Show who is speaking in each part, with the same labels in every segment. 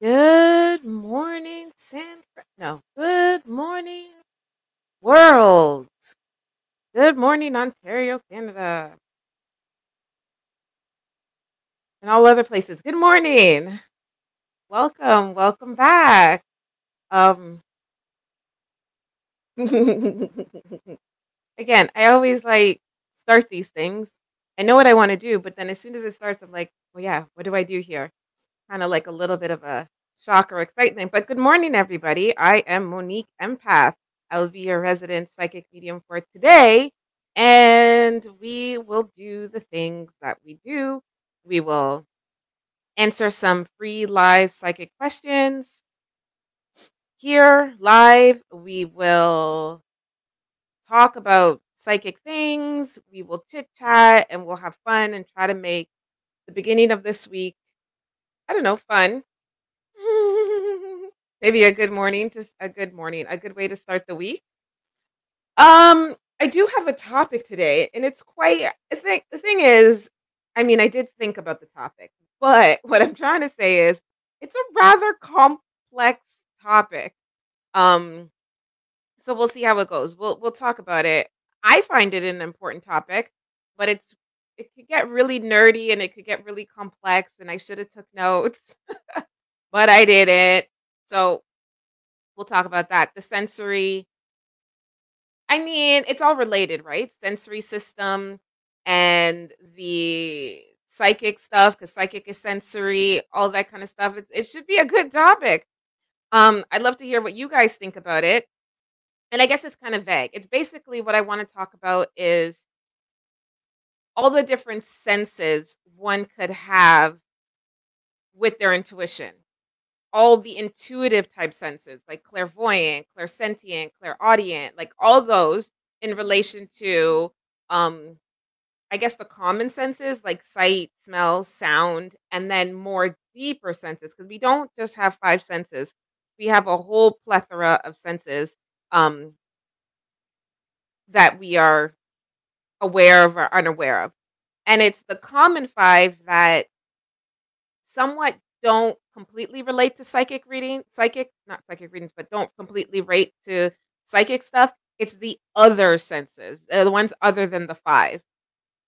Speaker 1: Good morning, San no, good morning, world. Good morning, Ontario, Canada. And all other places. Good morning. Welcome, welcome back. Um Again, I always, like, start these things. I know what I wanna do, but then as soon as it starts, I'm like, "Well, yeah, what do I do here?" Kinda like a little bit of a shock or excitement, but good morning, everybody. I am Monique Empath. I will be your resident psychic medium for today, and we will do the things that we do. We will answer some free live psychic questions here live. We will talk about psychic things, we will chit-chat, and we'll have fun and try to make the beginning of this week, I don't know, fun. Maybe a good morning, just a good morning, a good way to start the week. Um, I do have a topic today, and it's quite I think the thing is, I mean, I did think about the topic, but what I'm trying to say is it's a rather complex topic. Um, so we'll see how it goes. We'll we'll talk about it. I find it an important topic, but it's it could get really nerdy and it could get really complex, and I shoulda took notes, but I didn't. So we'll talk about that. The sensory I mean, it's all related, right? Sensory system and the psychic stuff cuz psychic is sensory, all that kinda stuff. It's it should be a good topic. Um, I'd love to hear what you guys think about it. And I guess it's kinda vague. It's basically what I wanna talk about is all the different senses one could have with their intuition. All the intuitive type senses, like clairvoyant, clairsentient, clairaudient, like all those in relation to, um, I guess the common senses like sight, smell, sound, and then more deeper senses because we don't just have 5 senses. We have a whole plethora of senses, um that we are aware of or unaware of. And it's the common 5 that somewhat don't completely relate to psychic reading psychic not psychic readings, but don't completely rate to psychic stuff. It's the other senses. Uh, the ones other than the 5.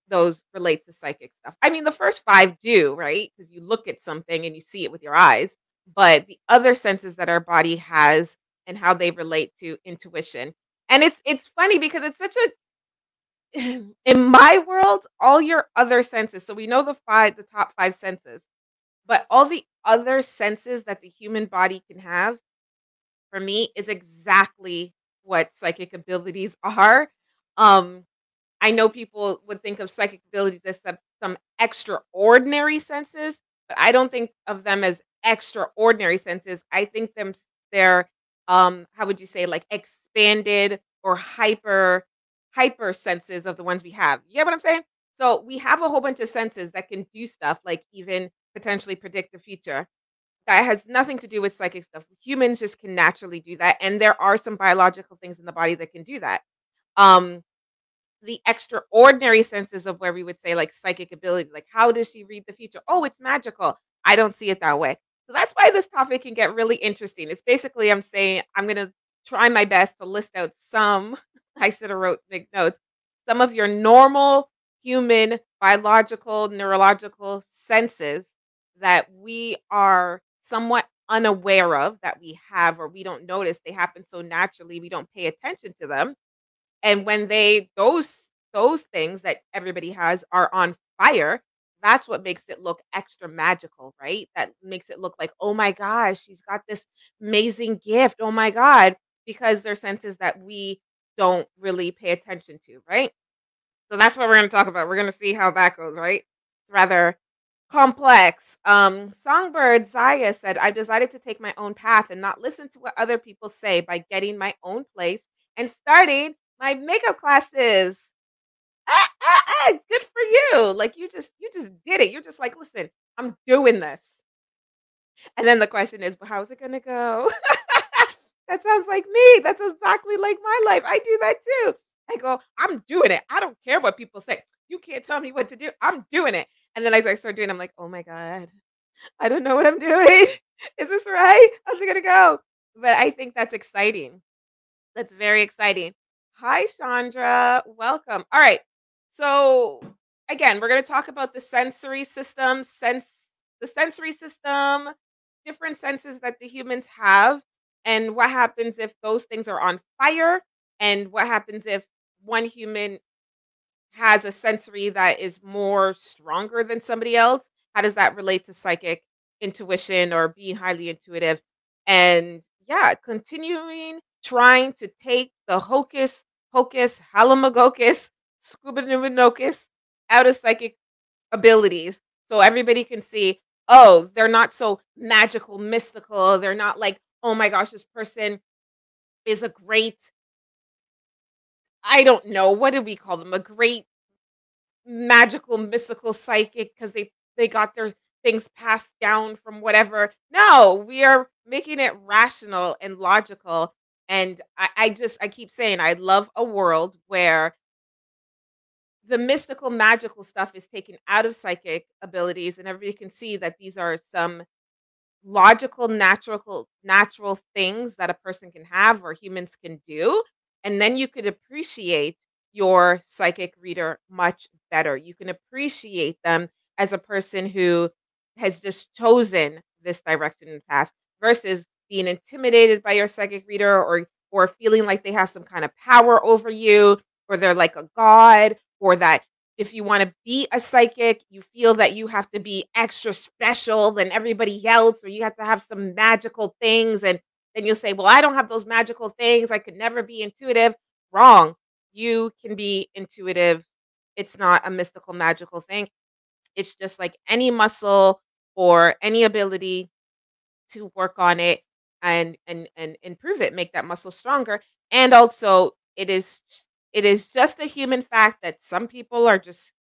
Speaker 1: Those relate to psychic stuff. I mean, the first 5 do, right? Because you look at something and you see it with your eyes, but the other senses that our body has and how they relate to intuition. And it's it's funny because it's such a in my world, all your other senses so we know the 5 the top 5 senses, but all the other senses that the human body can have, for me, is exactly what psychic abilities are. Um, I know people would think of psychic abilities as some some extraordinary senses, but I don't think of them as extraordinary senses. I think them they're, um, how would you say, like, expanded or hyper hyper senses of the ones we have. You get what I'm saying? So, we have a whole bunch of senses that can do stuff, like even potentially predict the future. That has nothing to do with psychic stuff. Humans just can naturally do that, and there are some biological things in the body that can do that. Um, the extraordinary senses of where we would say, like, psychic ability, like, how does she read the future? "Oh, it's magical." I don't see it that way. So that's why this topic can get really interesting. It's basically I'm saying I'm gonna try my best to list out some I shoulda wrote big notes. Some of your normal human biological, neurological senses that we are somewhat unaware of, that we have or we don't notice, they happen so naturally, we don't pay attention to them. And when they those those things that everybody has are on fire, that's what makes it look extra magical, right? That makes it look like, "Oh my gosh, she's got this amazing gift. Oh my god." Because they're senses that we don't really pay attention to, right? So that's what we're gonna talk about. We're gonna see how that goes, right? It's rather complex. Um, Songbird Zaya said, "I've decided to take my own path and not listen to what other people say by getting my own place and starting my makeup classes." Ah, ah, ah, good for you. Like, you just you just did it. You're just like, "Listen, I'm doing this." And then the question is, "But how's it gonna go?" That sounds like me. That's exactly like my life. I do that too. I go, "I'm doing it. I don't care what people say. You can't tell me what to do. I'm doing it." And then as I start doing, it, I'm like, "Oh my god. I don't know what I'm doing. Is this right? How's it gonna go? But I think that's exciting. That's very exciting. Hi, Chandra. Welcome. All right. So again, we're to talk about the sensory system, sense the sensory system, different senses that the humans have, and what happens if those things are on fire, and what happens if one human has a sensory that is more stronger than somebody else. How does that relate to psychic intuition or being highly intuitive? And yeah, continuing trying to take the hocus pocus halamagokus scubanubanokus out of psychic abilities so everybody can see oh they're not so magical mystical they're not like oh my gosh this person is a great I don't know, what do we call them? A great magical, mystical psychic because they they got their things passed down from whatever. No, we are making it rational and logical. And I, I just I keep saying I love a world where the mystical, magical stuff is taken out of psychic abilities, and everybody can see that these are some logical, natural natural things that a person can have or humans can do, and then you could appreciate your psychic reader much better. You can appreciate them as a person who has just chosen this direction in the past versus being intimidated by your psychic reader or or feeling like they have some kind of power over you or they're like a god or that if you want to be a psychic, you feel that you have to be extra special than everybody else, or you have to have some magical things. And then you'll say, Well, I don't have those magical things. I could never be intuitive. Wrong. You can be intuitive. It's not a mystical, magical thing. It's just like any muscle or any ability to work on it and and and improve it, make that muscle stronger. And also, it is it is just a human fact that some people are just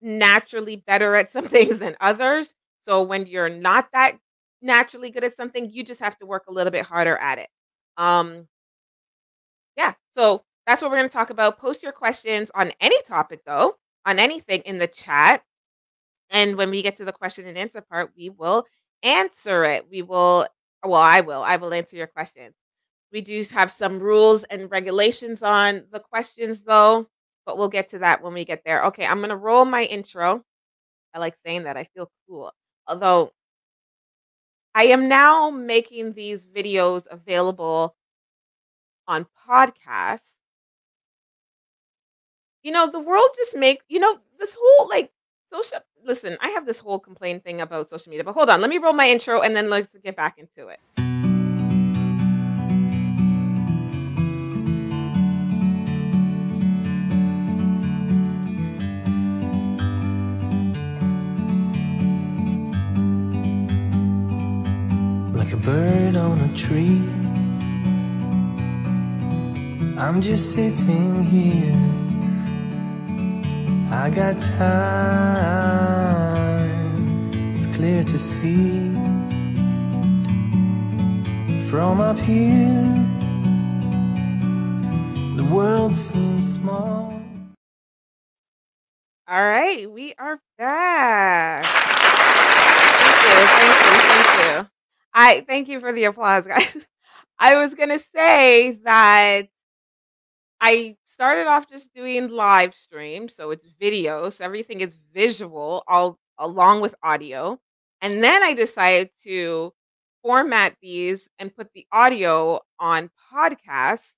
Speaker 1: naturally better at some things than others. So when you're not that naturally good at something, you just have to work a little bit harder at it. Um yeah, so that's what we're going to talk about. Post your questions on any topic though, on anything in the chat. And when we get to the question and answer part, we will answer it. We will well, I will. I will answer your questions. We do have some rules and regulations on the questions though, but we'll get to that when we get there. Okay, I'm gonna roll my intro. I like saying that. I feel cool. Although I am now making these videos available on podcasts. You know, the world just makes you know, this whole like social listen, I have this whole complaint thing about social media, but hold on, let me roll my intro and then let's get back into it.
Speaker 2: Bird on a tree. I'm just sitting here. I got time, it's clear to see. From up here, the world seems small.
Speaker 1: All right, we are back. Thank you, thank you, thank you. I thank you for the applause, guys. I was gonna say that I started off just doing live stream, so it's video, so everything is visual all along with audio. And then I decided to format these and put the audio on podcast,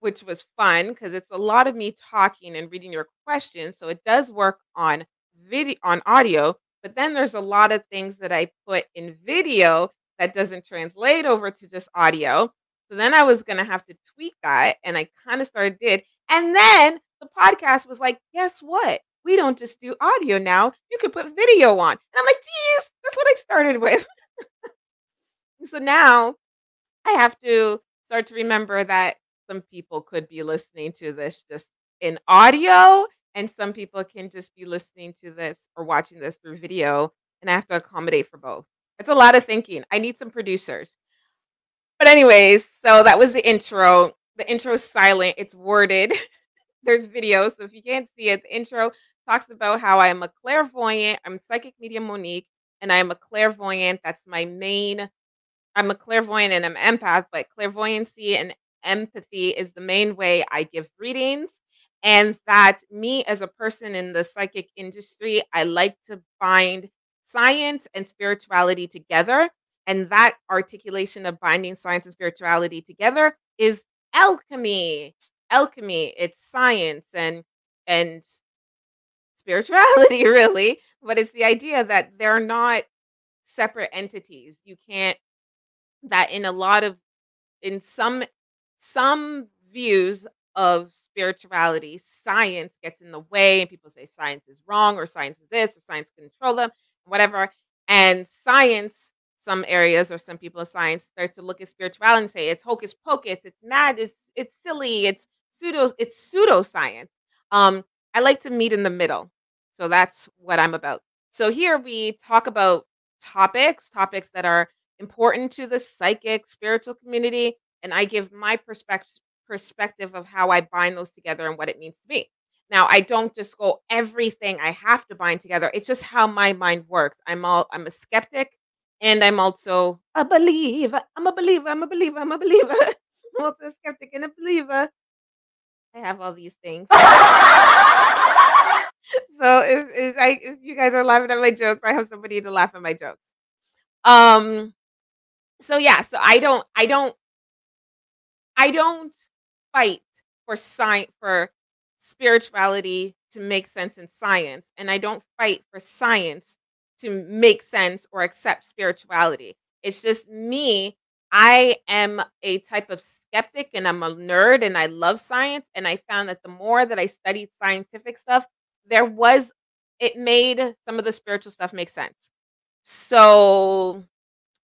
Speaker 1: which was fun because it's a lot of me talking and reading your questions. So it does work on video on audio, but then there's a lot of things that I put in video that doesn't translate over to just audio. So then I was gonna have to tweak that, and I kind of started did. And then the podcast was like, guess what? We don't just do audio now. You can put video on. And I'm like, geez, that's what I started with. so now I have to start to remember that some people could be listening to this just in audio and some people can just be listening to this or watching this through video, and I have to accommodate for both. It's a lot of thinking. I need some producers. But anyways, so that was the intro. The intro is silent. It's worded. There's video, so if you can't see it, the intro talks about how I'm a clairvoyant, I'm psychic medium Monique, and I'm a clairvoyant. That's my main I'm a clairvoyant and I'm empath, but clairvoyancy and empathy is the main way I give readings. And that me as a person in the psychic industry, I like to find science and spirituality together. And that articulation of binding science and spirituality together is alchemy. Alchemy, it's science and and spirituality really, but it's the idea that they're not separate entities. You can't that in a lot of in some some views of spirituality, science gets in the way and people say science is wrong or science is this or science control them, whatever. And science, some areas or some people of science start to look at spirituality and say it's hocus pocus, it's mad, it's it's silly, it's pseudo, it's pseudoscience. Um, I like to meet in the middle. So that's what I'm about. So here we talk about topics, topics that are important to the psychic spiritual community, and I give my perspective perspective of how I bind those together and what it means to me. Now, I don't just go everything I have to bind together. It's just how my mind works. I'm all I'm a skeptic and I'm also a believer. I'm a believer. I'm a believer. I'm a believer. I'm also a skeptic and a believer. I have all these things. so if, if I if you guys are laughing at my jokes, I have somebody to laugh at my jokes. Um so yeah, so I don't I don't I don't fight for science for spirituality to make sense in science, and I don't fight for science to make sense or accept spirituality. It's just me. I am a type of skeptic and I'm a nerd and I love science. And I found that the more that I studied scientific stuff, there was, it made some of the spiritual stuff make sense. So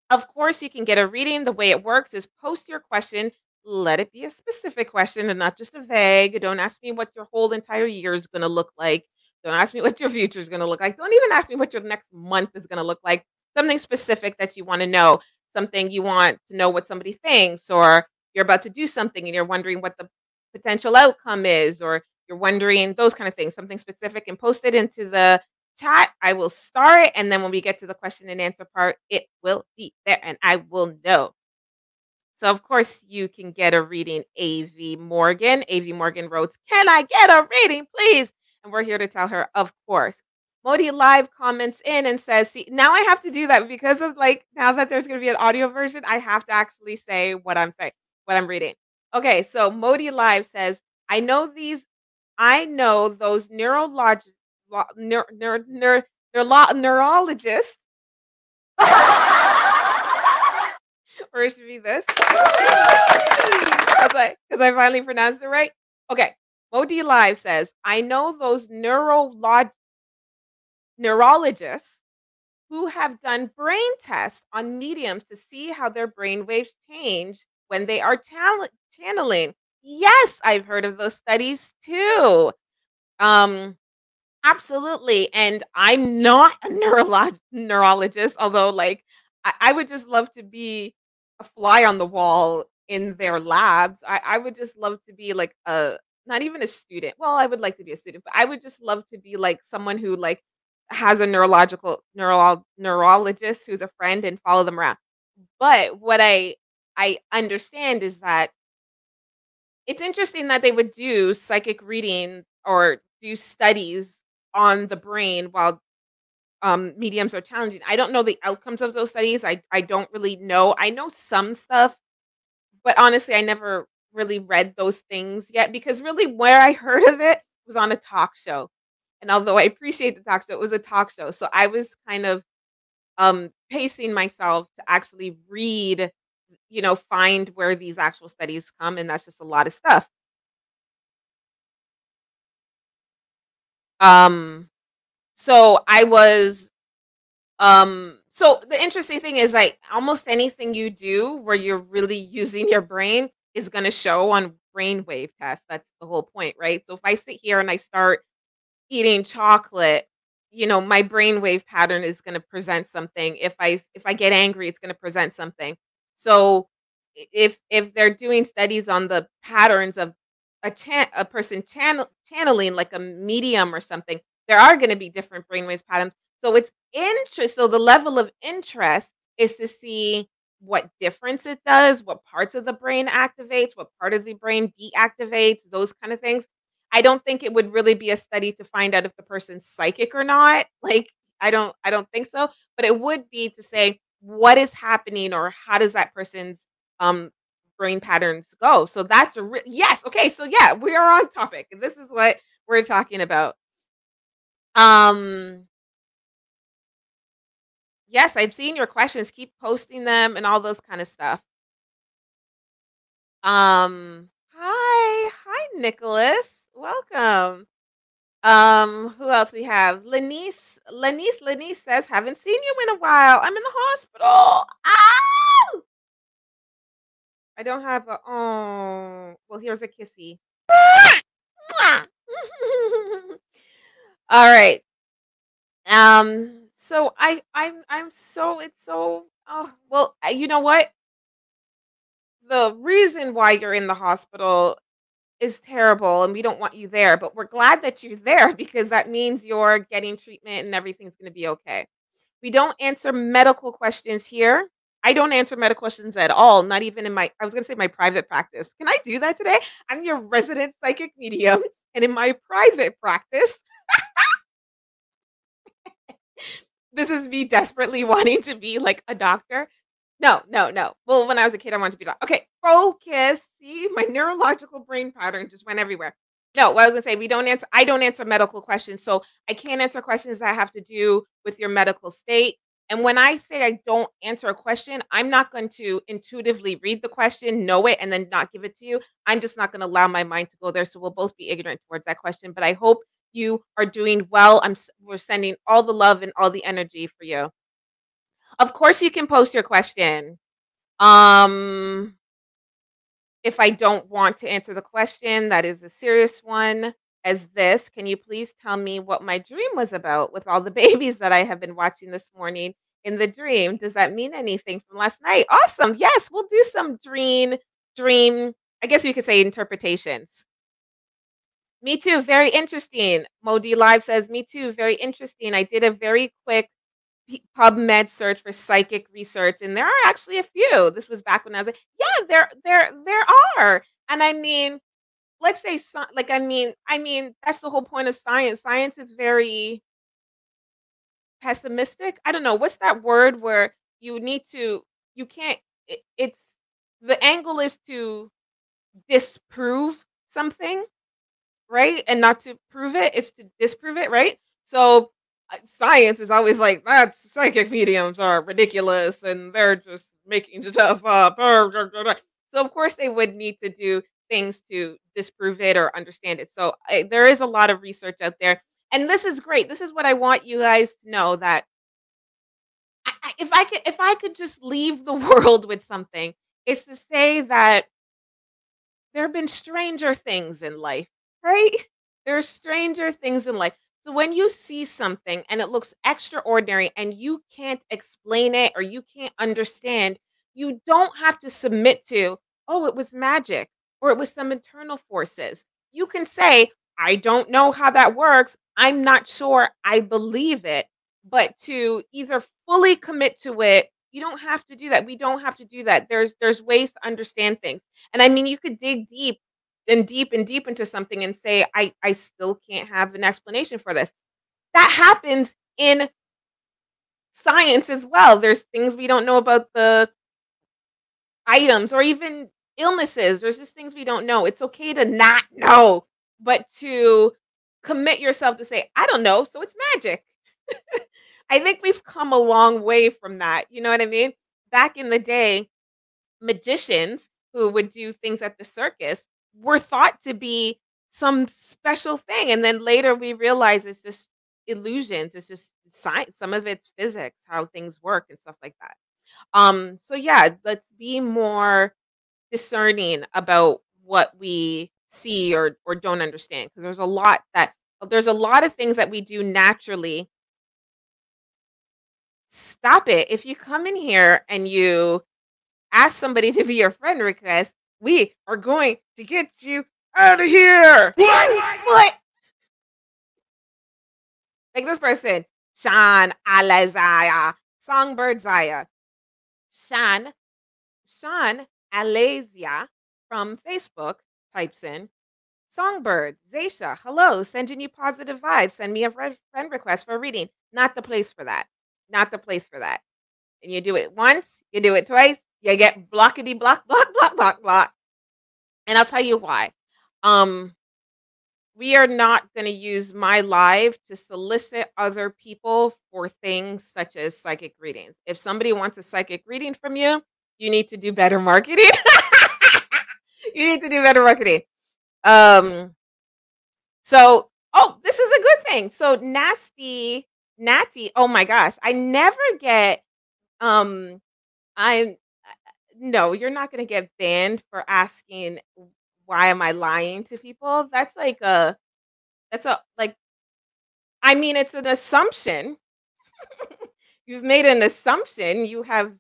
Speaker 1: of course, you can get a reading. The way it works is post your question. Let it be a specific question and not just a vague. Don't ask me what your whole entire year is going to look like. Don't ask me what your future is going to look like. Don't even ask me what your next month is going to look like. Something specific that you want to know, something you want to know what somebody thinks, or you're about to do something and you're wondering what the potential outcome is, or you're wondering those kind of things, something specific, and post it into the chat. I will start, it. and then when we get to the question and answer part, it will be there, and I will know. So, of course, you can get a reading. AV Morgan. AV Morgan wrote, Can I get a reading, please? And we're here to tell her, Of course. Modi Live comments in and says, See, now I have to do that because of like now that there's going to be an audio version, I have to actually say what I'm saying, what I'm reading. Okay, so Modi Live says, I know these, I know those neurologic lo- neur, neur, neur, neuro- neurologist. or it should be this. Because I, I finally pronounced it right. Okay. Modi Live says, I know those neurolog- neurologists who have done brain tests on mediums to see how their brain waves change when they are chal- channeling. Yes, I've heard of those studies too. Um, Absolutely, and I'm not a neurolog neurologist, although, like, I I would just love to be a fly on the wall in their labs. I I would just love to be, like, a not even a student. Well, I would like to be a student, but I would just love to be, like, someone who, like, has a neurological neuro neurologist who's a friend and follow them around. But what I I understand is that it's interesting that they would do psychic reading or do studies on the brain while um, mediums are channeling. I don't know the outcomes of those studies. I I don't really know. I know some stuff, but honestly, I never really read those things yet because really where I heard of it was on a talk show. And although I appreciate the talk show, it was a talk show. So I was kind of um pacing myself to actually read, you know, find where these actual studies come and that's just a lot of stuff. Um so I was um so the interesting thing is like almost anything you do where you're really using your brain is going to show on brainwave tests. That's the whole point, right? So if I sit here and I start eating chocolate, you know, my brainwave pattern is going to present something. If I if I get angry, it's going to present something. So if if they're doing studies on the patterns of a chan a person channel channeling like a medium or something, there are gonna be different brainwaves patterns. So it's interest so the level of interest is to see what difference it does, what parts of the brain activates, what part of the brain deactivates, those kind of things. I don't think it would really be a study to find out if the person's psychic or not. Like, I don't I don't think so, but it would be to say what is happening or how does that person's, um, brain patterns go. So that's a re yes, okay, so yeah, we are on topic. This is what we're talking about. Um Yes, I've seen your questions, keep posting them and all those kinda stuff. Um, hi, hi, Nicholas, welcome. Um, who else we have? Lenice, Lenice, Lenice says, "Haven't seen you in a while. I'm in the hospital. Ow!" I don't have a oh, well, here's a kissy. All right. Um, so I I'm I'm so it's so oh, well, you know what? The reason why you're in the hospital is terrible and we don't want you there, but we're glad that you're there because that means you're getting treatment and everything's gonna be okay. We don't answer medical questions here. I don't answer medical questions at all, not even in my I was gonna say my private practice. Can I do that today? I'm your resident psychic medium, and in my private practice this is me desperately wanting to be like a doctor. No, no, no. Well, when I was a kid, I wanted to be doc okay, focus. See, my neurological brain pattern just went everywhere. No, what I was gonna say, we don't answer I don't answer medical questions, so I can't answer questions that have to do with your medical state. And when I say I don't answer a question, I'm not going to intuitively read the question, know it, and then not give it to you. I'm just not gonna allow my mind to go there, so we'll both be ignorant towards that question, but I hope you are doing well. I'm we're sending all the love and all the energy for you. Of course, you can post your question. Um if I don't want to answer the question, that is a serious one, as this, "Can you please tell me what my dream was about with all the babies that I have been watching this morning in the dream? Does that mean anything from last night?" Awesome, yes, we'll do some dream dream I guess you could say interpretations. Me too, very interesting. Modi Live says, "Me too, very interesting. I did a very quick PubMed search for psychic research, and there are actually a few." This was back when I was like yeah, there there there are. And I mean, let's say like, I mean I mean, that's the whole point of science. Science is very pessimistic? I don't know, what's that word where you need to you can't it it's the angle is to disprove something, right? And not to prove it, it's to disprove it, right? So, uh, science is always like, "That's psychic mediums are ridiculous, and they're just making stuff up." So, of course, they would need to do things to disprove it or understand it. So, I there is a lot of research out there, and this is great. This is what I want you guys to know that I if I could if I could just leave the world with something, it's to say that there have been stranger things in life, right? There are stranger things in life. So when you see something and it looks extraordinary and you can't explain it or you can't understand, you don't have to submit to, "Oh, it was magic," or "It was some internal forces." You can say, "I don't know how that works. I'm not sure I believe it." But to either fully commit to it, you don't have to do that. We don't have to do that. There's there's ways to understand things. And I mean, you could dig deep and deep and deep into something and say, "I I still can't have an explanation for this." That happens in science as well. There's things we don't know about the items or even illnesses. There's just things we don't know. It's okay to not know, but to commit yourself to say, "I don't know, so it's magic." I think we've come a long way from that, you know what I mean? Back in the day, magicians who would do things at the circus were thought to be some special thing, and then later we realize it's just illusions, it's just science, some of it's physics, how things work and stuff like that. Um, so yeah, let's be more discerning about what we see or or don't understand because there's a lot that there's a lot of things that we do naturally Stop it. If you come in here and you ask somebody to be your friend request, we are going to get you out of here.
Speaker 2: What?
Speaker 1: What? Like this person, Sean Alazaya, Songbird Zaya. Sean, Shan Alazia from Facebook types in Songbird, Zaysha, hello, sending you positive vibes. Send me a friend request for a reading. Not the place for that. Not the place for that. And you do it once, you do it twice, you get blockety block, block, block, block, block. And I'll tell you why. Um, we are not going to use my live to solicit other people for things such as psychic readings. If somebody wants a psychic reading from you, you need to do better marketing. you need to do better marketing. Um, so, oh, this is a good thing. So, nasty, natty. Oh my gosh, I never get. Um, I'm no, you're not gonna get banned for asking why am I lying to people. That's like a that's a like I mean, it's an assumption. You've made an assumption. You have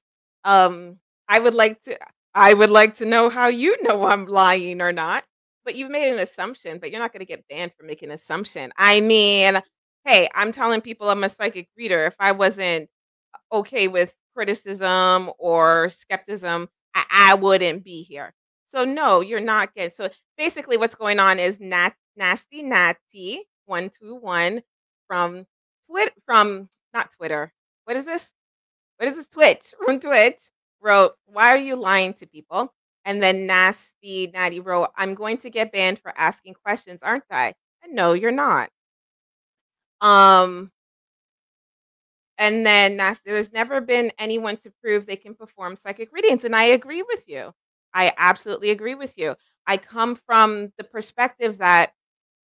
Speaker 1: um I would like to I would like to know how you know I'm lying or not. But you've made an assumption, but you're not going to get banned for making an assumption. I mean, hey, I'm telling people I'm a psychic reader. If I wasn't okay with criticism or skepticism, I, I wouldn't be here. So no, you're not getting. So basically, what's going on is Nat Nasty Natty one two one from Twit from not Twitter. What is this? What is this? Twitch from Twitch wrote, "Why are you lying to people?" And then Nasty Natty wrote, "I'm going to get banned for asking questions, aren't I?" And no, you're not. Um, and then Nas there's never been anyone to prove they can perform psychic readings, and I agree with you. I absolutely agree with you. I come from the perspective that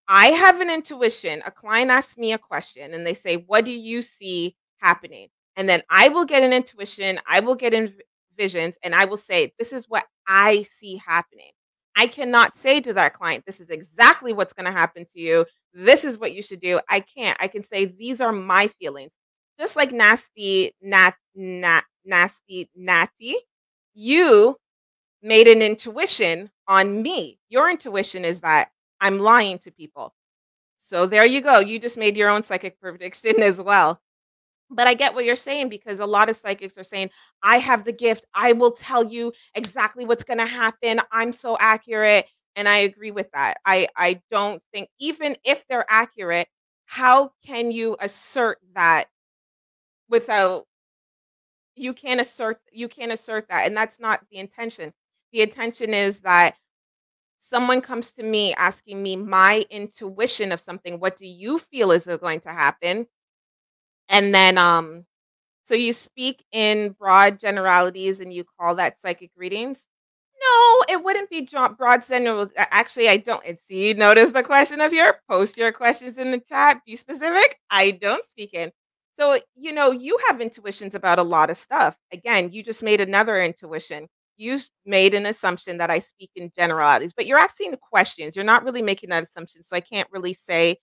Speaker 1: I have an intuition. A client asks me a question and they say, What do you see happening? And then I will get an intuition, I will get in visions, and I will say, This is what I see happening. I cannot say to that client, This is exactly what's going to happen to you. This is what you should do. I can't. I can say, These are my feelings. Just like nasty, nat, nat, nasty, natty, you made an intuition on me. Your intuition is that I'm lying to people. So there you go. You just made your own psychic prediction as well. But I get what you're saying because a lot of psychics are saying, I have the gift. I will tell you exactly what's going to happen. I'm so accurate. And I agree with that. I, I don't think, even if they're accurate, how can you assert that without you can't assert you can't assert that and that's not the intention. The intention is that someone comes to me asking me my intuition of something what do you feel is going to happen? And then um so you speak in broad generalities and you call that psychic readings? No it wouldn't be broad general actually i don't see notice the question of here post your questions in the chat be specific i don't speak in so you know you have intuitions about a lot of stuff again you just made another intuition you made an assumption that I speak in generalities, but you're asking questions. You're not really making that assumption. So I can't really say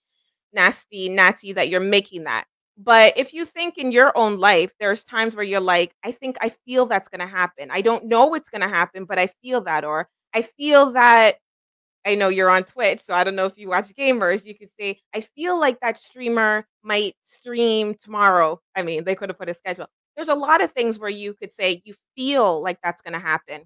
Speaker 1: nasty, natty that you're making that. But if you think in your own life, there's times where you're like, I think I feel that's going to happen. I don't know what's going to happen, but I feel that. Or I feel that I know you're on Twitch, so I don't know if you watch gamers. You could say, I feel like that streamer might stream tomorrow. I mean, they could have put a schedule. There's a lot of things where you could say you feel like that's going to happen.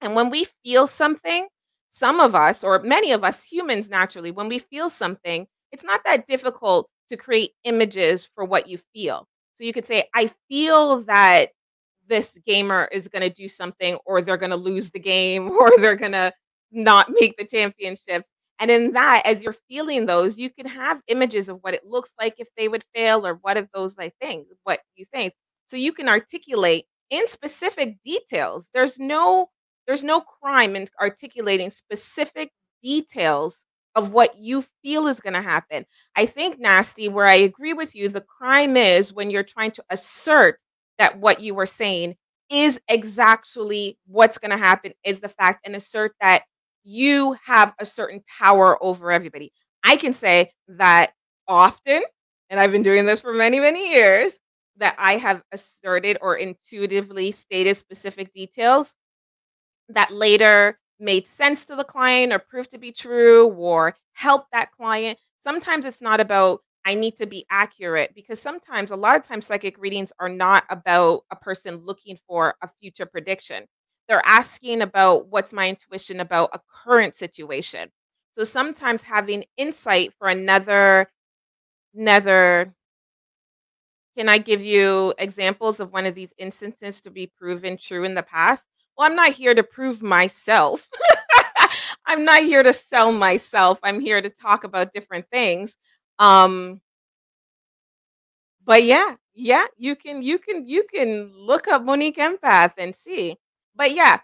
Speaker 1: And when we feel something, some of us, or many of us humans naturally, when we feel something, it's not that difficult to create images for what you feel. So you could say, I feel that this gamer is going to do something, or they're going to lose the game, or they're going to not make the championships. And in that, as you're feeling those, you can have images of what it looks like if they would fail, or what if those like things, what you think. So you can articulate in specific details. There's no there's no crime in articulating specific details of what you feel is going to happen. I think nasty where I agree with you, the crime is when you're trying to assert that what you were saying is exactly what's going to happen is the fact and assert that you have a certain power over everybody. I can say that often, and I've been doing this for many, many years, that I have asserted or intuitively stated specific details that later made sense to the client or proved to be true or helped that client. Sometimes it's not about I need to be accurate because sometimes, a lot of times, psychic readings are not about a person looking for a future prediction. They're asking about what's my intuition about a current situation. So sometimes having insight for another another can I give you examples of one of these instances to be proven true in the past? Well, I'm not here to prove myself. I'm not here to sell myself. I'm here to talk about different things. Um but yeah, yeah, you can you can you can look up Monique Empath and see. But yeah,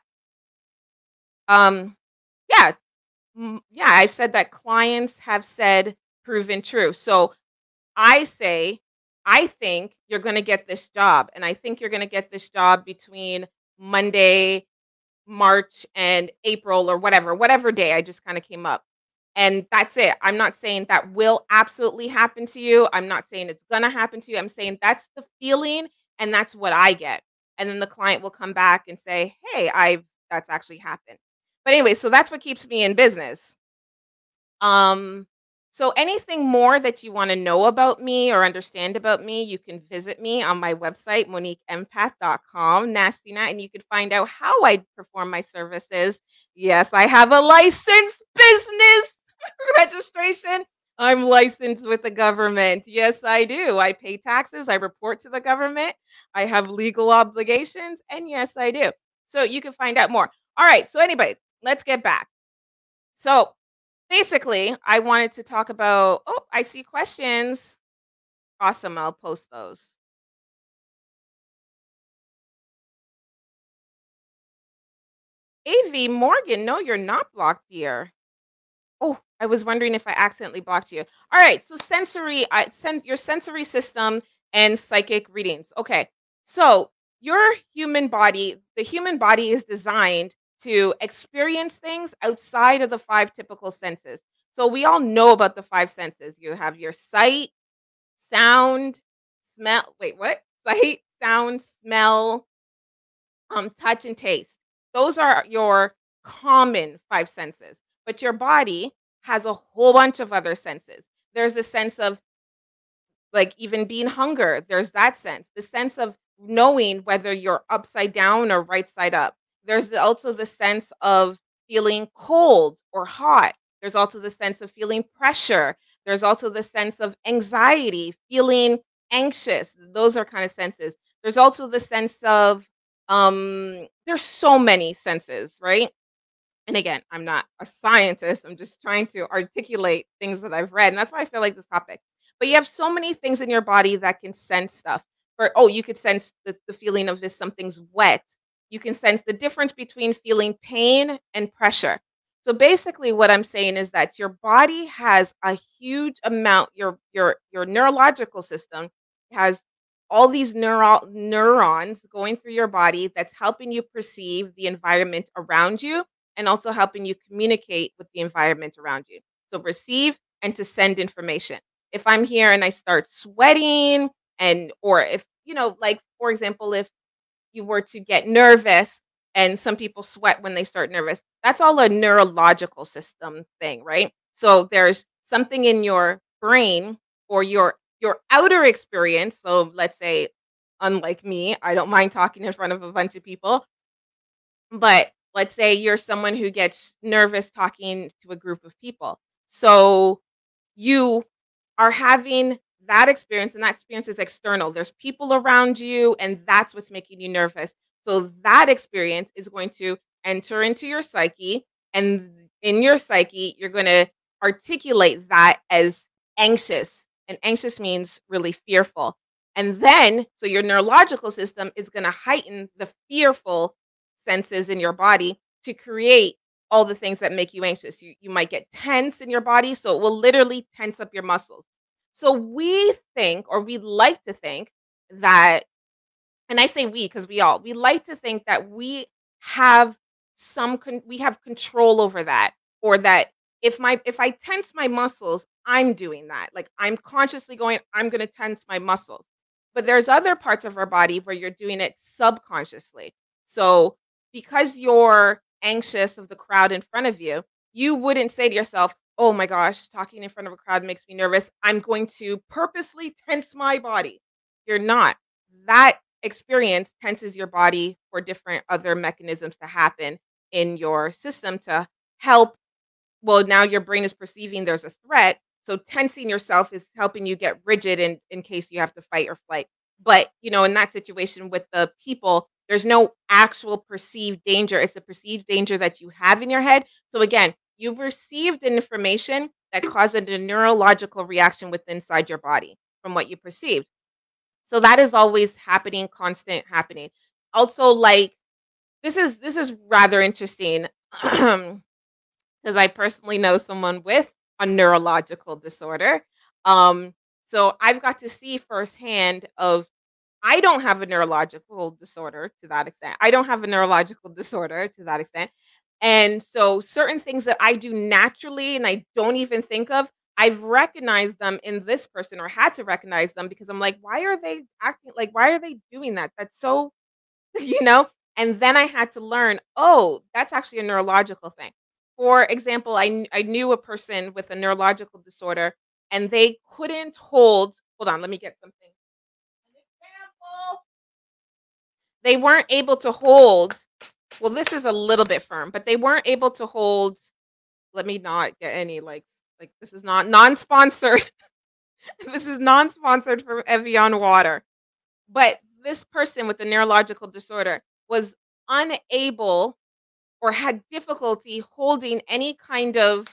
Speaker 1: um, yeah, yeah, I've said that clients have said proven true. So I say, I think you're going to get this job, and I think you're going to get this job between Monday, March, and April, or whatever, whatever day I just kind of came up. And that's it. I'm not saying that will absolutely happen to you. I'm not saying it's going to happen to you. I'm saying that's the feeling and that's what I get. And then the client will come back and say, "Hey, I've that's actually happened." But anyway, so that's what keeps me in business. Um so anything more that you want to know about me or understand about me, you can visit me on my website moniqueempath.com, nasty nat, and you can find out how I perform my services. Yes, I have a licensed business registration. I'm licensed with the government. Yes, I do. I pay taxes. I report to the government. I have legal obligations. And yes, I do. So you can find out more. All right. So, anybody, let's get back. So, basically, I wanted to talk about. Oh, I see questions. Awesome. I'll post those. AV Morgan, no, you're not blocked, dear. I was wondering if I accidentally blocked you. All right, so sensory, I send your sensory system and psychic readings. Okay, so your human body, the human body is designed to experience things outside of the five typical senses. So we all know about the five senses. You have your sight, sound, smell. Wait, what? Sight, sound, smell, um, touch, and taste. Those are your common five senses. But your body has a whole bunch of other senses. There's a sense of like even being hunger, there's that sense. The sense of knowing whether you're upside down or right side up. There's also the sense of feeling cold or hot. There's also the sense of feeling pressure. There's also the sense of anxiety, feeling anxious. Those are kind of senses. There's also the sense of um there's so many senses, right? And again, I'm not a scientist. I'm just trying to articulate things that I've read. And that's why I feel like this topic. But you have so many things in your body that can sense stuff. For oh, you could sense the, the feeling of this something's wet. You can sense the difference between feeling pain and pressure. So basically what I'm saying is that your body has a huge amount your your your neurological system has all these neural neurons going through your body that's helping you perceive the environment around you and also helping you communicate with the environment around you. So receive and to send information. If I'm here and I start sweating and or if you know like for example if you were to get nervous and some people sweat when they start nervous, that's all a neurological system thing, right? So there's something in your brain or your your outer experience. So let's say unlike me, I don't mind talking in front of a bunch of people, but let's say you're someone who gets nervous talking to a group of people. So you are having that experience, and that experience is external. There's people around you, and that's what's making you nervous. So that experience is going to enter into your psyche, and in your psyche, you're going to articulate that as anxious. And anxious means really fearful. And then, so your neurological system is going to heighten the fearful senses in your body to create all the things that make you anxious. You, you might get tense in your body, so it will literally tense up your muscles. So we think, or we like to think, that, and I say we because we all, we like to think that we have some, con- we have control over that, or that if my, if I tense my muscles, I'm doing that. Like I'm consciously going, I'm going to tense my muscles. But there's other parts of our body where you're doing it subconsciously. So because you're anxious of the crowd in front of you, you wouldn't say to yourself, "Oh my gosh, talking in front of a crowd makes me nervous. I'm going to purposely tense my body." You're not. That experience tenses your body for different other mechanisms to happen in your system to help well, now your brain is perceiving there's a threat, so tensing yourself is helping you get rigid in in case you have to fight or flight. But, you know, in that situation with the people, there's no actual perceived danger. It's a perceived danger that you have in your head. So again, you've received information that caused a neurological reaction within inside your body from what you perceived. So that is always happening, constant happening. Also, like this is this is rather interesting because I personally know someone with a neurological disorder. Um, so I've got to see firsthand of I don't have a neurological disorder to that extent. I don't have a neurological disorder to that extent. And so certain things that I do naturally and I don't even think of, I've recognized them in this person or had to recognize them because I'm like, "Why are they acting like, why are they doing that? That's so" you know? And then I had to learn, "Oh, that's actually a neurological thing." For example, I I knew a person with a neurological disorder, and they couldn't hold hold on, let me get something. They weren't able to hold well, this is a little bit firm, but they weren't able to hold let me not get any, like like, this is not non-sponsored. This is non-sponsored from Evian water. But this person with the neurological disorder was unable or had difficulty holding any kind of,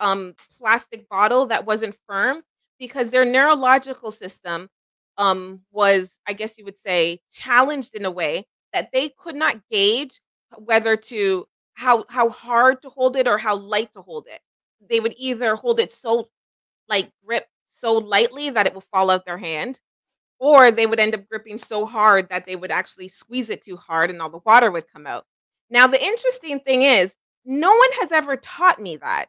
Speaker 1: um, plastic bottle that wasn't firm because their neurological system, um, was, I guess you would say, challenged in a way that they could not gauge whether to how how hard to hold it or how light to hold it. They would either hold it so like, grip so lightly that it would fall out their hand, or they would end up gripping so hard that they would actually squeeze it too hard and all the water would come out. Now the interesting thing is, no one has ever taught me that.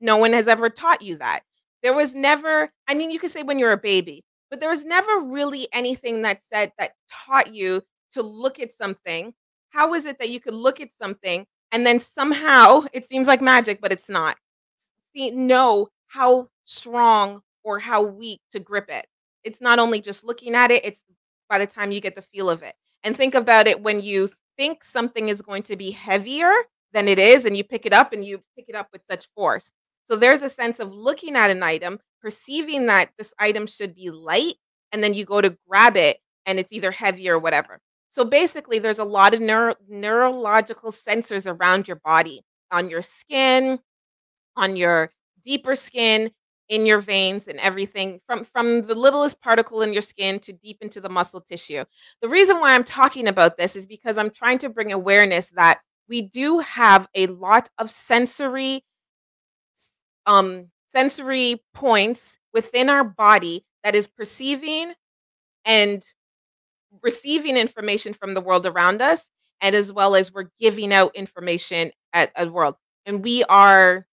Speaker 1: No one has ever taught you that. There was never I mean, you could say when you're a baby, but there was never really anything that said that taught you to look at something. How is it that you could look at something and then somehow it seems like magic, but it's not. See know how strong or how weak to grip it. It's not only just looking at it, it's by the time you get the feel of it. And think about it when you think something is going to be heavier than it is, and you pick it up and you pick it up with such force. So there's a sense of looking at an item, perceiving that this item should be light, and then you go to grab it, and it's either heavy or whatever. So basically, there's a lot of neuro neurological sensors around your body, on your skin, on your deeper skin, in your veins, and everything from from the littlest particle in your skin to deep into the muscle tissue. The reason why I'm talking about this is because I'm trying to bring awareness that we do have a lot of sensory um, sensory points within our body that is perceiving and receiving information from the world around us, and as well as we're giving out information at a world. And we are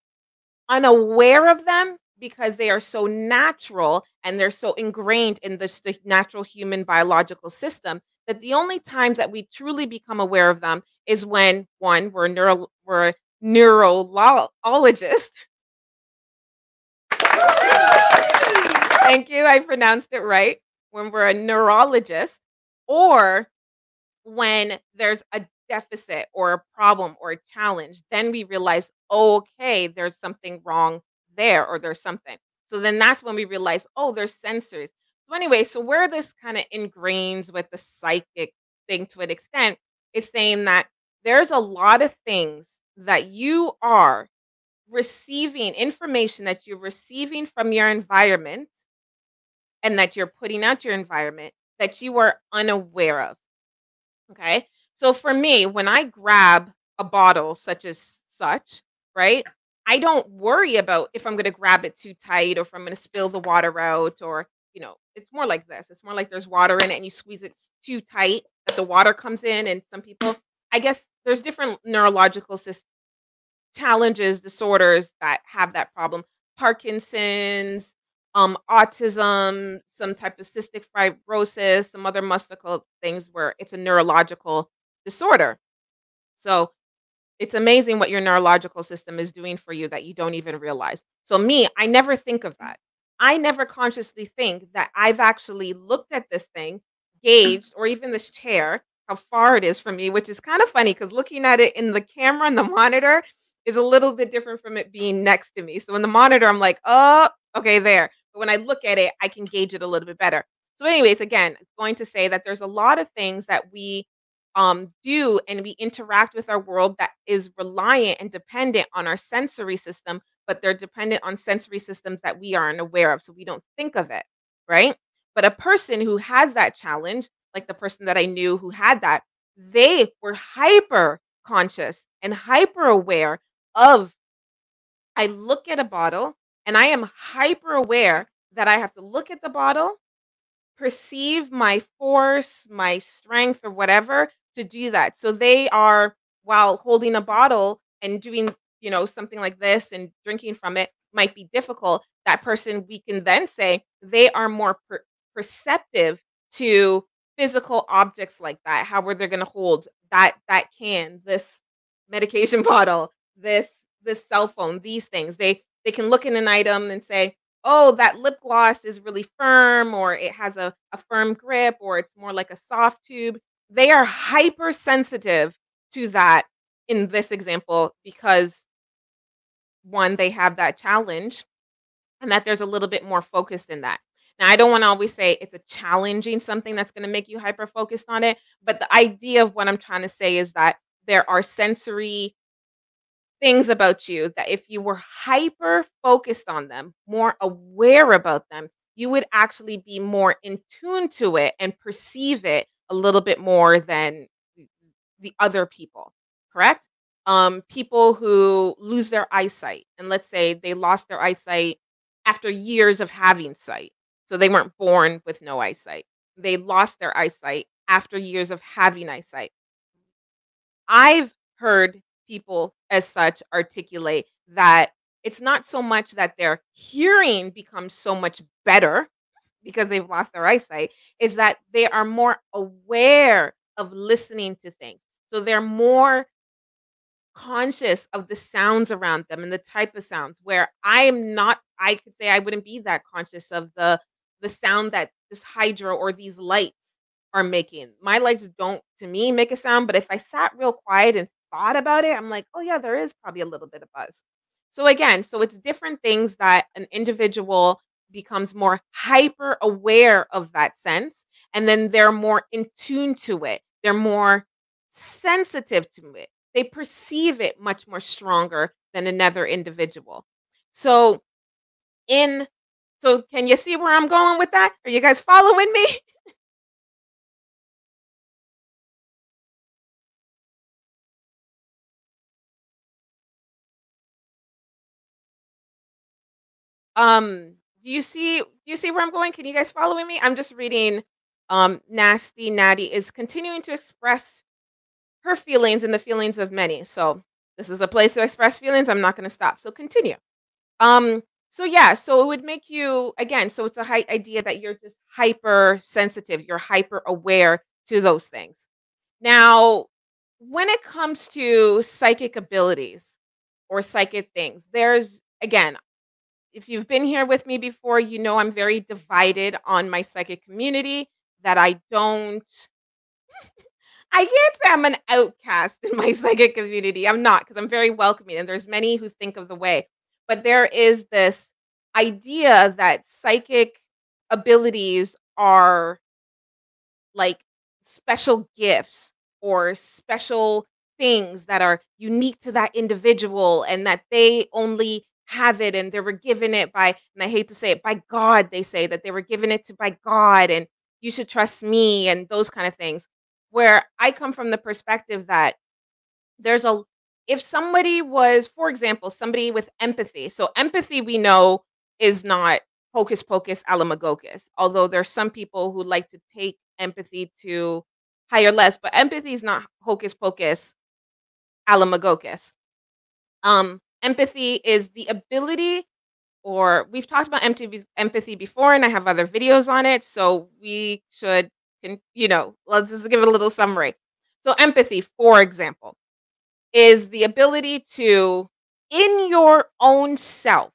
Speaker 1: unaware of them because they are so natural and they're so ingrained in this the natural human biological system that the only times that we truly become aware of them is when, 1, we're neuro we're neurolo ologist. Thank you, I pronounced it right. When we're a neurologist or when there's a deficit or a problem or a challenge, then we realize, "Okay, there's something wrong there," or there's something. So then that's when we realize, "Oh, there's sensors." So anyway, so where this kinda ingrains with the psychic thing to an extent is saying that there's a lot of things that you are receiving information that you're receiving from your environment and that you're putting out your environment that you are unaware of. Okay? So for me, when I grab a bottle such as such, right, I don't worry about if I'm gonna grab it too tight or if I'm gonna spill the water out or, you know, it's more like this. It's more like there's water in it and you squeeze it too tight that the water comes in and some people I guess there's different neurological challenges, disorders that have that problem. Parkinson's, um, autism, some type of cystic fibrosis, some other mystical things where it's a neurological disorder. So It's amazing what your neurological system is doing for you that you don't even realize. So me, I never think of that. I never consciously think that I've actually looked at this thing, gauged, or even this chair, how far it is from me, which is kind of funny because looking at it in the camera and the monitor is a little bit different from it being next to me. So in the monitor, I'm like, oh, okay, there. But when I look at it, I can gauge it a little bit better. So, anyways, again, going to say that there's a lot of things that we um, do and we interact with our world that is reliant and dependent on our sensory system, but they're dependent on sensory systems that we aren't aware of. So we don't think of it, right? But a person who has that challenge, like the person that I knew who had that, they were hyper conscious and hyper aware of I look at a bottle and I am hyper aware mm-hmm. that I have to look at the bottle, perceive my force, my strength, or whatever to do that. So they are, while holding a bottle and doing, you know, something like this and drinking from it might be difficult. That person, we can then say they are more per- perceptive to physical objects like that. How are they going to hold that that can, this medication bottle, this this cell phone, these things. They they can look in an item and say, "Oh, that lip gloss is really firm," or it has a, a firm grip, or it's more like a soft tube. They are hypersensitive to that in this example because one, they have that challenge and that there's a little bit more focused in that. Now, I don't want to always say it's a challenging something that's going to make you hyper focused on it, but the idea of what I'm trying to say is that there are sensory things about you that if you were hyper focused on them, more aware about them, you would actually be more in tune to it and perceive it a little bit more than the other people, correct? Um, people who lose their eyesight, and let's say they lost their eyesight after years of having sight. So they weren't born with no eyesight. They lost their eyesight after years of having eyesight. I've heard people as such articulate that it's not so much that their hearing becomes so much better because they've lost their eyesight, is that they are more aware of listening to things. So they're more conscious of the sounds around them and the type of sounds where I am not I could say I wouldn't be that conscious of the the sound that this hydra or these lights are making. My lights don't to me make a sound, but if I sat real quiet and thought about it, I'm like, "Oh yeah, there is probably a little bit of buzz." So again, so it's different things that an individual becomes more hyper aware of that sense and then they're more in tune to it. They're more sensitive to it. They perceive it much more stronger than another individual. So in so can you see where I'm going with that? Are you guys following me? Um, do you see do you see where I'm going? Can you guys following me? I'm just reading um Nasty Natty is continuing to express her feelings and the feelings of many. So this is a place to express feelings. I'm not going to stop. So continue. Um so yeah, so it would make you again, so it's a high idea that you're just hyper sensitive, you're hyper aware to those things. Now, when it comes to psychic abilities or psychic things, there's again, if you've been here with me before, you know I'm very divided on my psychic community that I don't I can't say I'm an outcast in my psychic community. I'm not because I'm very welcoming and there's many who think of the way. But there is this idea that psychic abilities are like special gifts or special things that are unique to that individual and that they only have it and they were given it by and I hate to say it by God they say that they were given it to by God and you should trust me and those kind of things where I come from the perspective that there's a if somebody was for example somebody with empathy so empathy we know is not hocus pocus alamagocus although there's some people who like to take empathy to higher less but empathy is not hocus pocus alamagocus um empathy is the ability or we've talked about empathy before and I have other videos on it so we should you know let's just give it a little summary. So empathy for example is the ability to, in your own self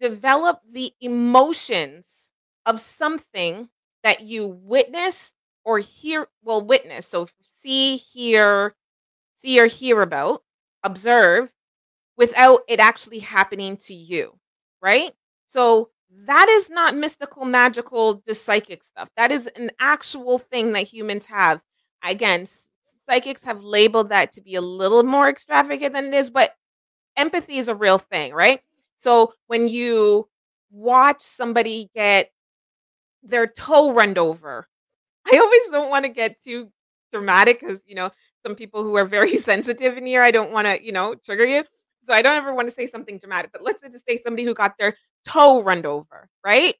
Speaker 1: develop the emotions of something that you witness or hear well, witness, so see, hear see or hear about, observe, without it actually happening to you, right? So, that is not mystical, magical, just psychic stuff. That is an actual thing that humans have. Again, psychics have labeled that to be a little more extravagant than it is, but empathy is a real thing, right? So, when you watch somebody get their toe run over, I always don't wanna get too dramatic because, you know, some people who are very sensitive in here, I don't wanna, you know, trigger you. So, I don't ever wanna say something dramatic, but let's just say somebody who got their toe run over, right?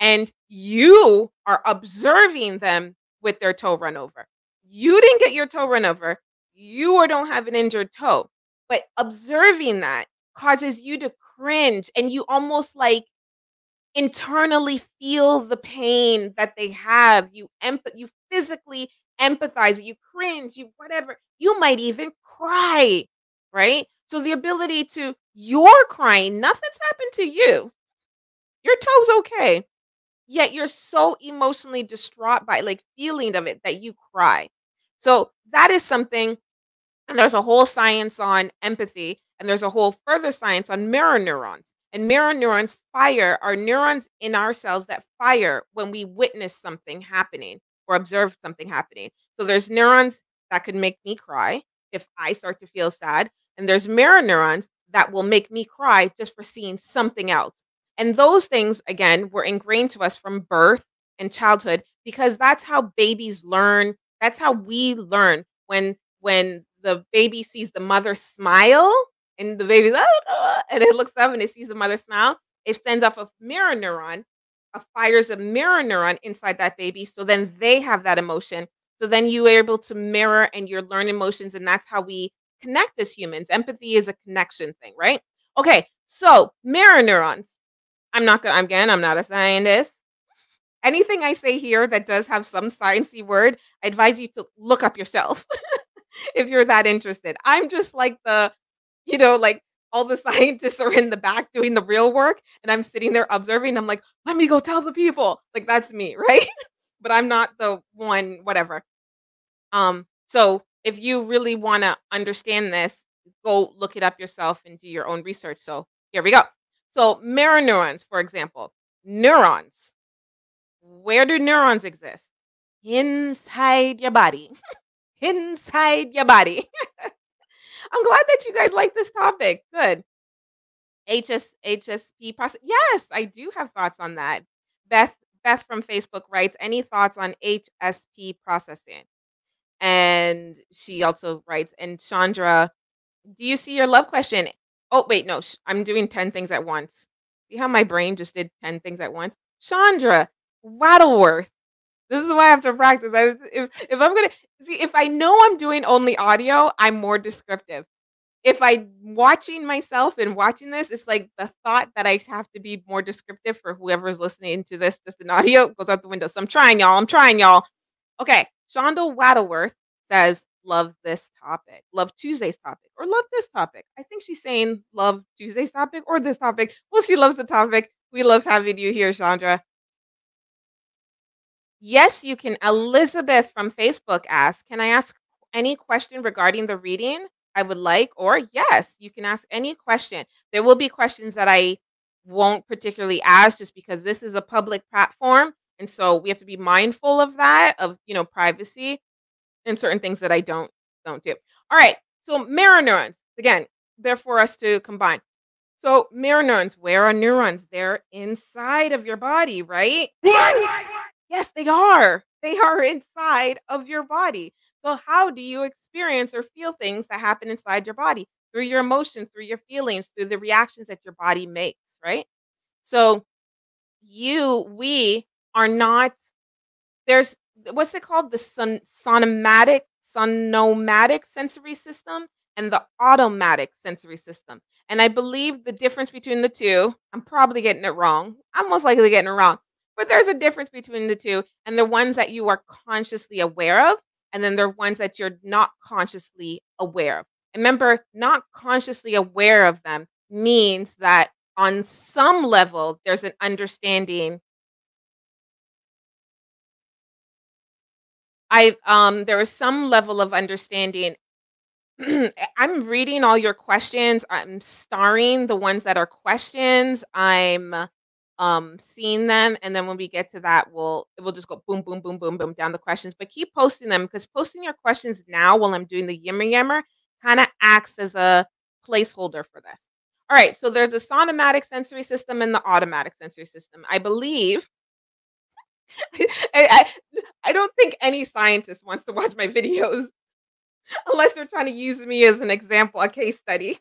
Speaker 1: And you are observing them with their toe run over. You didn't get your toe run over, you or don't have an injured toe, but observing that causes you to cringe, and you almost, like, internally feel the pain that they have. You empath you physically empathize, you cringe, you whatever. You might even cry, right? So, the ability to you're crying, nothing's happened to you. Your toe's okay, yet you're so emotionally distraught by, like, feeling of it that you cry. So, that is something and there's a whole science on empathy, and there's a whole further science on mirror neurons. And mirror neurons fire are neurons in ourselves that fire when we witness something happening or observe something happening. So, there's neurons that could make me cry if I start to feel sad, and there's mirror neurons that will make me cry just for seeing something else. And those things, again, were ingrained to us from birth and childhood because that's how babies learn, that's how we learn. When when the baby sees the mother smile and the baby's, "Ah," and it looks up and it sees the mother smile, it sends off a mirror neuron, fires a mirror neuron inside that baby, so then they have that emotion. So then you are able to mirror and you're learning emotions, and that's how we connect as humans. Empathy is a connection thing, right? Okay, so mirror neurons. I'm not gonna again, I'm not a scientist. Anything I say here that does have some science-y word, I advise you to look up yourself if you're that interested. I'm just like the you know, like, all the scientists are in the back doing the real work, and I'm sitting there observing, I'm like, "Let me go tell the people." Like, that's me, right? But I'm not the one whatever. Um, so if you really wanna understand this, go look it up yourself and do your own research. So, here we go. So, mirror neurons, for example. Neurons. Where do neurons exist? Inside your body. Inside your body. I'm glad that you guys like this topic. Good. HS HSP process yes, I do have thoughts on that. Beth Beth from Facebook writes, "Any thoughts on HSP processing?" And she also writes, and Chandra, "Do you see your love question?" Oh, wait, no, sh I'm doing 10 things at once. See how my brain just did 10 things at once? Chandra Wattleworth. This is why I have to practice. I was if if I'm gonna see, if I know I'm doing only audio, I'm more descriptive. If I'm watching myself and watching this, it's like the thought that I have to be more descriptive for whoever's listening to this just in audio goes out the window. So I'm trying, y'all. I'm trying, y'all. Okay, Shonda Waddleworth says, "Love this topic. Love Tuesday's topic, or love this topic." I think she's saying love Tuesday's topic or this topic. Well, she loves the topic. We love having you here, Chandra. Yes, you can. Elizabeth from Facebook asks, "Can I ask any question regarding the reading I would like?" Or, yes, you can ask any question. There will be questions that I won't particularly ask just because this is a public platform, and so we have to be mindful of that, of, you know, privacy and certain things that I don't don't do. Alright, so mirror neurons, again, they're for us to combine. So, mirror neurons, where are neurons? They're inside of your body, right? Yes, they are. They are inside of your body. So, how do you experience or feel things that happen inside your body? Through your emotions, through your feelings, through the reactions that your body makes, right? So, you we are not there's what's it called? The son sonomatic sonomatic sensory system and the automatic sensory system. And I believe the difference between the 2 I'm probably getting it wrong. I'm most likely getting it wrong, but there's a difference between the 2, and the ones that you are consciously aware of and then there are ones that you're not consciously aware of. Remember, not consciously aware of them means that on some level there's an understanding I um there was some level of understanding I'm reading all your questions. I'm starring the ones that are questions. I'm um seeing them and then when we get to that we'll we'll just go boom boom boom boom boom down the questions but keep posting them because posting your questions now while i'm doing the yimmer yammer kind of acts as a placeholder for this all right so there's the sonomatic sensory system and the automatic sensory system i believe I, I, I don't think any scientist wants to watch my videos unless they're trying to use me as an example, a case study.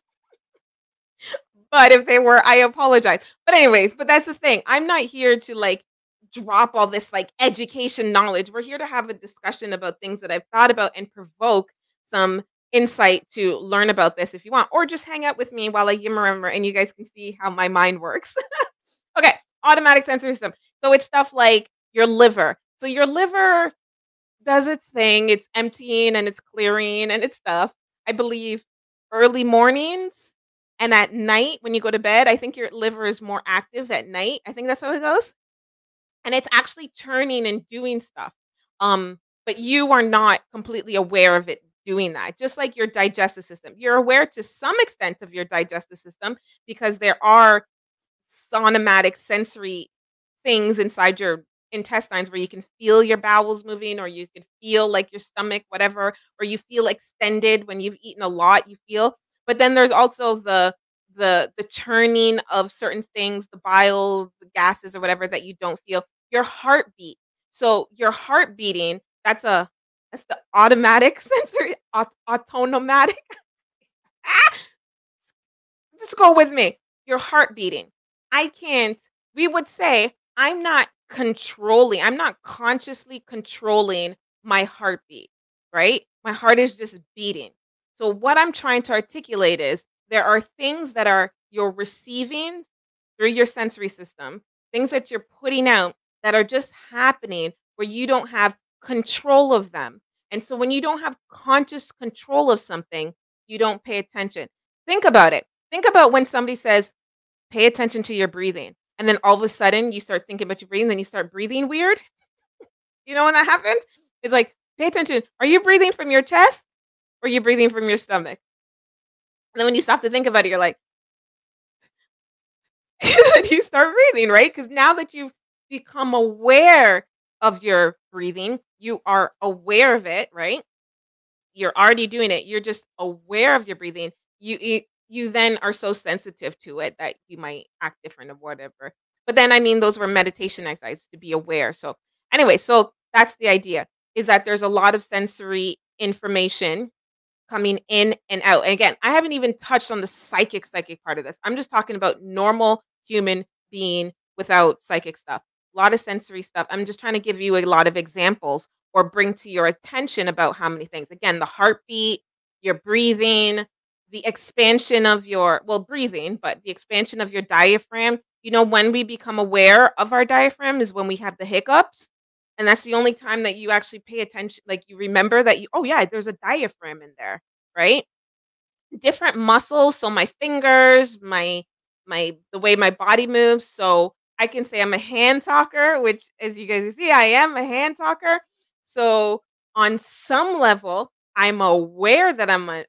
Speaker 1: But if they were, I apologize. But anyways, but that's the thing. I'm not here to like drop all this like education knowledge. We're here to have a discussion about things that I've thought about and provoke some insight to learn about this if you want, or just hang out with me while I yimmer and you guys can see how my mind works. okay, automatic sensory system. So it's stuff like your liver. So your liver does its thing. It's emptying and it's clearing and it's stuff. I believe early mornings and at night when you go to bed, I think your liver is more active at night. I think that's how it goes. And it's actually turning and doing stuff. Um, but you are not completely aware of it doing that. Just like your digestive system. You're aware to some extent of your digestive system because there are sonomatic sensory things inside your intestines where you can feel your bowels moving or you can feel like your stomach whatever or you feel extended when you've eaten a lot you feel but then there's also the the the churning of certain things the bile the gases or whatever that you don't feel your heartbeat so your heart beating that's a that's the automatic sensory aut- autonomatic ah! just go with me your heart beating i can't we would say i'm not controlling I'm not consciously controlling my heartbeat, right? My heart is just beating. So what I'm trying to articulate is there are things that are you're receiving through your sensory system, things that you're putting out that are just happening where you don't have control of them. And so when you don't have conscious control of something, you don't pay attention. Think about it. Think about when somebody says, pay attention to your breathing and then all of a sudden you start thinking about your breathing, then you start breathing weird. You know when that happens? It's like, pay attention. Are you breathing from your chest or are you breathing from your stomach? And then when you stop to think about it, you're like, you start breathing, right? Because now that you've become aware of your breathing, you are aware of it, right? You're already doing it. You're just aware of your breathing. You, you you then are so sensitive to it that you might act different or whatever. But then, I mean, those were meditation exercises to be aware. So, anyway, so that's the idea is that there's a lot of sensory information coming in and out. And again, I haven't even touched on the psychic psychic part of this. I'm just talking about normal human being without psychic stuff. A lot of sensory stuff. I'm just trying to give you a lot of examples or bring to your attention about how many things. Again, the heartbeat, your breathing, the expansion of your well breathing but the expansion of your diaphragm you know when we become aware of our diaphragm is when we have the hiccups and that's the only time that you actually pay attention like you remember that you oh yeah there's a diaphragm in there right? Different muscles so my fingers my my the way my body moves so i can say i'm a hand talker which as you guys see i am a hand talker. So on some level i'm aware that i'm a,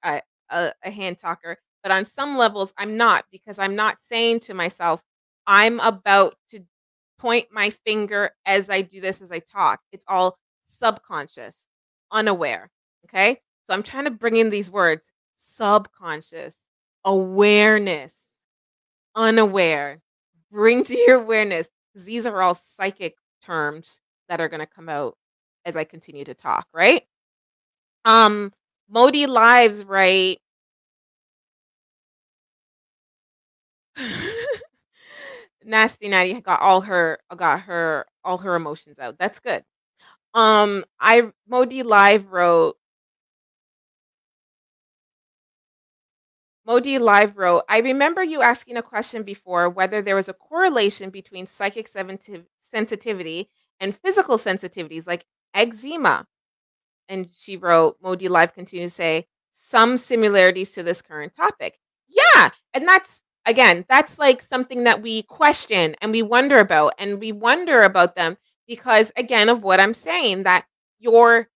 Speaker 1: a, a, hand talker, but on some levels, I'm not because I'm not saying to myself, I'm about to point my finger as I do this as I talk. It's all subconscious, unaware. Okay. So I'm trying to bring in these words subconscious, awareness, unaware. Bring to your awareness. These are all psychic terms that are going to come out as I continue to talk, right? Um, Modi Lives, right? Nasty Natty got all her got her all her emotions out. That's good. Um, I Modi Live wrote Modi Live wrote, I remember you asking a question before whether there was a correlation between psychic sensitivity and physical sensitivities like eczema. and she wrote, Modi Live continues to say, some similarities to this current topic. Yeah, and that's again, that's like something that we question and we wonder about, and we wonder about them because again of what I'm saying that your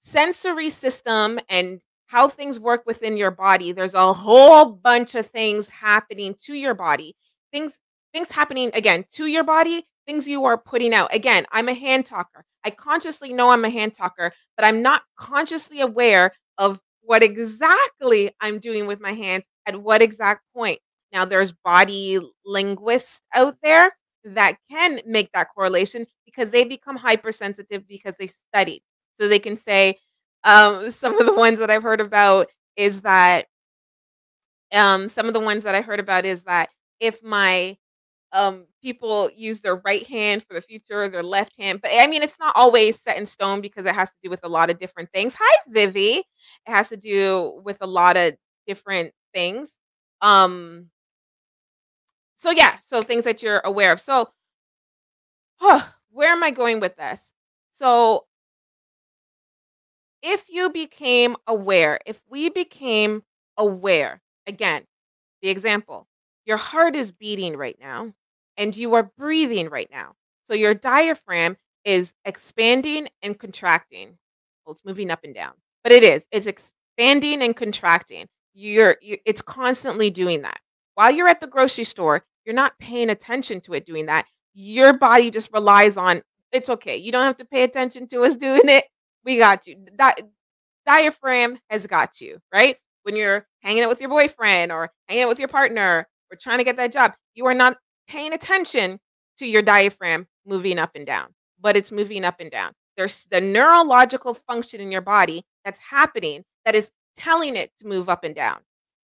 Speaker 1: sensory system and how things work within your body, there's a whole bunch of things happening to your body. Things things happening again to your body, things you are putting out. Again, I'm a hand talker. I consciously know I'm a hand talker, but I'm not consciously aware of what exactly I'm doing with my hands at what exact point. Now, there's body linguists out there that can make that correlation because they become hypersensitive because they studied. So they can say, um, some of the ones that I've heard about is that um, some of the ones that I heard about is that if my um, people use their right hand for the future, their left hand. But I mean, it's not always set in stone because it has to do with a lot of different things. Hi, Vivi. It has to do with a lot of different things. Um, so yeah, so things that you're aware of. So, where am I going with this? So, if you became aware, if we became aware, again, the example, your heart is beating right now and you are breathing right now. So your diaphragm is expanding and contracting. Well, it's moving up and down, but it is. It's expanding and contracting. You're, you it's constantly doing that. While you're at the grocery store, you're not paying attention to it doing that. Your body just relies on it's okay. You don't have to pay attention to us doing it. We got you. Di- diaphragm has got you, right? When you're hanging out with your boyfriend or hanging out with your partner or trying to get that job, you are not paying attention to your diaphragm moving up and down, but it's moving up and down. There's the neurological function in your body that's happening that is telling it to move up and down.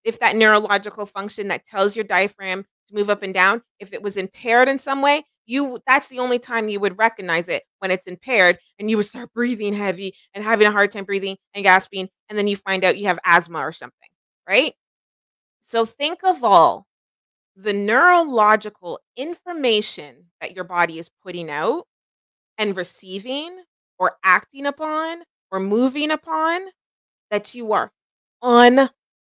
Speaker 1: If that neurological function that tells your diaphragm to move up and down, if it was impaired in some way, you that's the only time you would recognize it when it's impaired and you would start breathing heavy and having a hard time breathing and gasping and then you find out you have asthma or something, right? So think of all the neurological information that your body is putting out and receiving or acting upon or moving upon that you are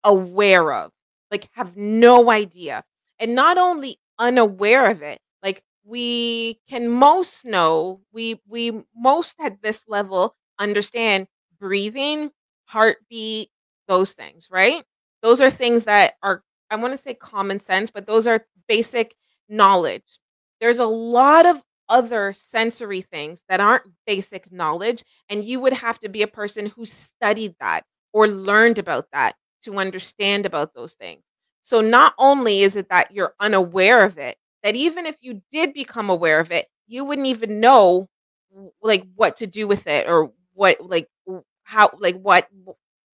Speaker 1: unaware of, like have no idea. And not only unaware of it, like we can most know, we we most at this level understand breathing, heartbeat, those things, right? Those are things that are I want to say common sense, but those are basic knowledge. There's a lot of other sensory things that aren't basic knowledge, and you would have to be a person who studied that or learned about that to understand about those things. So not only is it that you're unaware of it, that even if you did become aware of it, you wouldn't even know like what to do with it or what like how like what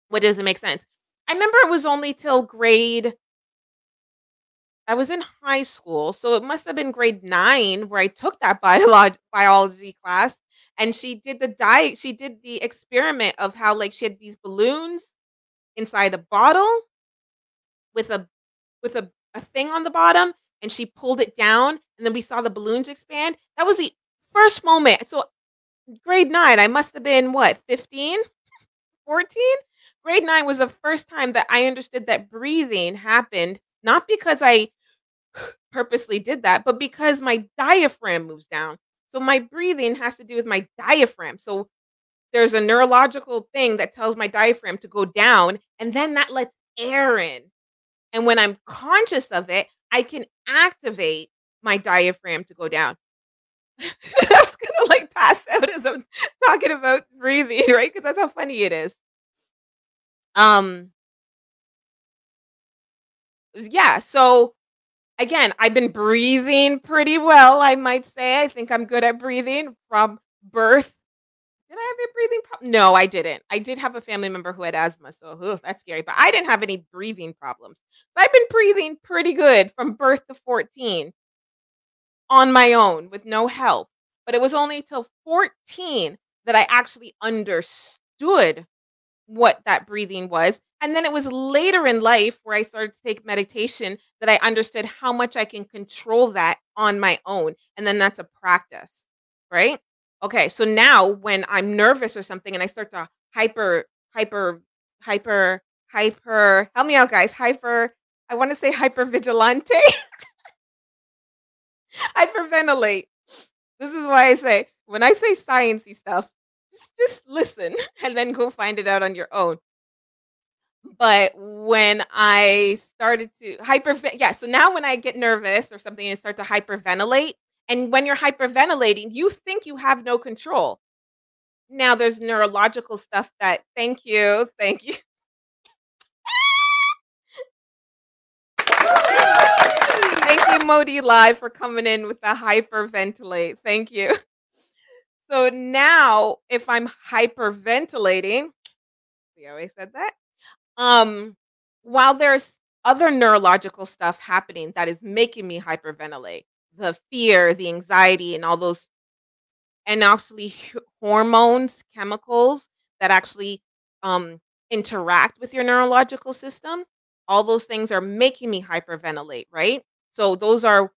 Speaker 1: what does it make sense. I remember it was only till grade I was in high school, so it must have been grade 9 where I took that biolog biology class, and she did the diet she did the experiment of how, like, she had these balloons inside a bottle with a with a a thing on the bottom, and she pulled it down, and then we saw the balloons expand. That was the first moment. So, grade 9, I must have been, what, 15? 14? Grade 9 was the first time that I understood that breathing happened, not because I purposely did that, but because my diaphragm moves down. So my breathing has to do with my diaphragm. So there's a neurological thing that tells my diaphragm to go down, and then that lets air in. And when I'm conscious of it, I can activate my diaphragm to go down. I was gonna like pass out as I'm talking about breathing, right? Because that's how funny it is. Um, yeah, so again, I've been breathing pretty well, I might say. I think I'm good at breathing from birth. Did I have a breathing problem? No, I didn't. I did have a family member who had asthma, so ugh, that's scary. But I didn't have any breathing problems. So I've been breathing pretty good from birth to 14 on my own with no help. But it was only till 14 that I actually understood what that breathing was. And then it was later in life where I started to take meditation that I understood how much I can control that on my own. And then that's a practice, right? Okay, so now when I'm nervous or something and I start to hyper hyper hyper hyper help me out, guys, hyper I wanna say hypervigilante? Hyperventilate. This is why I say, when I say science-y stuff, just just listen and then go find it out on your own. But when I started to hyper, yeah, so now when I get nervous or something and start to hyperventilate, and when you're hyperventilating, you think you have no control. Now there's neurological stuff that thank you, thank you. Thank you, Modi Live, for coming in with the hyperventilate. Thank you. So now if I'm hyperventilating how I said that? Um, while there's other neurological stuff happening that is making me hyperventilate, the fear, the anxiety, and all those and actually hormones, chemicals that actually, um, interact with your neurological system, all those things are making me hyperventilate, right? So those are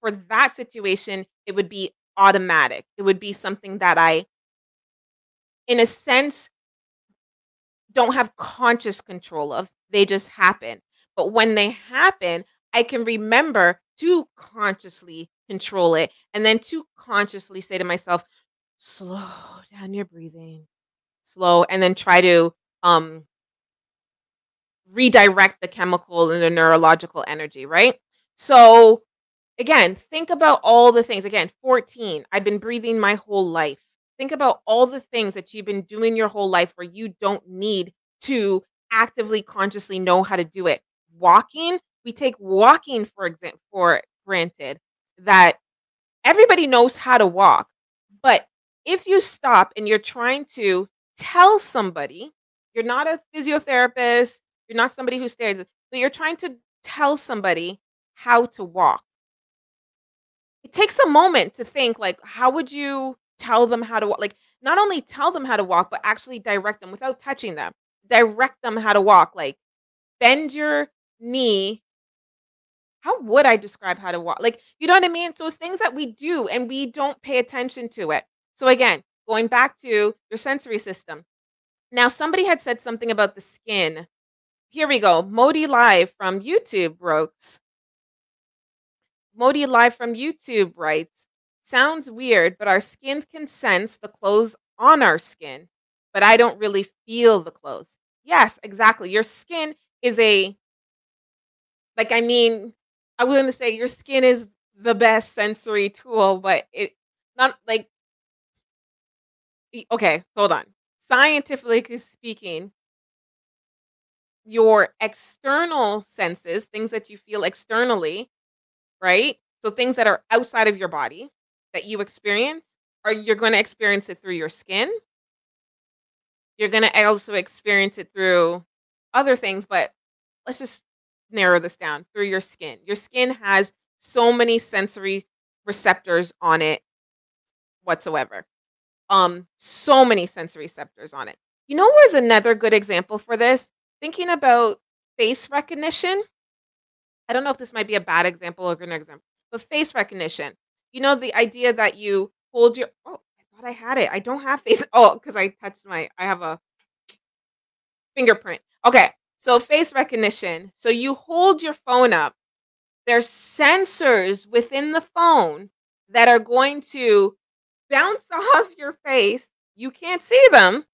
Speaker 1: for that situation, it would be automatic. It would be something that I in a sense don't have conscious control of, they just happen. But when they happen, I can remember to consciously control it, and then to consciously say to myself, "Slow down your breathing. Slow," and then try to, um redirect the chemical and the neurological energy, right? So, again, think about all the things again, 14, I've been breathing my whole life. Think about all the things that you've been doing your whole life where you don't need to actively, consciously know how to do it. Walking, we take walking for exam for granted, that everybody knows how to walk, but if you stop and you're trying to tell somebody, you're not a physiotherapist, you're not somebody who stares, but you're trying to tell somebody how to walk it takes a moment to think, like, how would you tell them how to walk like, not only tell them how to walk, but actually direct them without touching them. Direct them how to walk, like, bend your knee how would I describe how to walk? Like, you know what I mean? So it's things that we do and we don't pay attention to it. So again, going back to your sensory system. Now somebody had said something about the skin. Here we go, Modi Live from YouTube wrote Modi Live from YouTube writes, "Sounds weird, but our skins can sense the clothes on our skin, but I don't really feel the clothes." Yes, exactly. Your skin is a like, I mean, I was gonna say your skin is the best sensory tool, but it not like okay, hold on. Scientifically speaking your external senses, things that you feel externally, right? So things that are outside of your body that you experience, or you're gonna experience it through your skin you're gonna also experience it through other things, but let's just narrow this down, through your skin. Your skin has so many sensory receptors on it whatsoever. Um, so many sensory receptors on it. You know where's another good example for this? Thinking about face recognition. I don't know if this might be a bad example or good example, but face recognition. You know, the idea that you hold your oh, I thought I had it. I don't have face oh, because I touched my I have a fingerprint. Okay, so face recognition. So you hold your phone up. There's sensors within the phone that are going to bounce off your face. You can't see them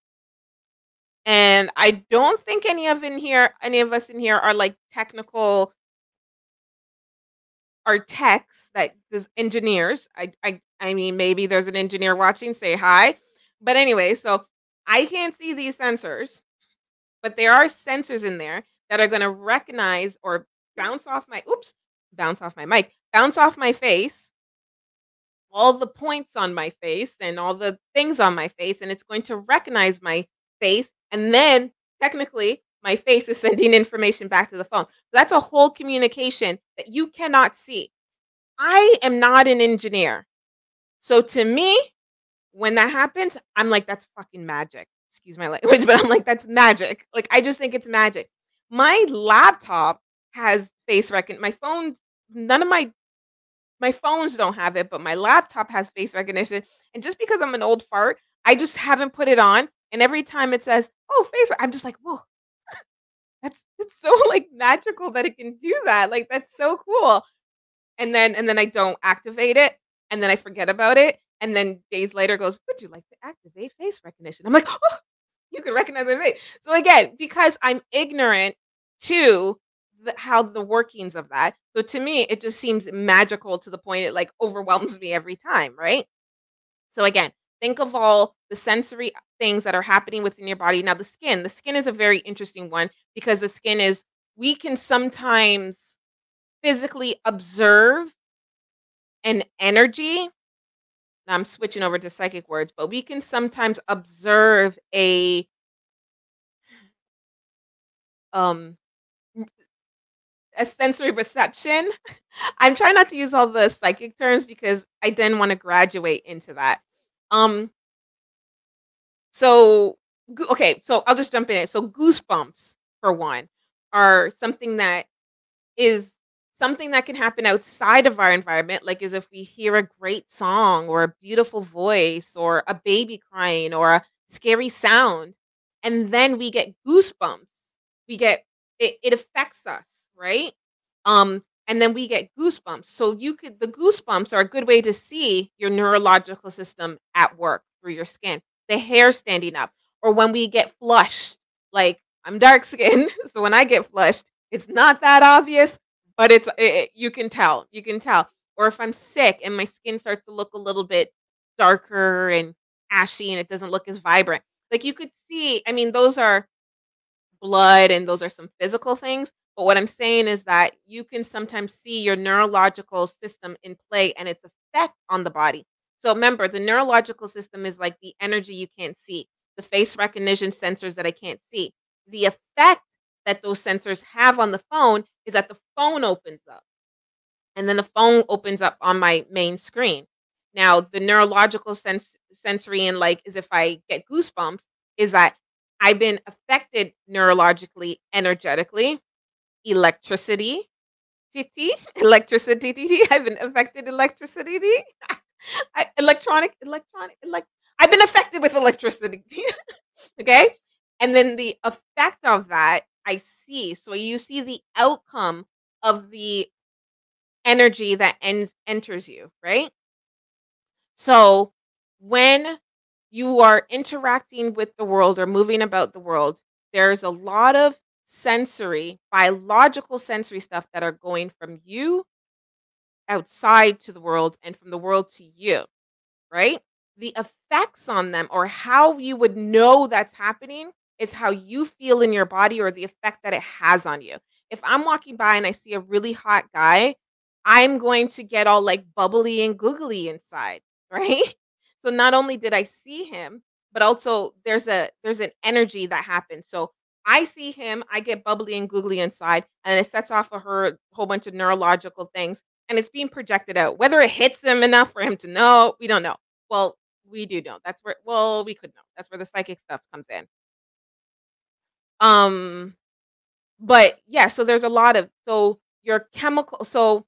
Speaker 1: and I don't think any of in here any of us in here are, like, technical are techs, like, just engineers. I I I mean, maybe there's an engineer watching, say hi. But anyway, so I can't see these sensors, but there are sensors in there that are gonna recognize or bounce off my oops, bounce off my mic, bounce off my face all the points on my face and all the things on my face, and it's going to recognize my face, and then technically, my face is sending information back to the phone. So That's a whole communication that you cannot see. I am not an engineer. So to me, when that happens, I'm like, "That's fucking magic." Excuse my language, but I'm like, "That's magic." Like, I just think it's magic. My laptop has face recon my phone none of my My phones don't have it, but my laptop has face recognition, and just because I'm an old fart, I just haven't put it on, and every time it says, "Oh, face" I'm just like, "Whoa, That's it's so, like, magical that it can do that, like, that's so cool. And then and then I don't activate it, and then I forget about it, and then days later goes, "Would you like to activate face recognition?" I'm like, "Oh, you can recognize my face." So again, because I'm ignorant to the how the workings of that, so to me, it just seems magical to the point it, like, overwhelms me every time, right? So again, think of all the sensory things that are happening within your body. Now the skin, the skin is a very interesting one because the skin is we can sometimes physically observe an energy. Now I'm switching over to psychic words, but we can sometimes observe a um a sensory reception. I'm trying not to use all the psychic terms because I then wanna graduate into that. Um So, okay, so I'll just jump in. So goosebumps, for one, are something that is something that can happen outside of our environment, like, is if we hear a great song or a beautiful voice or a baby crying or a scary sound, and then we get goosebumps. We get it it affects us, right? Um, and then we get goosebumps. So you could the goosebumps are a good way to see your neurological system at work through your skin. The hair standing up, or when we get flushed, like, I'm dark skinned, so when I get flushed, it's not that obvious, but it's i i you can tell, you can tell. Or if I'm sick and my skin starts to look a little bit darker and ashy and it doesn't look as vibrant. Like, you could see I mean, those are blood and those are some physical things, but what I'm saying is that you can sometimes see your neurological system in play and its effect on the body. So remember, the neurological system is like the energy you can't see, the face recognition sensors that I can't see. The effect that those sensors have on the phone is that the phone opens up and then the phone opens up on my main screen. Now, the neurological sens sensory and, like, is if I get goosebumps, is that I've been affected neurologically, energetically, electricity city, electricity I've been affected electricity I electronic electronic elec I've been affected with electricity, okay? And then the effect of that, I see. So you see the outcome of the energy that ents enters you, right? So, when you are interacting with the world or moving about the world, there's a lot of sensory, biological sensory stuff that are going from you outside to the world and from the world to you, right? The effects on them or how you would know that's happening is how you feel in your body or the effect that it has on you. If I'm walking by and I see a really hot guy, I'm going to get all, like, bubbly and googly inside, right? So not only did I see him, but also there's a there's an energy that happens. So I see him, I get bubbly and googly inside, and it sets off a her whole bunch of neurological things, and it's being projected out. Whether it hits him enough for him to know, we don't know. Well, we do know. That's where well, we could know. That's where the psychic stuff comes in. Um, but, yeah, so there's a lot of so your chemical so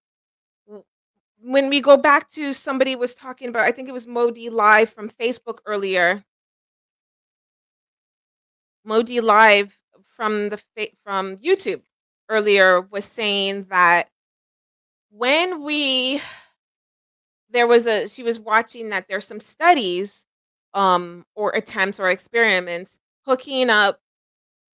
Speaker 1: when we go back to somebody was talking about I think it was Modi Live from Facebook earlier. Modi Live from the from YouTube earlier was saying that when we there was a she was watching that there's some studies, um, or attempts or experiments hooking up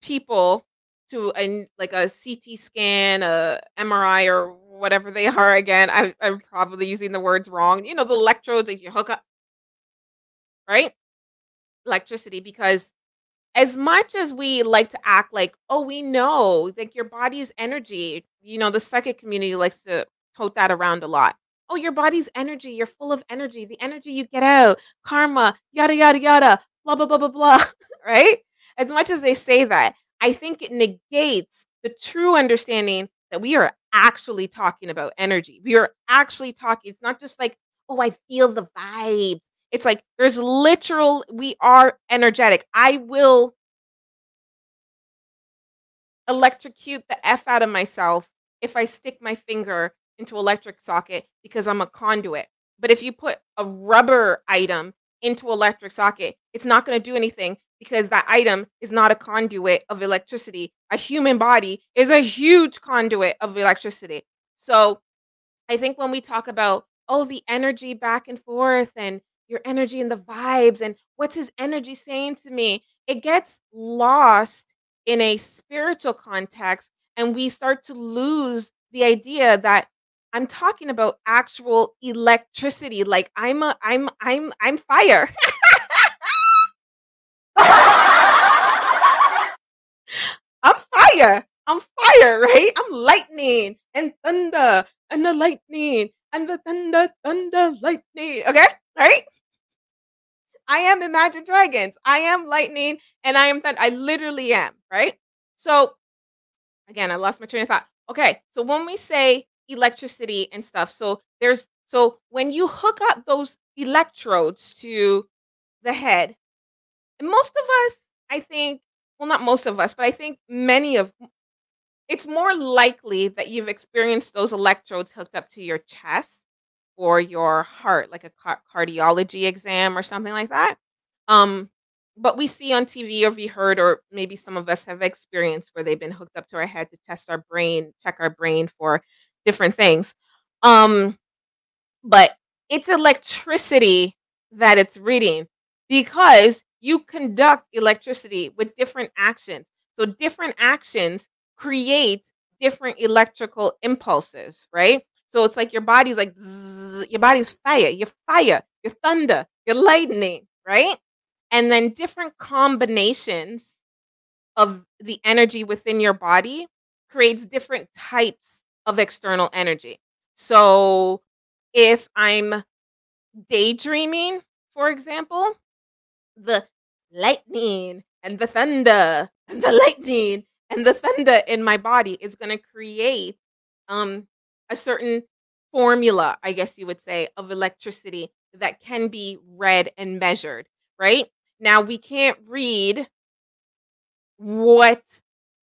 Speaker 1: people to an like a CT scan, a MRI, or whatever they are again. I'm I'm probably using the words wrong. You know, the electrodes that you hook up right? Electricity, because as much as we like to act like, "Oh, we know, like, your body's energy," you know, the psychic community likes to tote that around a lot. "Oh, your body's energy, you're full of energy, the energy you get out, karma, yada, yada, yada, blah, blah, blah, blah, blah," right? As much as they say that, I think it negates the true understanding that we are actually talking about energy. We are actually talking it's not just like, "Oh, I feel the vibes." It's like, there's literal we are energetic. I will electrocute the F out of myself if I stick my finger into electric socket because I'm a conduit. But if you put a rubber item into electric socket, it's not gonna do anything because that item is not a conduit of electricity. A human body is a huge conduit of electricity. So, I think when we talk about, oh, the energy back and forth and your energy and the vibes and what's his energy saying to me, it gets lost in a spiritual context and we start to lose the idea that I'm talking about actual electricity, like I'm a I'm I'm I'm fire. I'm fire. I'm fire, right? I'm lightning and thunder and the lightning and the thunder, thunder, lightning. Okay? Right? I am Imagine Dragons. I am lightning and I am thunder. I literally am, right? So again, I lost my train of thought. Okay, so when we say electricity and stuff, so there's so when you hook up those electrodes to the head, most of us, I think, well, not most of us, but I think many of it's more likely that you've experienced those electrodes hooked up to your chest or your heart, like a car- cardiology exam or something like that. Um, but we see on TV or we heard, or maybe some of us have experienced where they've been hooked up to our head to test our brain, check our brain for different things. Um, but it's electricity that it's reading because you conduct electricity with different actions. So different actions create different electrical impulses, right? So it's like your body's like zzz, your body's fire, your fire, your thunder, your lightning, right? And then different combinations of the energy within your body creates different types of external energy. So if I'm daydreaming, for example, the lightning and the thunder and the lightning and the thunder in my body is going to create um a certain formula, I guess you would say, of electricity that can be read and measured, right? Now we can't read what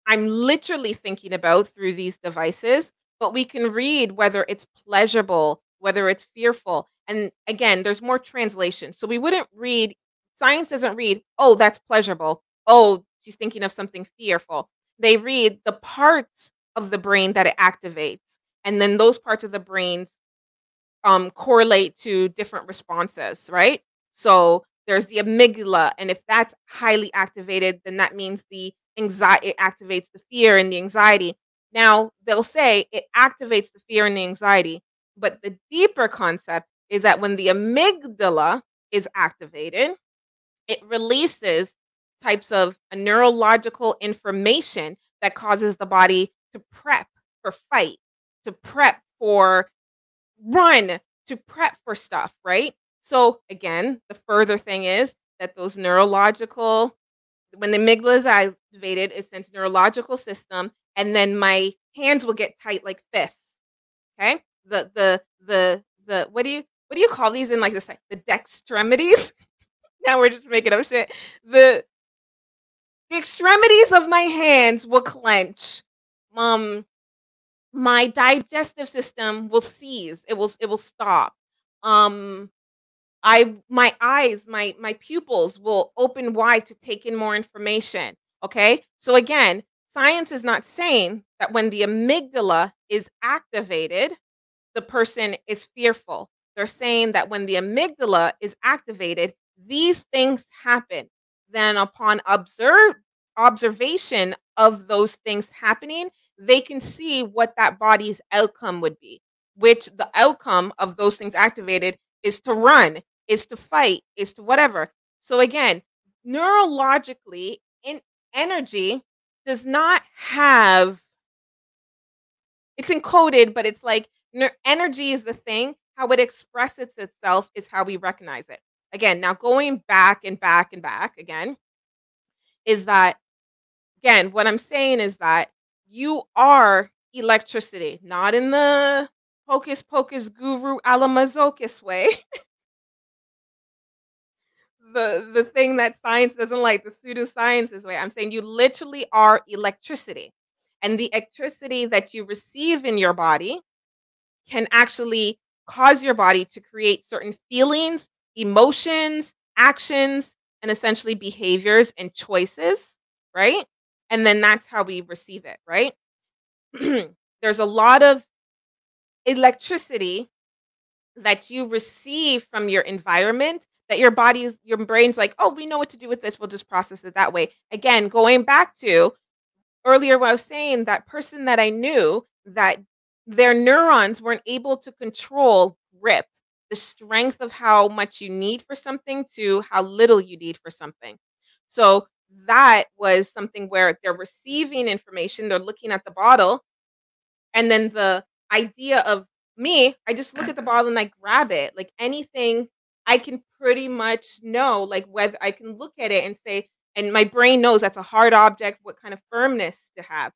Speaker 1: I'm literally thinking about through these devices, but we can read whether it's pleasurable, whether it's fearful. And again, there's more translation. So we wouldn't read, science doesn't read, oh, that's pleasurable. Oh, she's thinking of something fearful. They read the parts of the brain that it activates. And then those parts of the brains um, correlate to different responses, right? So there's the amygdala, and if that's highly activated, then that means the anxiety it activates the fear and the anxiety. Now they'll say it activates the fear and the anxiety, but the deeper concept is that when the amygdala is activated, it releases types of neurological information that causes the body to prep for fight, to prep for run, to prep for stuff, right? So again, the further thing is that those neurological when the amygdala is activated, it sends neurological system, and then my hands will get tight like fists. Okay, the the the the what do you what do you call these in like the the dextremities? now we're just making up shit. The the extremities of my hands will clench. Um, my digestive system will seize. It will it will stop. Um, I my eyes, my my pupils will open wide to take in more information. Okay? So again, science is not saying that when the amygdala is activated, the person is fearful. They're saying that when the amygdala is activated, these things happen. Then upon observe observation of those things happening, they can see what that body's outcome would be, which the outcome of those things activated is to run, is to fight, is to whatever. So again, neurologically, in energy does not have it's encoded, but it's like ner- energy is the thing. How it expresses itself is how we recognize it. Again, now going back and back and back again, is that again, what I'm saying is that you are electricity, not in the hocus pocus guru alamazocus way. the the thing that science doesn't like, the pseudosciences way. I'm saying you literally are electricity. And the electricity that you receive in your body can actually cause your body to create certain feelings, emotions, actions, and essentially behaviors and choices, right? And then that's how we receive it, right? There's a lot of electricity that you receive from your environment that your body's your brain's like, "Oh, we know what to do with this. We'll just process it that way." Again, going back to earlier what I was saying, that person that I knew that their neurons weren't able to control grip, the strength of how much you need for something to how little you need for something. So that was something where they're receiving information, they're looking at the bottle, and then the idea of me, I just look at the bottle and I grab it. Like anything, I can pretty much know, like whether I can look at it and say, and my brain knows that's a hard object, what kind of firmness to have.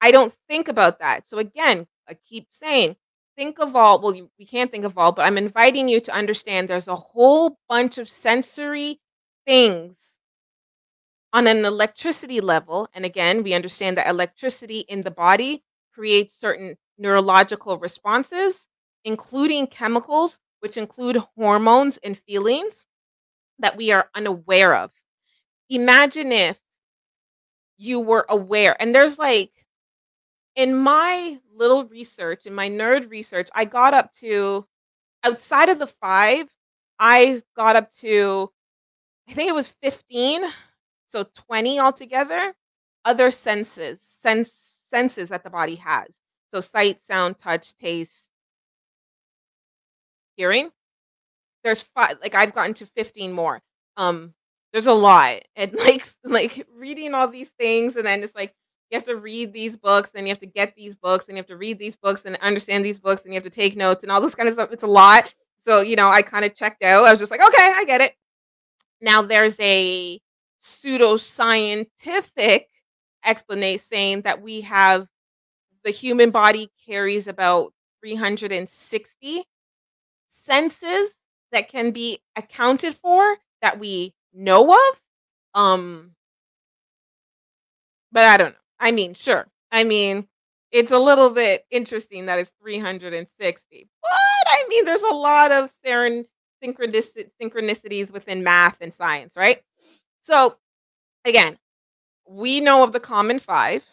Speaker 1: I don't think about that. So again, I keep saying, think of all, well, you, we can't think of all, but I'm inviting you to understand there's a whole bunch of sensory things on an electricity level. And again, we understand that electricity in the body creates certain neurological responses, including chemicals, which include hormones and feelings that we are unaware of. Imagine if you were aware, and there's like, in my little research, in my nerd research, I got up to outside of the five, I got up to, I think it was 15, so 20 altogether, other senses, sense senses that the body has. So sight, sound, touch, taste, hearing. There's five like I've gotten to 15 more. Um there's a lot. And like like reading all these things and then it's like you have to read these books and you have to get these books and you have to read these books and understand these books and you have to take notes and all this kind of stuff. It's a lot. So, you know, I kind of checked out. I was just like, okay, I get it. Now there's a pseudoscientific explanation saying that we have the human body carries about 360 senses that can be accounted for that we know of. Um, but I don't know. I mean, sure. I mean, it's a little bit interesting that it's 360. But I mean, there's a lot of seren- synchronicity- synchronicities within math and science, right? So, again, we know of the common five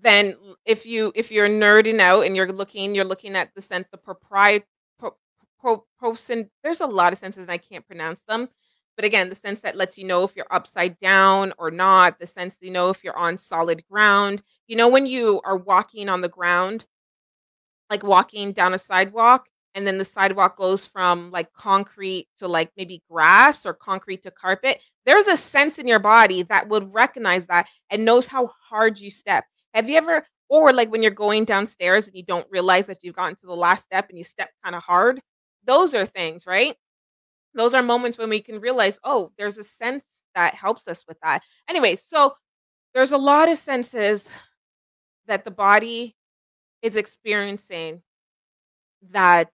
Speaker 1: then if you if you're nerding out and you're looking you're looking at the sense the propriet pro, pro, prosen, there's a lot of senses and I can't pronounce them. But again, the sense that lets you know if you're upside down or not, the sense you know if you're on solid ground. You know when you are walking on the ground, like walking down a sidewalk and then the sidewalk goes from like concrete to like maybe grass or concrete to carpet. There's a sense in your body that would recognize that and knows how hard you step have you ever or like when you're going downstairs and you don't realize that you've gotten to the last step and you step kind of hard? Those are things, right? Those are moments when we can realize, oh, there's a sense that helps us with that. Anyway, so there's a lot of senses that the body is experiencing that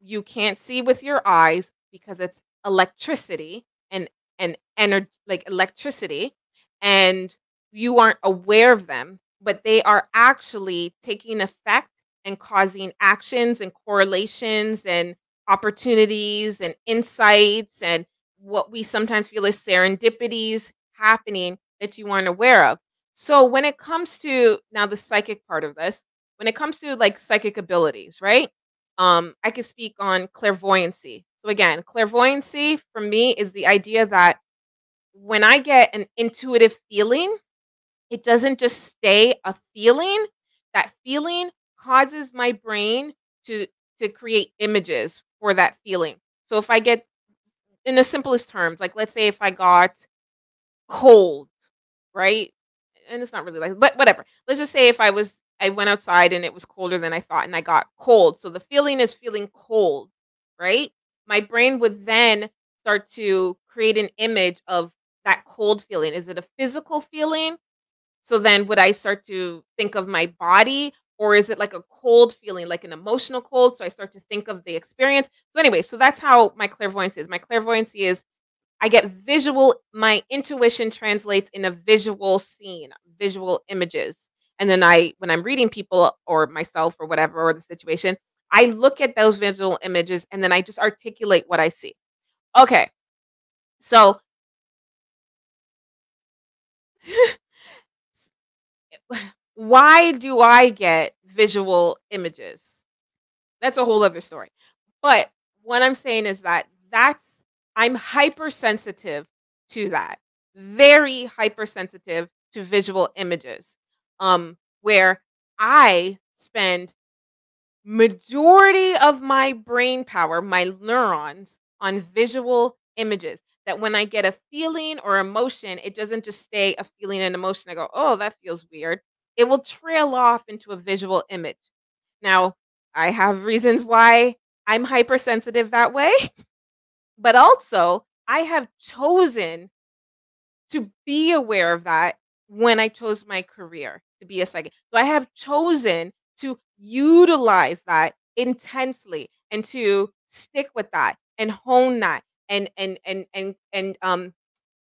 Speaker 1: you can't see with your eyes because it's electricity and and energy like electricity and you aren't aware of them, but they are actually taking effect and causing actions and correlations and opportunities and insights and what we sometimes feel is serendipities happening that you aren't aware of. So when it comes to now the psychic part of this, when it comes to like psychic abilities, right? Um, I can speak on clairvoyancy. So again, clairvoyancy for me is the idea that when I get an intuitive feeling it doesn't just stay a feeling. That feeling causes my brain to to create images for that feeling. So if I get in the simplest terms, like let's say if I got cold, right? And it's not really like but whatever. Let's just say if I was I went outside and it was colder than I thought and I got cold. So the feeling is feeling cold, right? My brain would then start to create an image of that cold feeling. Is it a physical feeling so then would I start to think of my body or is it like a cold feeling, like an emotional cold? So I start to think of the experience. So anyway, so that's how my clairvoyance is. My clairvoyance is I get visual, my intuition translates in a visual scene, visual images. and then I when I'm reading people or myself or whatever or the situation, I look at those visual images and then I just articulate what I see. Okay. So why do I get visual images? That's a whole other story. But what I'm saying is that that's I'm hypersensitive to that. Very hypersensitive to visual images. Um where I spend majority of my brain power, my neurons on visual images that when I get a feeling or emotion, it doesn't just stay a feeling and emotion. I go, "Oh, that feels weird." It will trail off into a visual image. Now, I have reasons why I'm hypersensitive that way, but also I have chosen to be aware of that when I chose my career to be a psychic. So I have chosen to utilize that intensely and to stick with that and hone that and and and and and um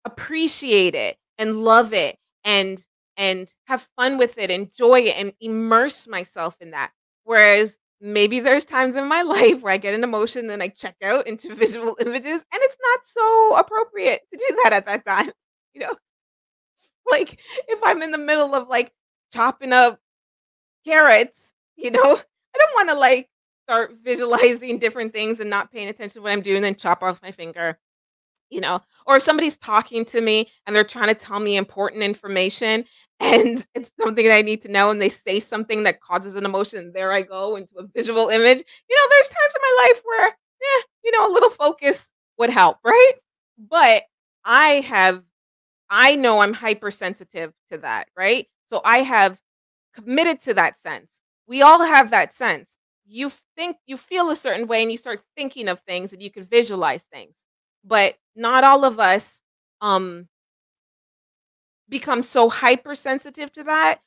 Speaker 1: appreciate it and love it and and have fun with it, enjoy it and immerse myself in that. Whereas maybe there's times in my life where I get an emotion, then I check out into visual images and it's not so appropriate to do that at that time, you know? Like if I'm in the middle of like chopping up carrots, you know, I don't wanna like start visualizing different things and not paying attention to what I'm doing, then chop off my finger, you know? Or if somebody's talking to me and they're trying to tell me important information and it's something that I need to know and they say something that causes an emotion, there I go into a visual image. You know, there's times in my life where, eh, you know, a little focus would help, right? But I have I know I'm hypersensitive to that, right? So I have committed to that sense. We all have that sense. You think you feel a certain way and you start thinking of things and you can visualize things. But not all of us um become so hypersensitive to that.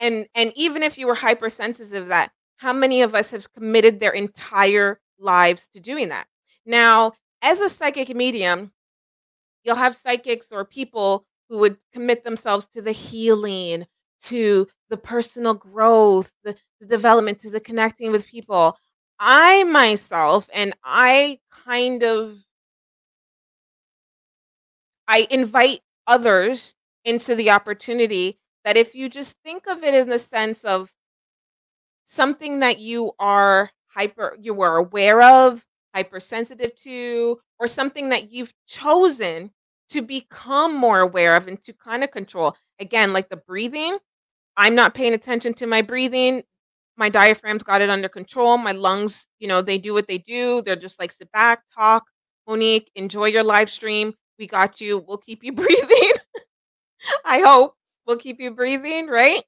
Speaker 1: And and even if you were hypersensitive to that, how many of us have committed their entire lives to doing that? Now, as a psychic medium, you'll have psychics or people who would commit themselves to the healing, to the personal growth, the, the development, to the connecting with people. I myself, and I kind of I invite others into the opportunity that if you just think of it in the sense of something that you are hyper you were aware of, hypersensitive to, or something that you've chosen to become more aware of and to kind of control. Again, like the breathing, I'm not paying attention to my breathing. My diaphragm's got it under control. My lungs, you know, they do what they do. They're just like sit back, talk, Monique, enjoy your live stream. We got you. We'll keep you breathing. I hope we'll keep you breathing, right?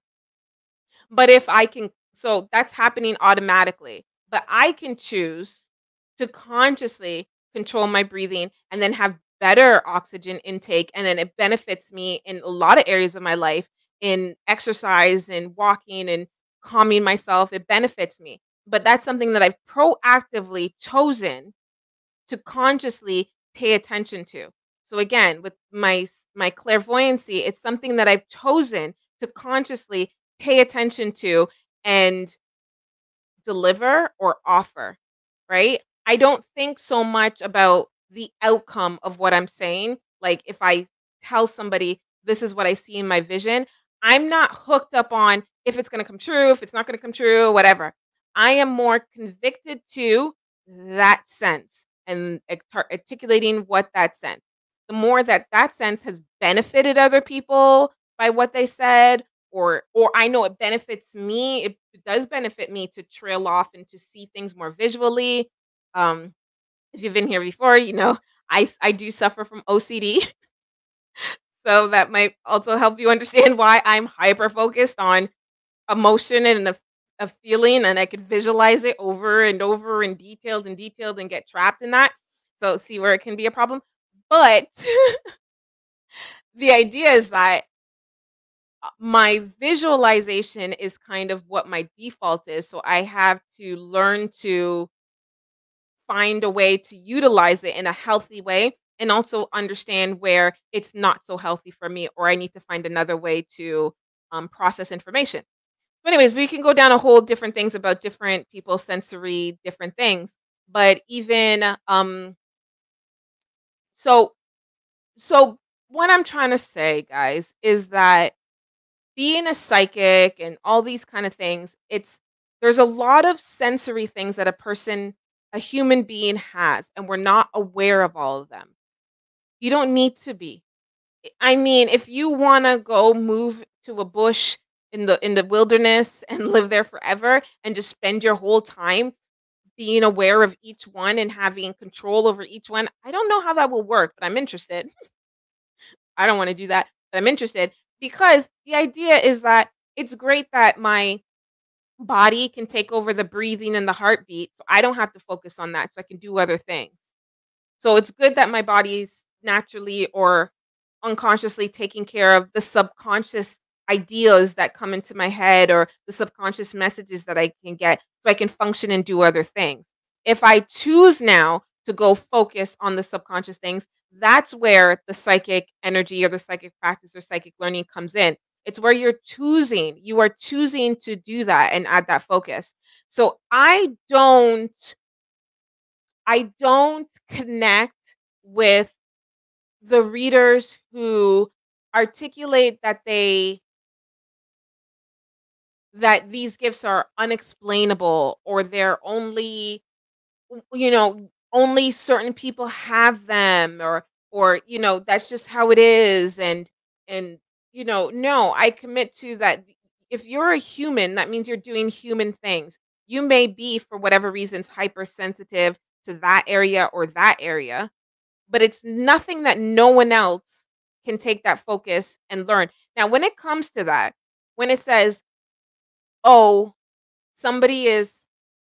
Speaker 1: But if I can, so that's happening automatically. But I can choose to consciously control my breathing and then have better oxygen intake. And then it benefits me in a lot of areas of my life in exercise and walking and calming myself. It benefits me. But that's something that I've proactively chosen to consciously pay attention to. So again, with my my clairvoyancy, it's something that I've chosen to consciously pay attention to and deliver or offer, right? I don't think so much about the outcome of what I'm saying. Like if I tell somebody this is what I see in my vision, I'm not hooked up on if it's going to come true, if it's not going to come true, whatever. I am more convicted to that sense and articulating what that sense the more that that sense has benefited other people by what they said or or I know it benefits me, it, does benefit me to trail off and to see things more visually. Um, if you've been here before, you know I I do suffer from OCD, so that might also help you understand why I'm hyper focused on emotion and a, a feeling, and I could visualize it over and over and detailed and detailed and get trapped in that. So see where it can be a problem. But the idea is that uh, my visualization is kind of what my default is. So I have to learn to find a way to utilize it in a healthy way and also understand where it's not so healthy for me or I need to find another way to um, process information. But anyways, we can go down a whole different things about different people's sensory different things. But even um so so what I'm trying to say, guys, is that being a psychic and all these kind of things, it's there's a lot of sensory things that a person, a human being has, and we're not aware of all of them. You don't need to be. I mean, if you wanna go move to a bush in the in the wilderness and live there forever and just spend your whole time being aware of each one and having control over each one, I don't know how that will work, but I'm interested. I don't wanna do that, but I'm interested because the idea is that it's great that my body can take over the breathing and the heartbeat, so I don't have to focus on that, so I can do other things. So it's good that my body's naturally or unconsciously taking care of the subconscious ideas that come into my head or the subconscious messages that I can get so I can function and do other things. If I choose now to go focus on the subconscious things, that's where the psychic energy or the psychic practice or psychic learning comes in. It's where you're choosing, you are choosing to do that and add that focus. So I don't I don't connect with the readers who articulate that they that these gifts are unexplainable or they're only you know, only certain people have them or or, you know, that's just how it is and and, you know, no, I commit to that if you're a human, that means you're doing human things. You may be, for whatever reasons, hypersensitive to that area or that area, but it's nothing that no one else can take that focus and learn. Now, when it comes to that, when it says, "Oh, somebody is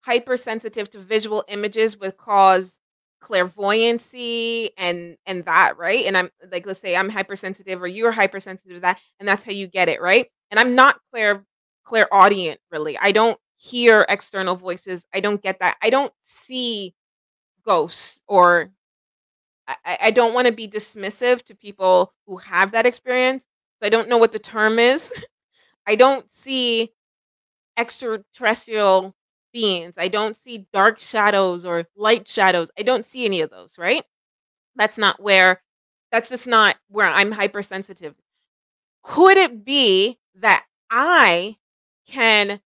Speaker 1: hypersensitive to visual images would cause clairvoyancy and and that," right? And I'm like, let's say I'm hypersensitive or you're hypersensitive to that, and that's how you get it, right? And I'm not clair clairaudient, really. I don't hear external voices. I don't get that. I don't see ghosts or I I don't wanna be dismissive to people who have that experience. So I don't know what the term is. I don't see extraterrestrial beings. I don't see dark shadows or light shadows. I don't see any of those, right? That's not where that's just not where I'm hypersensitive. Could it be that I can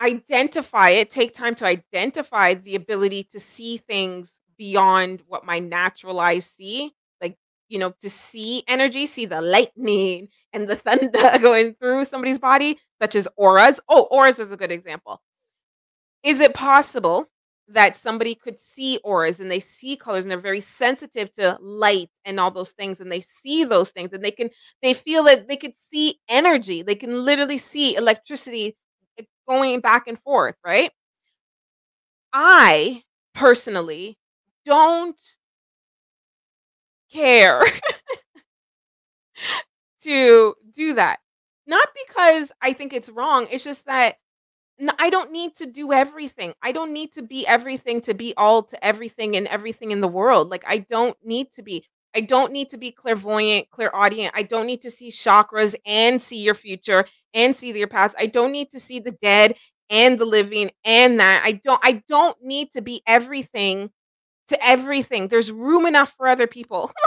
Speaker 1: identify it, take time to identify the ability to see things beyond what my natural eyes see? Like, you know, to see energy, see the lightning and the thunder going through somebody's body, such as auras. Oh, auras is a good example. Is it possible that somebody could see auras and they see colors and they're very sensitive to light and all those things and they see those things and they can they feel that they could see energy. They can literally see electricity eh, going back and forth, right? I personally don't care to do that. Not because I think it's wrong, it's just that I don't need to do everything. I don't need to be everything to be all to everything and everything in the world. Like, I don't need to be. I don't need to be clairvoyant, clairaudient. I don't need to see chakras and see your future and see your past. I don't need to see the dead and the living and that. I don't I don't need to be everything to everything. There's room enough for other people.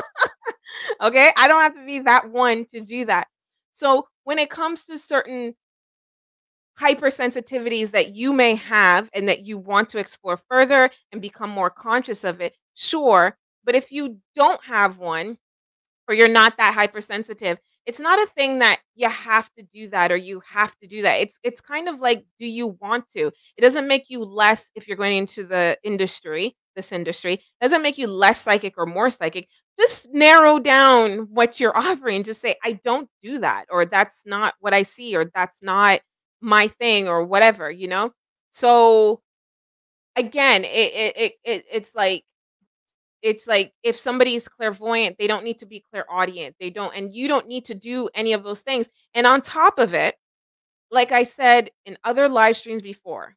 Speaker 1: Okay? I don't have to be that one to do that. So, when it comes to certain hypersensitivities that you may have and that you want to explore further and become more conscious of it, sure. But if you don't have one or you're not that hypersensitive, it's not a thing that you have to do that or you have to do that. It's it's kind of like, do you want to? It doesn't make you less if you're going into the industry, this industry. Doesn't make you less psychic or more psychic. Just narrow down what you're offering. Just say, "I don't do that," or "That's not what I see," or "That's not my thing," or whatever, you know? So, again, it it it it it's like it's like if somebody's clairvoyant, they don't need to be clairaudient. They don't and you don't need to do any of those things. And on top of it, like I said in other live streams before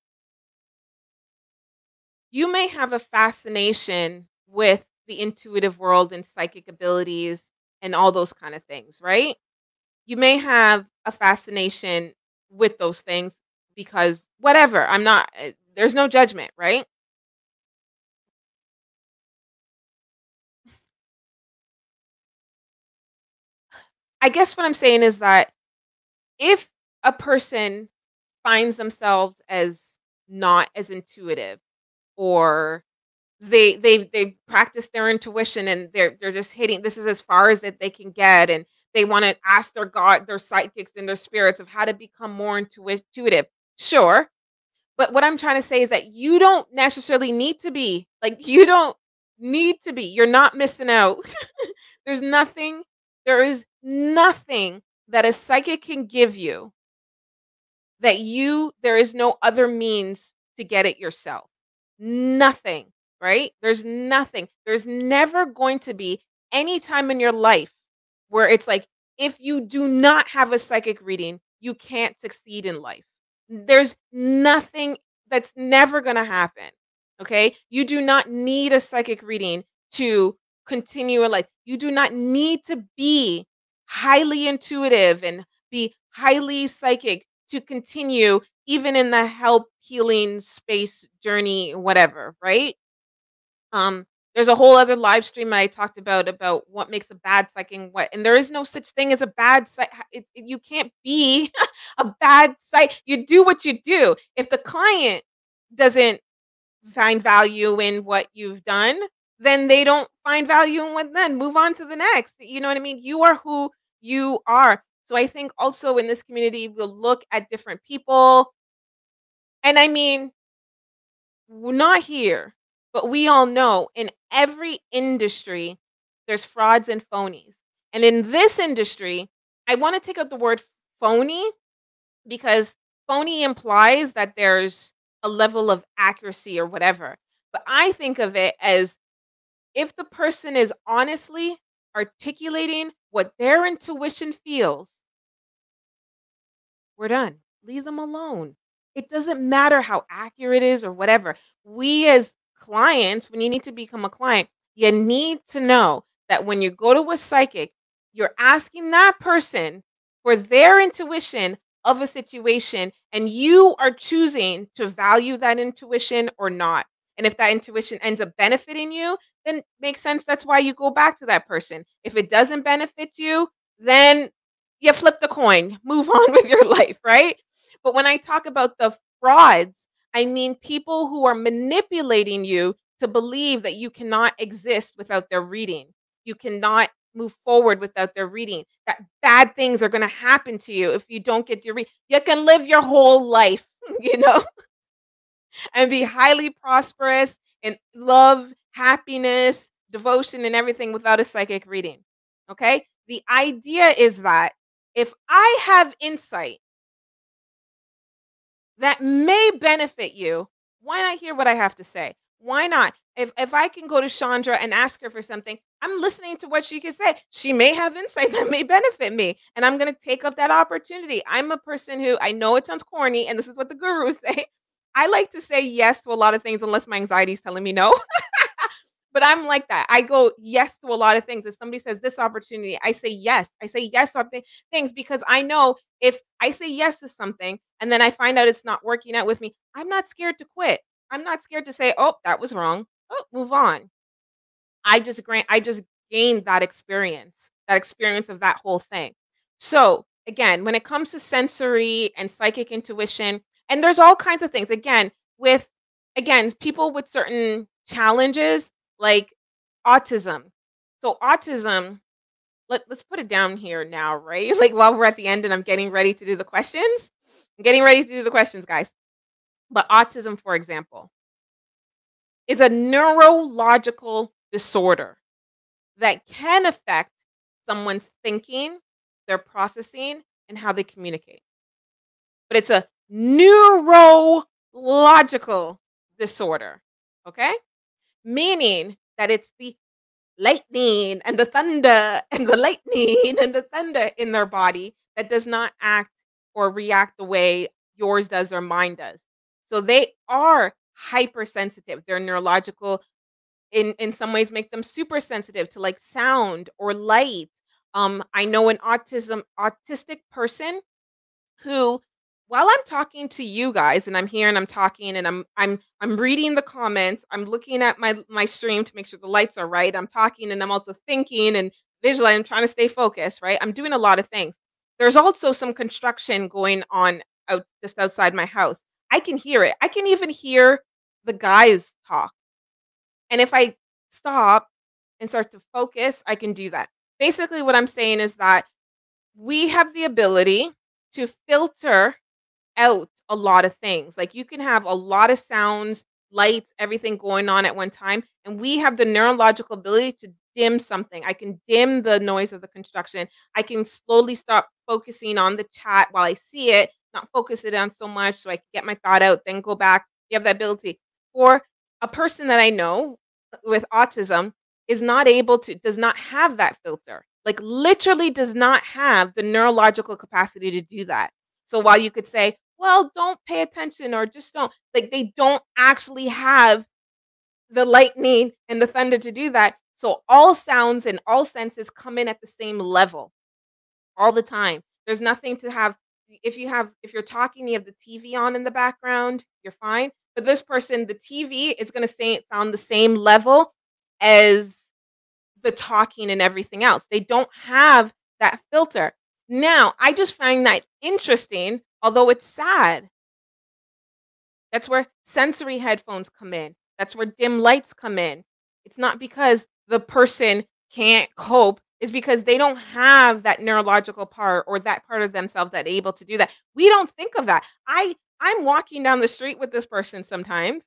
Speaker 1: you may have a fascination with the intuitive world and psychic abilities and all those kind of things, right? you may have a fascination with those things because whatever, I'm not eh, there's no judgment, right? I guess what I'm saying is that if a person finds themselves as not as intuitive or they they've they've practiced their intuition and they're they're just hitting this is as far as that they can get and they want to ask their god their psychics and their spirits of how to become more intuitive sure but what i'm trying to say is that you don't necessarily need to be like you don't need to be you're not missing out there's nothing there is nothing that a psychic can give you that you there is no other means to get it yourself. Nothing, right? There's nothing. There's never going to be any time in your life where it's like if you do not have a psychic reading, you can't succeed in life. There's nothing that's never going to happen. Okay? You do not need a psychic reading to continue in life. You do not need to be highly intuitive and be highly psychic to continue even in the help healing space journey whatever right? Um there's a whole other live stream I talked about about what makes a bad psychic and what and there is no such thing as a bad psych it, it- you can't be a bad psych you do what you do. If the client doesn't find value in what you've done then they don't find value in what then move on to the next you know what i mean? You are who you are so I think also in this community, we'll look at different people. And I mean, we're not here, but we all know in every industry, there's frauds and phonies. And in this industry, I want to take out the word phony because phony implies that there's a level of accuracy or whatever. But I think of it as if the person is honestly articulating what their intuition feels we're done. Leave them alone. It doesn't matter how accurate it is or whatever. We as clients, when you need to become a client, you need to know that when you go to a psychic, you're asking that person for their intuition of a situation and you are choosing to value that intuition or not. And if that intuition ends up benefiting you, then makes sense that's why you go back to that person. If it doesn't benefit you, then you flip the coin, move on with your life, right? But when I talk about the frauds, I mean people who are manipulating you to believe that you cannot exist without their reading. You cannot move forward without their reading. That bad things are going to happen to you if you don't get your read. You can live your whole life, you know, and be highly prosperous in love, happiness, devotion, and everything without a psychic reading. Okay. The idea is that if I have insight that may benefit you, why not hear what I have to say? Why not? If if I can go to Chandra and ask her for something, I'm listening to what she can say. She may have insight that may benefit me, and I'm going to take up that opportunity. I'm a person who I know it sounds corny, and this is what the gurus say. I like to say yes to a lot of things unless my anxiety is telling me no. But I'm like that. I go yes to a lot of things. If somebody says this opportunity, I say yes. I say yes to things because I know if I say yes to something and then I find out it's not working out with me, I'm not scared to quit. I'm not scared to say, "Oh, that was wrong." Oh, move on. I just grant I just gained that experience, that experience of that whole thing. So, again, when it comes to sensory and psychic intuition, and there's all kinds of things. Again, with again, people with certain challenges like autism. So autism, let, let's put it down here now, right? Like while we're at the end and I'm getting ready to do the questions. I'm getting ready to do the questions, guys. But autism, for example, is a neurological disorder that can affect someone's thinking, their processing, and how they communicate. But it's a neurological disorder, okay? Meaning that it's the lightning and the thunder and the lightning and the thunder in their body that does not act or react the way yours does or mine does. So they are hypersensitive. Their neurological in in some ways make them super sensitive to like sound or light Um, I know an autism autistic person who while I'm talking to you guys and I'm here and I'm talking and I'm I'm I'm reading the comments, I'm looking at my my stream to make sure the lights are right. I'm talking and I'm also thinking and visualizing, I'm trying to stay focused, right? I'm doing a lot of things. There's also some construction going on out just outside my house. I can hear it. I can even hear the guys talk. And if I stop and start to focus, I can do that. Basically, what I'm saying is that we have the ability to filter out a lot of things. Like you can have a lot of sounds, lights, everything going on at one time, and we have the neurological ability to dim something. I can dim the noise of the construction. I can slowly stop focusing on the chat while I see it, not focus it on so much so I can get my thought out, then go back. You have that ability. For a person that I know with autism is not able to does not have that filter. Like literally does not have the neurological capacity to do that. So while you could say, well, don't pay attention or just don't, like they don't actually have the lightning and the thunder to do that. So all sounds and all senses come in at the same level all the time. There's nothing to have if you have if you're talking, you have the TV on in the background, you're fine. But this person, the TV is gonna say sound the same level as the talking and everything else. They don't have that filter. Now, I just find that interesting, although it's sad. That's where sensory headphones come in. That's where dim lights come in. It's not because the person can't cope, it's because they don't have that neurological part or that part of themselves that able to do that. We don't think of that. I I'm walking down the street with this person sometimes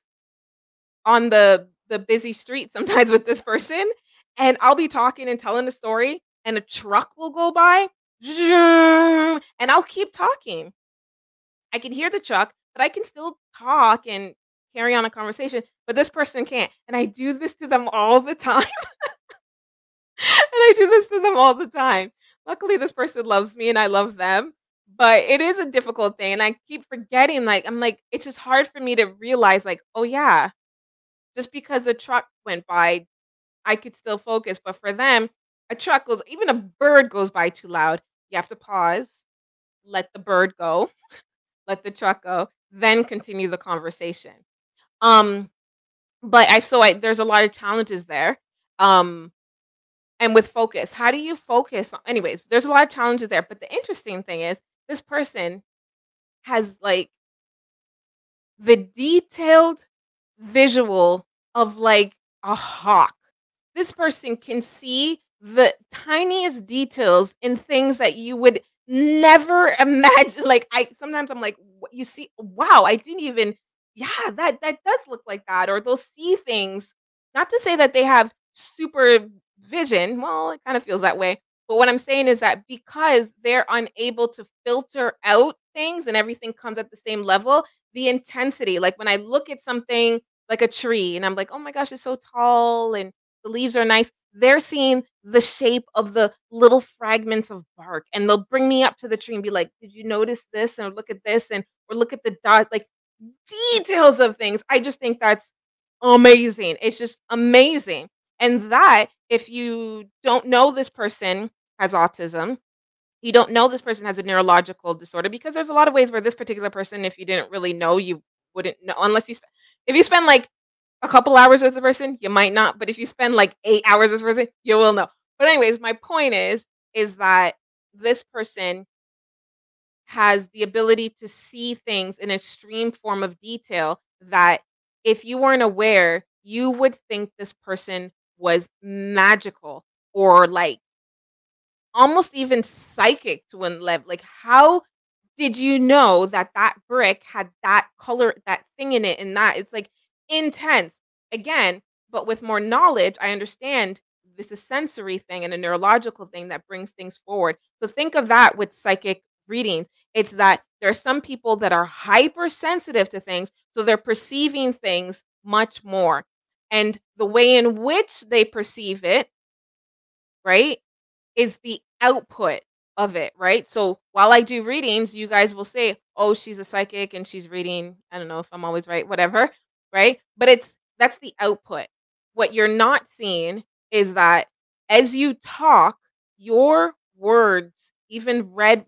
Speaker 1: on the the busy street sometimes with this person, and I'll be talking and telling a story, and a truck will go by, and I'll keep talking. I can hear the truck, but I can still talk and carry on a conversation, but this person can't, and I do this to them all the time. And I do this to them all the time. Luckily, this person loves me and I love them, but it is a difficult thing, and I keep forgetting, like, I'm like, it's just hard for me to realize, like, "Oh, yeah, just because the truck went by, I could still focus." But for them, a truck goes even a bird goes by too loud, you have to pause, let the bird go, let the truck go, then continue the conversation. Um, but I so I there's a lot of challenges there. Um, and with focus, how do you focus on anyways, there's a lot of challenges there, but the interesting thing is this person has, like the detailed visual of, like, a hawk. This person can see the tiniest details in things that you would never imagine, like, I sometimes I'm like, "What you see wow, I didn't even yeah, that that does look like that," or they'll see things not to say that they have super vision, well, it kinda feels that way, but what I'm saying is that because they're unable to filter out things and everything comes at the same level, the intensity, like, when I look at something like a tree and I'm like, "Oh my gosh, it's so tall and the leaves are nice," they're seeing the shape of the little fragments of bark, and they'll bring me up to the tree and be like, "Did you notice this?" And "Look at this," and or "Look at the dot," like, details of things. I just think that's amazing. It's just amazing. And that, if you don't know this person has autism, you don't know this person has a neurological disorder because there's a lot of ways where this particular person, if you didn't really know, you wouldn't know unless you sp if you spend, like, a couple hours with the person, you might not, but if you spend, like, 8 hours with the person, you will know. But anyways, my point is, is that this person has the ability to see things in extreme form of detail that if you weren't aware, you would think this person was magical or, like almost even psychic to one level. like, how did you know that that brick had that color that thing in it and that it's, like, intense. Again, but with more knowledge, I understand this is sensory thing and a neurological thing that brings things forward. So think of that with psychic reading. It's that there are some people that are hypersensitive to things, so they're perceiving things much more, and the way in which they perceive it right, is the output of it, right? So, while I do readings, you guys will say, "Oh, she's a psychic and she's reading" I don't know if I'm always right, whatever, right? But it's that's the output. What you're not seeing is that as you talk your words, even read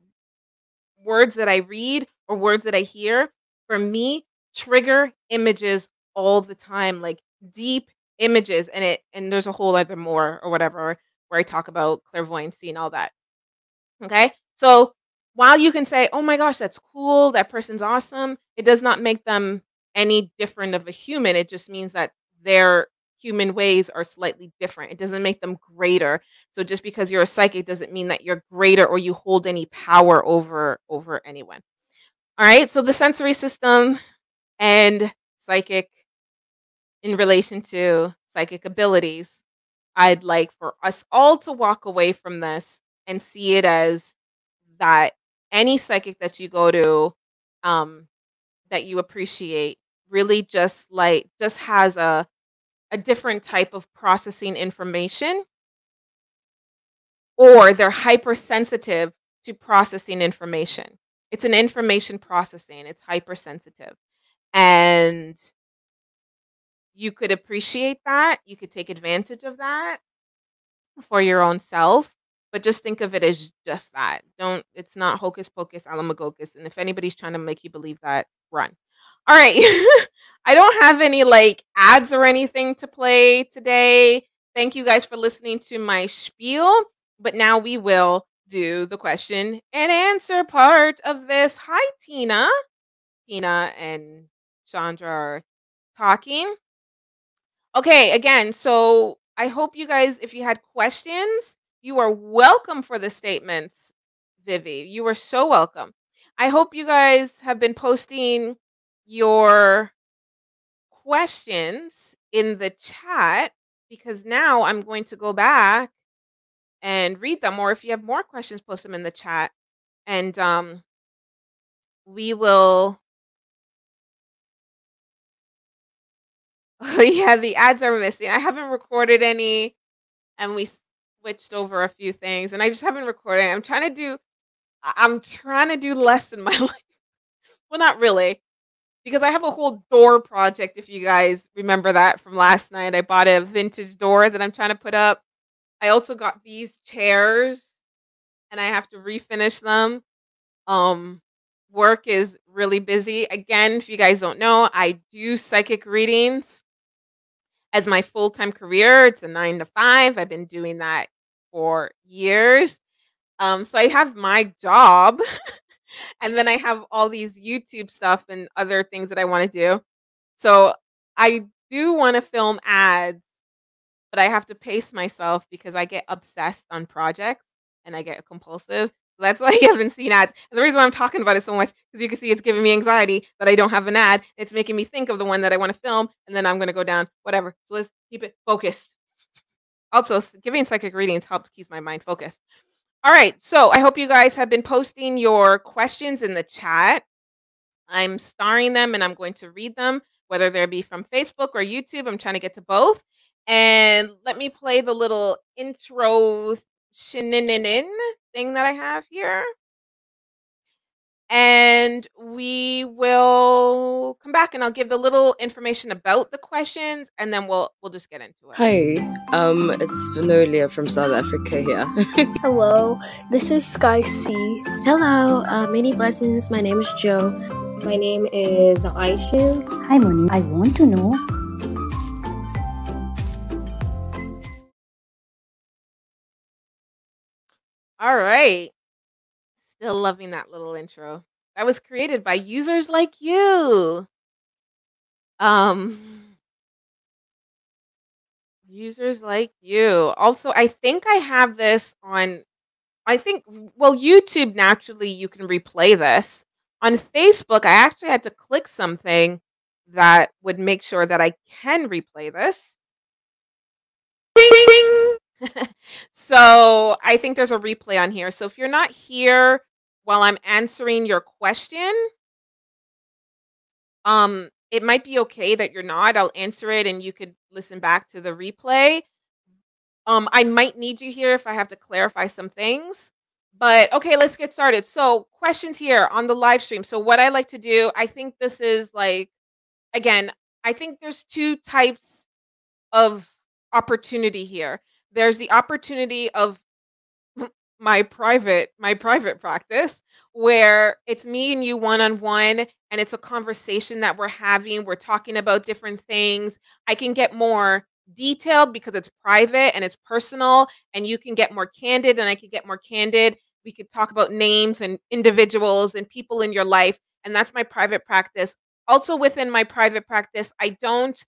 Speaker 1: words that I read or words that I hear, for me, trigger images all the time, like deep images, and it and there's a whole other more or whatever where I talk about clairvoyancy and all that. Okay? So while you can say, "Oh my gosh, that's cool, that person's awesome," it does not make them any different of a human. It just means that their human ways are slightly different. It doesn't make them greater. So just because you're a psychic doesn't mean that you're greater or you hold any power over over anyone. All right? So the sensory system and psychic in relation to psychic abilities, I'd like for us all to walk away from this and see it as that any psychic that you go to, um, that you appreciate really just like just has a a different type of processing information or they're hypersensitive to processing information. It's an information processing, it's hypersensitive. And you could appreciate that, you could take advantage of that for your own self, but just think of it as just that. Don't it's not hocus pocus alamagocus, and if anybody's trying to make you believe that, run. All right. I don't have any like ads or anything to play today. Thank you guys for listening to my spiel, but now we will do the question and answer part of this. Hi, Tina. Tina and Chandra are talking. Okay, again, so I hope you guys, if you had questions, you are welcome for the statements, Vivi. You are so welcome. I hope you guys have been posting your questions in the chat because now I'm going to go back and read them. Or if you have more questions, post them in the chat. And um, we will. Oh, yeah, the ads are missing. I haven't recorded any, and we switched over a few things, and I just haven't recorded. I'm trying to do. I'm trying to do less in my life. Well, not really because I have a whole door project. If you guys remember that from last night, I bought a vintage door that I'm trying to put up. I also got these chairs, and I have to refinish them. Um, work is really busy. Again, if you guys don't know, I do psychic readings as my full time career. It's a nine to five. I've been doing that for years. Um, so I have my job and then I have all these YouTube stuff and other things that I want to do. So I do want to film ads, but I have to pace myself because I get obsessed on projects and I get compulsive. So that's why you haven't seen ads. And the reason why I'm talking about it so much because you can see it's giving me anxiety that I don't have an ad. It's making me think of the one that I want to film, and then I'm going to go down whatever. So let's keep it focused. Also, giving psychic readings helps keep my mind focused. All right. So I hope you guys have been posting your questions in the chat. I'm starring them and I'm going to read them, whether they be from Facebook or YouTube. I'm trying to get to both. And let me play the little intro shenanigan thing that I have here. And we will come back and I'll give the little information about the questions and then we'll we'll just get into it.
Speaker 3: Hi, um, it's Venolia from South Africa here.
Speaker 4: Hello, this is Sky C.
Speaker 5: Hello, uh, many blessings. My name is Joe.
Speaker 6: My name is Aisha.
Speaker 7: Hi, Moni. I want to know
Speaker 1: All right. Still loving that little intro. That was created by users like you. Um users like you. Also, I think I have this on I think well YouTube naturally you can replay this. On Facebook, I actually had to click something that would make sure that I can replay this. so I think there's a replay on here. So if you're not here while I'm answering your question, um, it might be okay that you're not. I'll answer it and you could listen back to the replay. Um, I might need you here if I have to clarify some things. But okay, let's get started. So, questions here on the live stream. So, what I like to do, I think this is like, again, I think there's two types of opportunity here. There's the opportunity of my private my private practice where it's me and you one on one and it's a conversation that we're having. We're talking about different things. I can get more detailed because it's private and it's personal and you can get more candid and I can get more candid. We could talk about names and individuals and people in your life and that's my private practice. Also within my private practice, I don't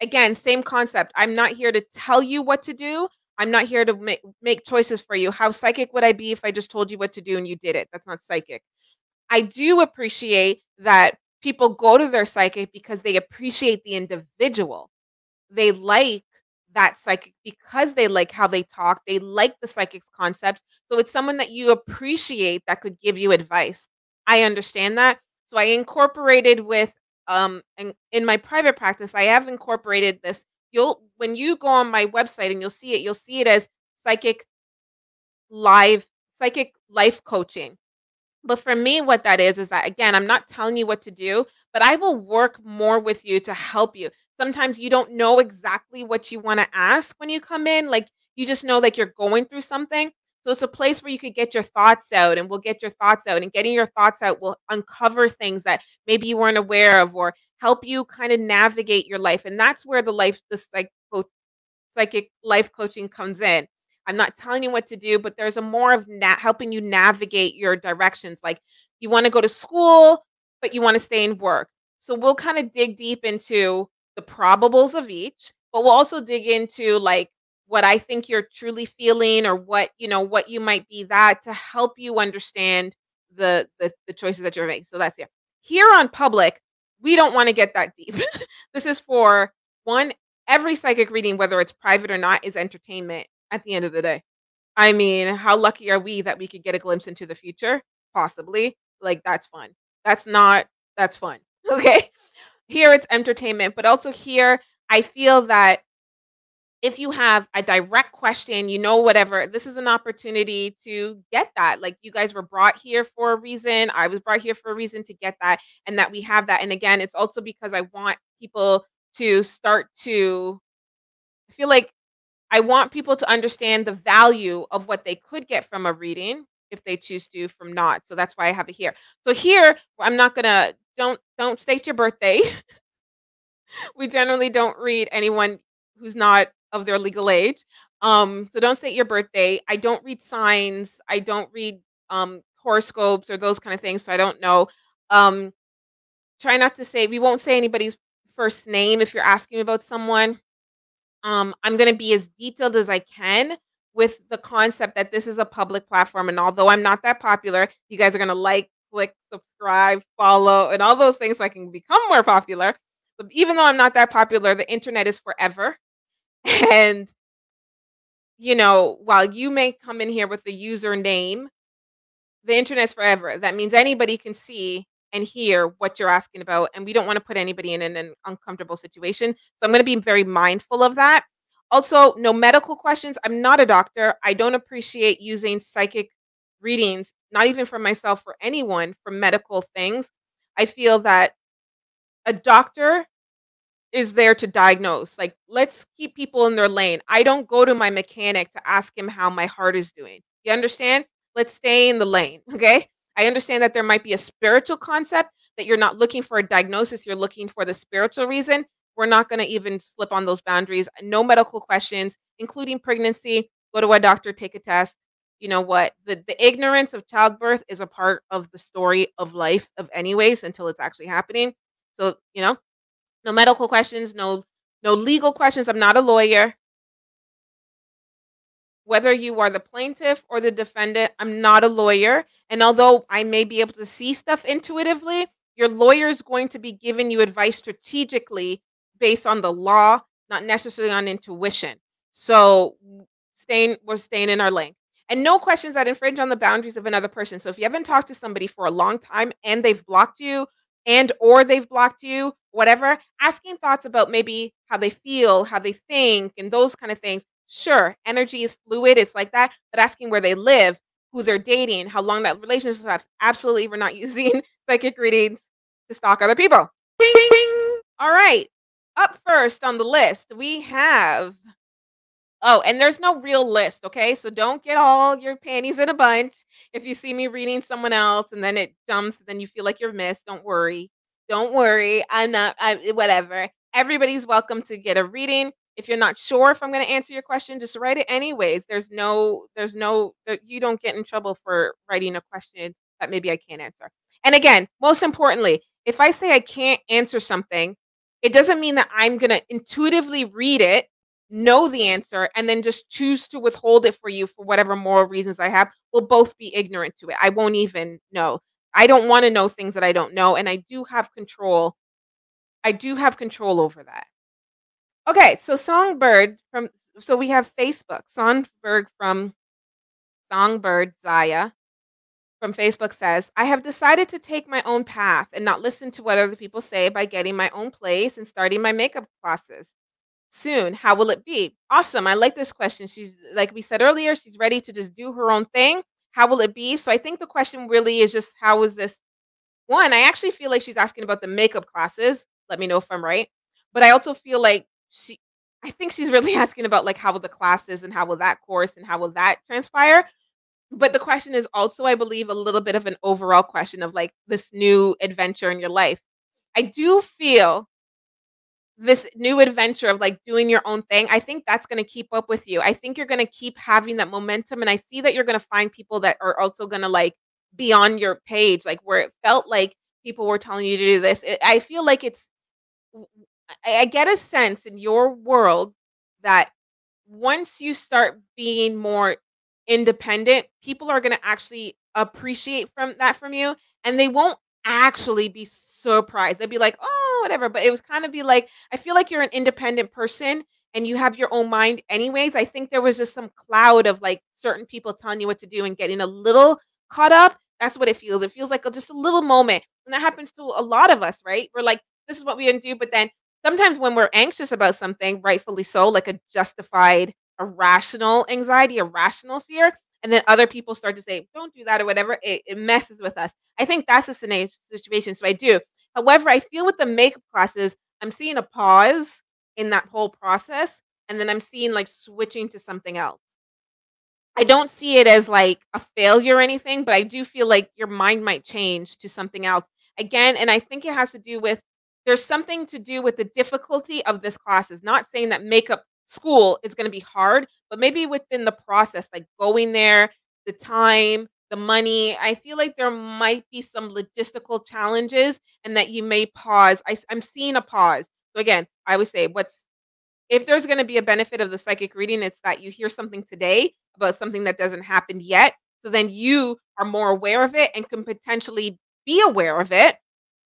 Speaker 1: again, same concept. I'm not here to tell you what to do. I'm not here to make make choices for you. How psychic would I be if I just told you what to do and you did it? That's not psychic. I do appreciate that people go to their psychic because they appreciate the individual. They like that psychic because they like how they talk. They like the psychic's concepts. So it's someone that you appreciate that could give you advice. I understand that. So I incorporated with um in, in my private practice, I have incorporated this. You'll when you go on my website and you'll see it, you'll see it as psychic live psychic life coaching. But for me, what that is is that again, I'm not telling you what to do, but I will work more with you to help you. Sometimes you don't know exactly what you want to ask when you come in, like you just know like you're going through something. So it's a place where you could get your thoughts out and we'll get your thoughts out and getting your thoughts out will uncover things that maybe you weren't aware of or help you kind of navigate your life. And that's where the life this like psychic life coaching comes in. I'm not telling you what to do, but there's a more of na- helping you navigate your directions. Like you want to go to school, but you want to stay in work. So we'll kind of dig deep into the probables of each, but we'll also dig into like what I think you're truly feeling or what, you know, what you might be that to help you understand the the, the choices that you're making. So that's here. Here on public, we don't want to get that deep. this is for one every psychic reading whether it's private or not is entertainment at the end of the day. I mean, how lucky are we that we could get a glimpse into the future? Possibly. Like that's fun. That's not that's fun. Okay? Here it's entertainment, but also here I feel that if you have a direct question, you know, whatever, this is an opportunity to get that. Like you guys were brought here for a reason. I was brought here for a reason to get that, and that we have that. And again, it's also because I want people to start to I feel like I want people to understand the value of what they could get from a reading if they choose to from not. So that's why I have it here. So here, I'm not gonna don't don't state your birthday. we generally don't read anyone who's not of their legal age. Um, so don't state your birthday. I don't read signs. I don't read um horoscopes or those kind of things. So I don't know. Um, try not to say we won't say anybody's first name if you're asking about someone. Um, I'm gonna be as detailed as I can with the concept that this is a public platform, and although I'm not that popular, you guys are gonna like, click, subscribe, follow, and all those things so I can become more popular. But even though I'm not that popular, the internet is forever. And you know, while you may come in here with a username, the internet's forever. That means anybody can see and hear what you're asking about. And we don't want to put anybody in an, uncomfortable situation. So I'm going to be very mindful of that. Also, no medical questions. I'm not a doctor. I don't appreciate using psychic readings, not even for myself, for anyone, for medical things. I feel that a doctor is there to diagnose. Like, let's keep people in their lane. I don't go to my mechanic to ask him how my heart is doing. You understand? Let's stay in the lane. Okay. I understand that there might be a spiritual concept that you're not looking for a diagnosis, you're looking for the spiritual reason. We're not going to even slip on those boundaries. No medical questions, including pregnancy. Go to a doctor, take a test. You know what? The the ignorance of childbirth is a part of the story of life of anyways until it's actually happening. So, you know, no medical questions, no no legal questions. I'm not a lawyer. Whether you are the plaintiff or the defendant, I'm not a lawyer. And although I may be able to see stuff intuitively, your lawyer is going to be giving you advice strategically based on the law, not necessarily on intuition. So staying we're staying in our lane. And no questions that infringe on the boundaries of another person. So if you haven't talked to somebody for a long time and they've blocked you and or they've blocked you, whatever, asking thoughts about maybe how they feel, how they think and those kind of things Sure, energy is fluid, it's like that, but asking where they live, who they're dating, how long that relationship has, absolutely, we're not using psychic readings to stalk other people. All right, up first on the list, we have Oh, and there's no real list, okay? So don't get all your panties in a bunch. If you see me reading someone else and then it jumps, then you feel like you're missed, don't worry. Don't worry. I'm not I whatever. Everybody's welcome to get a reading. If you're not sure if I'm going to answer your question, just write it anyways. There's no there's no you don't get in trouble for writing a question that maybe I can't answer. And again, most importantly, if I say I can't answer something, it doesn't mean that I'm going to intuitively read it know the answer and then just choose to withhold it for you for whatever moral reasons I have, we'll both be ignorant to it. I won't even know. I don't want to know things that I don't know, and I do have control. I do have control over that. Okay, so Songbird from so we have Facebook. Songbird from Songbird Zaya from Facebook says, I have decided to take my own path and not listen to what other people say by getting my own place and starting my makeup classes soon. How will it be? Awesome. I like this question. She's like we said earlier, she's ready to just do her own thing. How will it be? So I think the question really is just how is this one? I actually feel like she's asking about the makeup classes. Let me know if I'm right. But I also feel like she I think she's really asking about like how will the classes and how will that course and how will that transpire? But the question is also, I believe, a little bit of an overall question of like this new adventure in your life. I do feel this new adventure of like doing your own thing, I think that's going to keep up with you. I think you're going to keep having that momentum. And I see that you're going to find people that are also going to like be on your page, like where it felt like people were telling you to do this. It, I feel like it's, I get a sense in your world that once you start being more independent, people are going to actually appreciate from that from you and they won't actually be surprised. They'd be like, "Oh, whatever." But it was kind of be like, I feel like you're an independent person and you have your own mind anyways. I think there was just some cloud of like certain people telling you what to do and getting a little caught up. That's what it feels. It feels like a, just a little moment. And that happens to a lot of us, right? We're like, this is what we're going to do. But then sometimes when we're anxious about something, rightfully so, like a justified, a rational anxiety, a rational fear, and then other people start to say, don't do that or whatever, it, it messes with us. I think that's scenario situation. So I do. However, I feel with the makeup classes, I'm seeing a pause in that whole process, and then I'm seeing like switching to something else. I don't see it as like a failure or anything, but I do feel like your mind might change to something else again. And I think it has to do with there's something to do with the difficulty of this class. Is Not saying that makeup school is going to be hard, but maybe within the process, like going there, the time, the money. I feel like there might be some logistical challenges and that you may pause. I, am seeing a pause. So again, I would say what's if there's going to be a benefit of the psychic reading, it's that you hear something today about something that doesn't happen yet. So then you are more aware of it and can potentially be aware of it,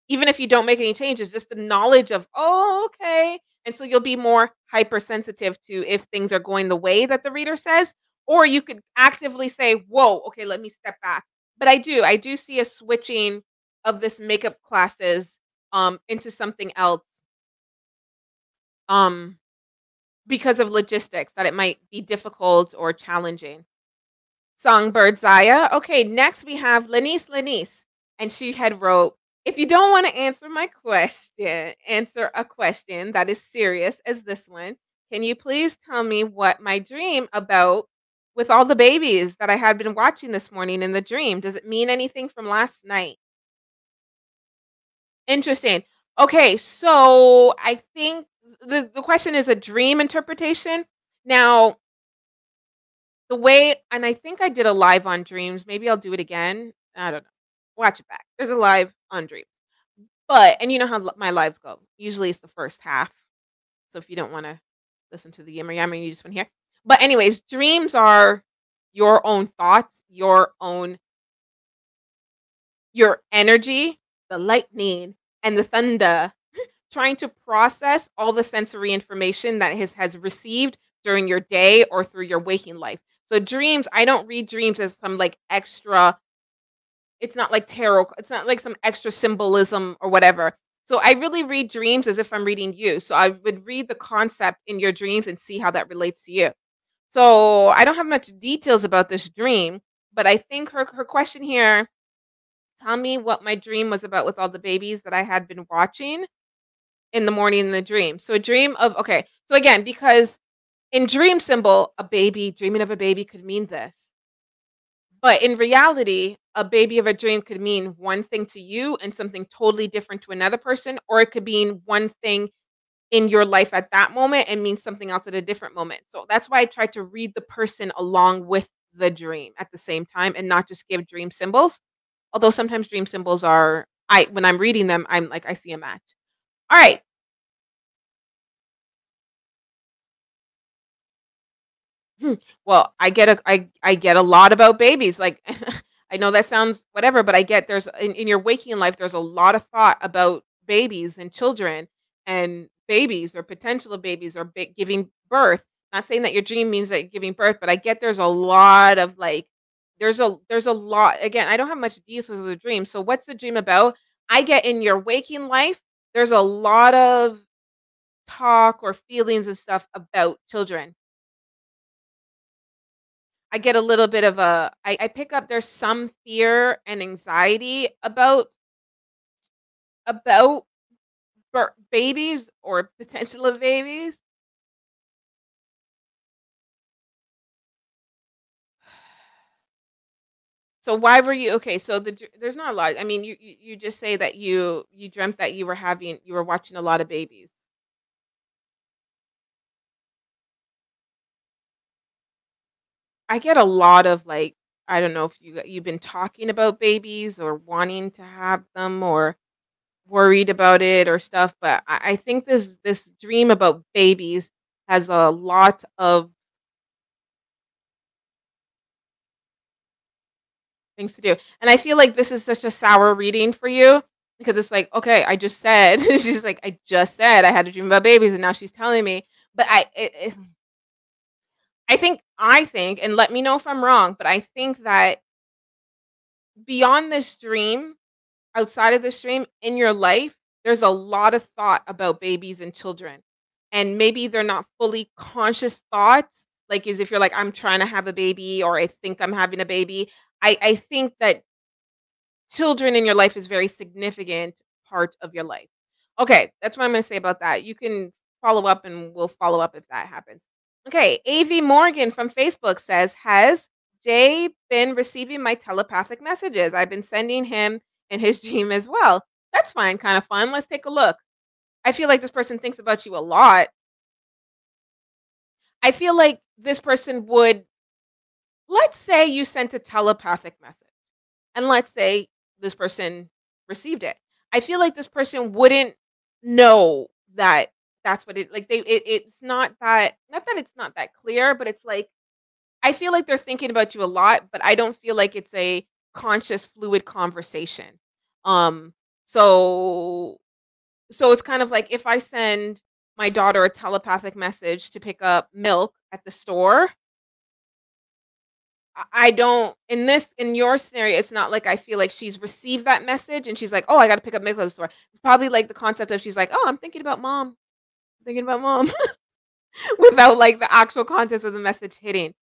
Speaker 1: even if you don't make any changes, just the knowledge of, oh, okay. And so you'll be more hypersensitive to if things are going the way that the reader says, or you could actively say, whoa, okay, let me step back. But I do, I do see a switching of this makeup classes um into something else. Um because of logistics, that it might be difficult or challenging. Songbird Zaya. Okay, next we have Lenice Lenice. And she had wrote, if you don't want to answer my question, answer a question that is serious as this one. Can you please tell me what my dream about with all the babies that I had been watching this morning in the dream? Does it mean anything from last night? Interesting. Okay, so I think the the question is a dream interpretation. Now, the way and I think I did a live on dreams. Maybe I'll do it again. I don't know. Watch it back. There's a live on dreams. But and you know how my lives go. Usually it's the first half. So if you don't want to listen to the yammer yammer, you just want to hear. But anyways, dreams are your own thoughts, your own your energy, the lightning and the thunder, trying to process all the sensory information that has has received during your day or through your waking life. So dreams, I don't read dreams as some like extra it's not like tarot, it's not like some extra symbolism or whatever. So I really read dreams as if I'm reading you. So I would read the concept in your dreams and see how that relates to you. So I don't have much details about this dream, but I think her her question here Tell me what my dream was about with all the babies that I had been watching in the morning in the dream. So a dream of okay. So again, because in dream symbol, a baby dreaming of a baby could mean this. But in reality, a baby of a dream could mean one thing to you and something totally different to another person, or it could mean one thing in your life at that moment and mean something else at a different moment. So that's why I try to read the person along with the dream at the same time and not just give dream symbols. Although sometimes dream symbols are I when I'm reading them, I'm like I see a match. All right. Hmm. Well, I get a I I get a lot about babies. Like I know that sounds whatever, but I get there's in, in your waking life there's a lot of thought about babies and children and babies or potential of babies or ba- giving birth. Not saying that your dream means that you're giving birth, but I get there's a lot of like there's a there's a lot again, I don't have much details of the dream. So what's the dream about? I get in your waking life, there's a lot of talk or feelings and stuff about children. I get a little bit of a I, I pick up there's some fear and anxiety about about babies or potential of babies. So why were you okay? So the there's not a lot. I mean, you, you you just say that you you dreamt that you were having you were watching a lot of babies. I get a lot of like I don't know if you you've been talking about babies or wanting to have them or worried about it or stuff, but I, I think this this dream about babies has a lot of things to do. And I feel like this is such a sour reading for you because it's like, okay, I just said she's like, I just said I had a dream about babies, and now she's telling me. But I, it, it, I think, I think, and let me know if I'm wrong, but I think that beyond this dream, outside of the stream in your life, there's a lot of thought about babies and children. And maybe they're not fully conscious thoughts, like as if you're like, I'm trying to have a baby or I think I'm having a baby. I, I think that children in your life is very significant part of your life. Okay, that's what I'm to say about that. You can follow up and we'll follow up if that happens. Okay, AV Morgan from Facebook says, Has Jay been receiving my telepathic messages? I've been sending him in his dream as well. That's fine, kind of fun. Let's take a look. I feel like this person thinks about you a lot. I feel like this person would, let's say you sent a telepathic message, and let's say this person received it. I feel like this person wouldn't know that that's what it like they it, it's not that not that it's not that clear, but it's like I feel like they're thinking about you a lot, but I don't feel like it's a conscious fluid conversation. Um so so it's kind of like if I send my daughter a telepathic message to pick up milk at the store, I don't in this in your scenario, it's not like I feel like she's received that message and she's like, "Oh, I gotta pick up milk at the store." It's probably like the concept of she's like, "Oh, I'm thinking about mom. Thinking about mom," without like the actual context of the message hitting.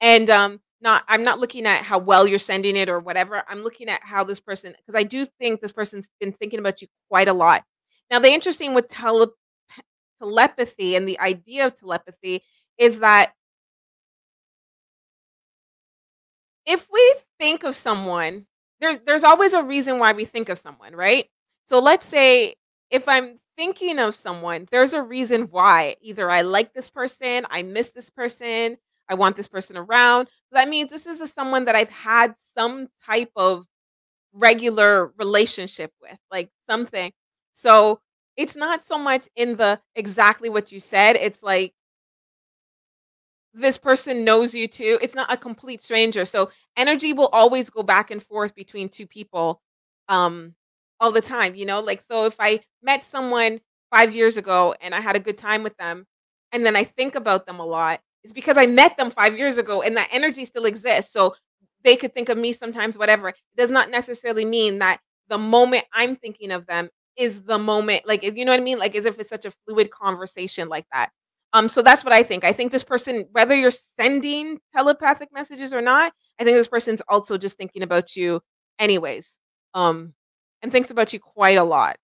Speaker 1: And um, not I'm not looking at how well you're sending it or whatever. I'm looking at how this person because I do think this person's been thinking about you quite a lot. Now, the interesting with tele telepathy and the idea of telepathy is that if we think of someone, there's there's always a reason why we think of someone, right? So let's say if I'm thinking of someone, there's a reason why. Either I like this person, I miss this person, I want this person around. That means this is a someone that I've had some type of regular relationship with, like something. So it's not so much in the exactly what you said. It's like this person knows you too. It's not a complete stranger. So energy will always go back and forth between two people um all the time, you know? Like so if I met someone 5 years ago and I had a good time with them and then I think about them a lot, because I met them 5 years ago and that energy still exists. So they could think of me sometimes whatever. It does not necessarily mean that the moment I'm thinking of them is the moment like you know what I mean? Like as if it's such a fluid conversation like that. Um, so that's what I think. I think this person, whether you're sending telepathic messages or not, I think this person's also just thinking about you anyways. Um, and thinks about you quite a lot.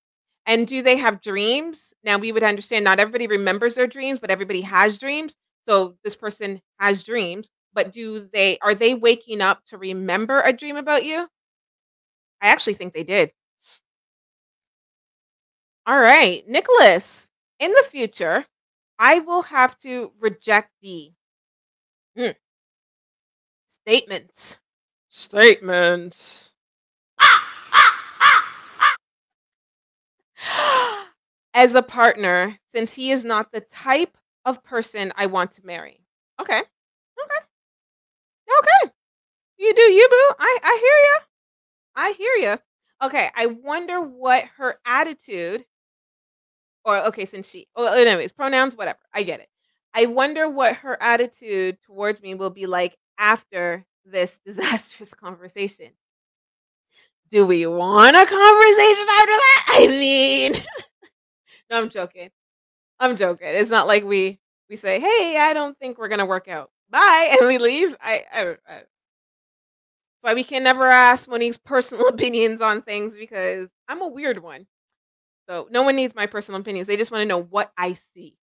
Speaker 1: And do they have dreams? Now we would understand not everybody remembers their dreams, but everybody has dreams. So this person has dreams, but do they are they waking up to remember a dream about you? I actually think they did. All right, Nicholas. In the future, I will have to reject the Hmm. Statements. Statements. As a partner, since he is not the type of person I want to marry. Okay. Okay. Okay. You do you, boo. I I hear you. I hear you. Okay, I wonder what her attitude or okay, since she well, anyways, pronouns, whatever. I get it. I wonder what her attitude towards me will be like after this disastrous conversation. Do we want a conversation after that? I mean, no, I'm joking. I'm joking. It's not like we we say, "Hey, I don't think we're gonna work out. Bye," and we leave. I, I, I that's why we can never ask Monique's personal opinions on things because I'm a weird one. So no one needs my personal opinions. They just want to know what I see.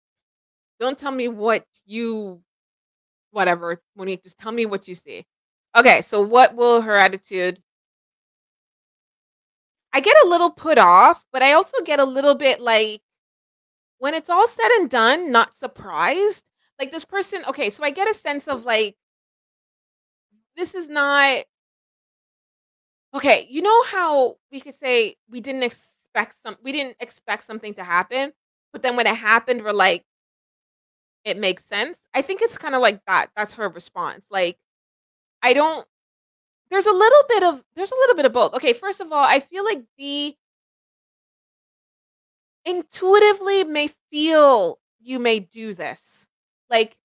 Speaker 1: Don't tell me what you, whatever, Monique. Just tell me what you see. Okay, so what will her attitude? I get a little put off, but I also get a little bit like when it's all said and done, not surprised. Like this person, okay, so I get a sense of like this is not okay. You know how we could say we didn't expect some, we didn't expect something to happen, but then when it happened, we're like, it makes sense. I think it's kind of like that. That's her response. Like, I don't. There's a little bit of there's a little bit of both. Okay, first of all, I feel like D intuitively may feel you may do this. Like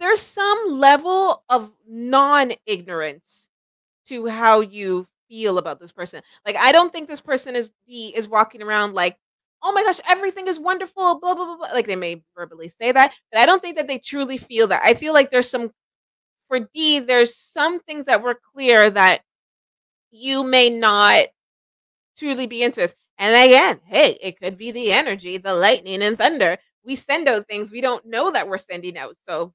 Speaker 1: there's some level of non-ignorance to how you feel about this person. Like I don't think this person is D is walking around like, "Oh my gosh, everything is wonderful." Blah blah blah. blah. Like they may verbally say that, but I don't think that they truly feel that. I feel like there's some for D, there's some things that were clear that you may not truly be into this. And again, hey, it could be the energy, the lightning and thunder. We send out things we don't know that we're sending out. So,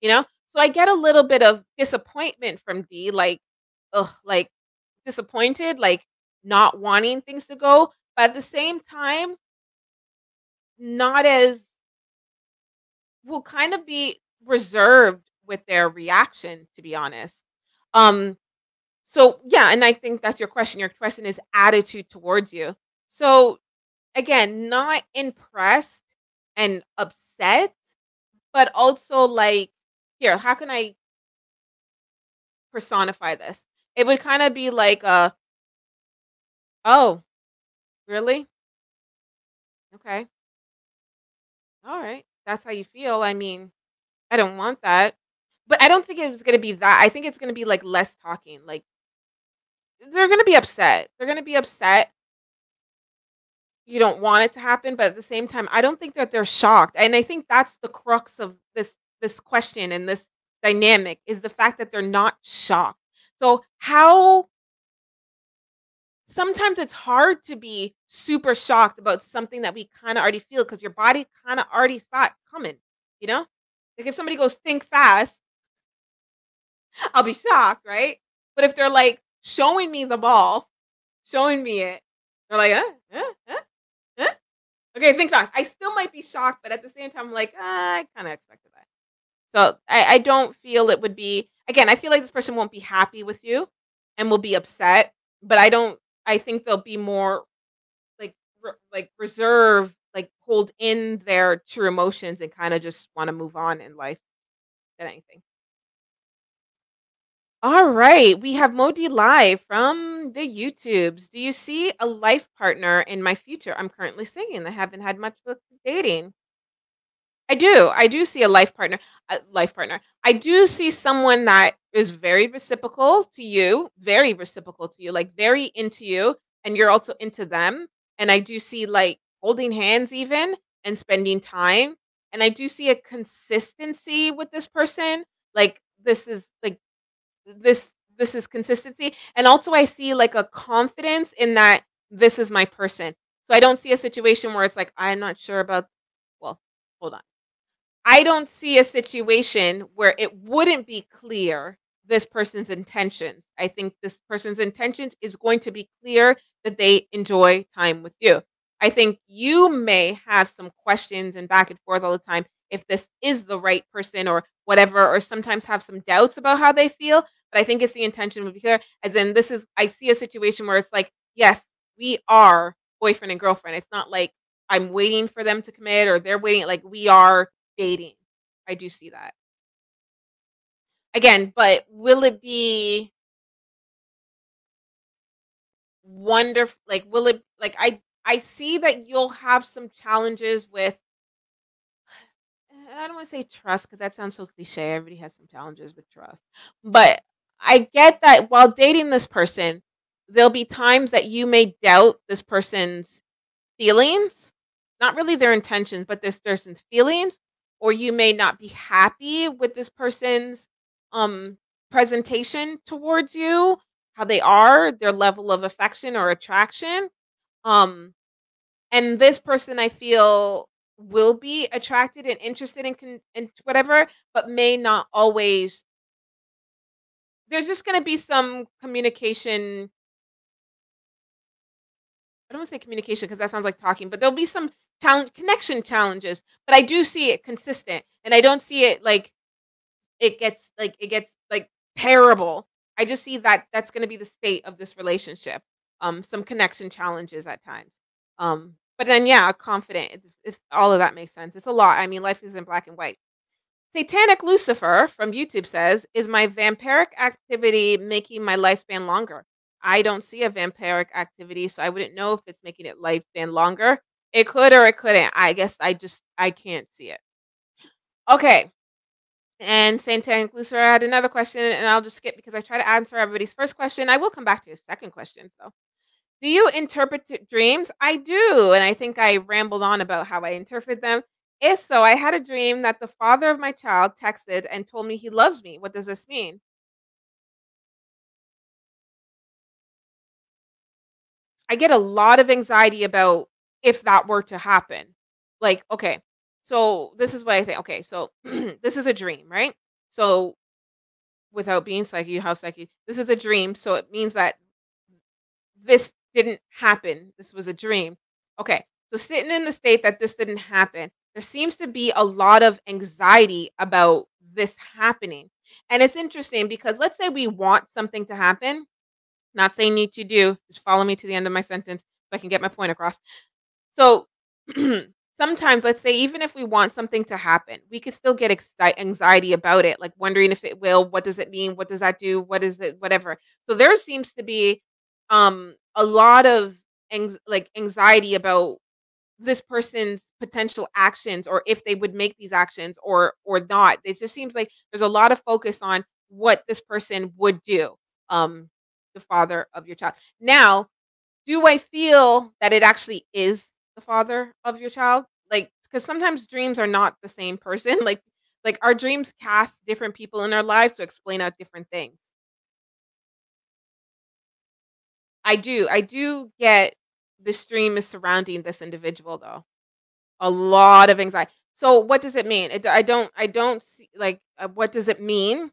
Speaker 1: you know, so I get a little bit of disappointment from D, like, ugh, like disappointed, like not wanting things to go, but at the same time, not as will kind of be reserved with their reaction, to be honest. Um, so yeah, and I think that's your question. Your question is attitude towards you. So again, not impressed and upset, but also like, here, how can I personify this? It would kind of be like a, oh, really? Okay. All right. That's how you feel. I mean, I don't want that. But I don't think it was gonna be that. I think it's gonna be like less talking. Like they're gonna be upset. They're gonna be upset. You don't want it to happen, but at the same time, I don't think that they're shocked. And I think that's the crux of this this question and this dynamic is the fact that they're not shocked. So how sometimes it's hard to be super shocked about something that we kind of already feel because your body kind of already saw it coming, you know? Like if somebody goes think fast, I'll be shocked, right? But if they're like showing me the ball, showing me it, they're like, huh, huh, huh? Okay, think fast. I still might be shocked, but at the same time, I'm like, ah, I kind of expected that. So I, I don't feel it would be again, I feel like this person won't be happy with you and will be upset, but I don't I think they'll be more like re- like reserve, like hold in their true emotions and kind of just want to move on in life than anything. All right, we have Modi live from the YouTubes. Do you see a life partner in my future? I'm currently single. I haven't had much luck dating. I do. I do see a life partner. A life partner. I do see someone that is very reciprocal to you, very reciprocal to you, like very into you, and you're also into them. And I do see like holding hands even and spending time. And I do see a consistency with this person. Like this is like this this is consistency. And also I see like a confidence in that this is my person. So I don't see a situation where it's like I'm not sure about well, hold on. I don't see a situation where it wouldn't be clear this person's intentions. I think this person's intentions is going to be clear that they enjoy time with you. I think you may have some questions and back and forth all the time if this is the right person or whatever, or sometimes have some doubts about how they feel. But I think it's the intention would be clear. As in, this is, I see a situation where it's like, yes, we are boyfriend and girlfriend. It's not like I'm waiting for them to commit or they're waiting. Like we are dating. I do see that. Again, but will it be wonderful? Like, will it, like, I, I see that you'll have some challenges with I don't want to say trust because that sounds so cliche. Everybody has some challenges with trust. But I get that while dating this person, there'll be times that you may doubt this person's feelings, not really their intentions, but this person's feelings, or you may not be happy with this person's um presentation towards you, how they are, their level of affection or attraction. Um and this person I feel will be attracted and interested in con- in whatever, but may not always there's just going to be some communication I don't want to say communication because that sounds like talking, but there'll be some challenge connection challenges, but I do see it consistent and I don't see it like it gets like it gets like terrible. I just see that that's going to be the state of this relationship. Um some connection challenges at times. Um but then yeah, confident. It's, it's all of that makes sense. It's a lot. I mean, life is in black and white. Satanic Lucifer from YouTube says, "Is my vampiric activity making my lifespan longer?" I don't see a vampiric activity, so I wouldn't know if it's making it lifespan longer. It could or it couldn't. I guess I just I can't see it. Okay. And Satanic Lucifer had another question, and I'll just skip because I try to answer everybody's first question. I will come back to his second question. So, do you interpret dreams? I do, and I think I rambled on about how I interpret them. If so, I had a dream that the father of my child texted and told me he loves me. What does this mean? I get a lot of anxiety about if that were to happen. Like, okay, so this is what I think. Okay, so this is a dream, right? So without being psyche, how psyche, this is a dream. So it means that this didn't happen. This was a dream. Okay, so sitting in the state that this didn't happen, there seems to be a lot of anxiety about this happening. And it's interesting because let's say we want something to happen not saying need to do. Just follow me to the end of my sentence so I can get my point across. So sometimes, let's say, even if we want something to happen, we could still get exci- anxiety about it, like wondering if it will. What does it mean? What does that do? What is it? Whatever. So there seems to be um, a lot of ang- like anxiety about this person's potential actions or if they would make these actions or or not. It just seems like there's a lot of focus on what this person would do. Um, the father of your child. Now, do I feel that it actually is the father of your child? Like, because sometimes dreams are not the same person. Like, like our dreams cast different people in our lives to explain out different things. I do. I do get this dream is surrounding this individual though. A lot of anxiety. So what does it mean? It, I don't. I don't see like. Uh, what does it mean?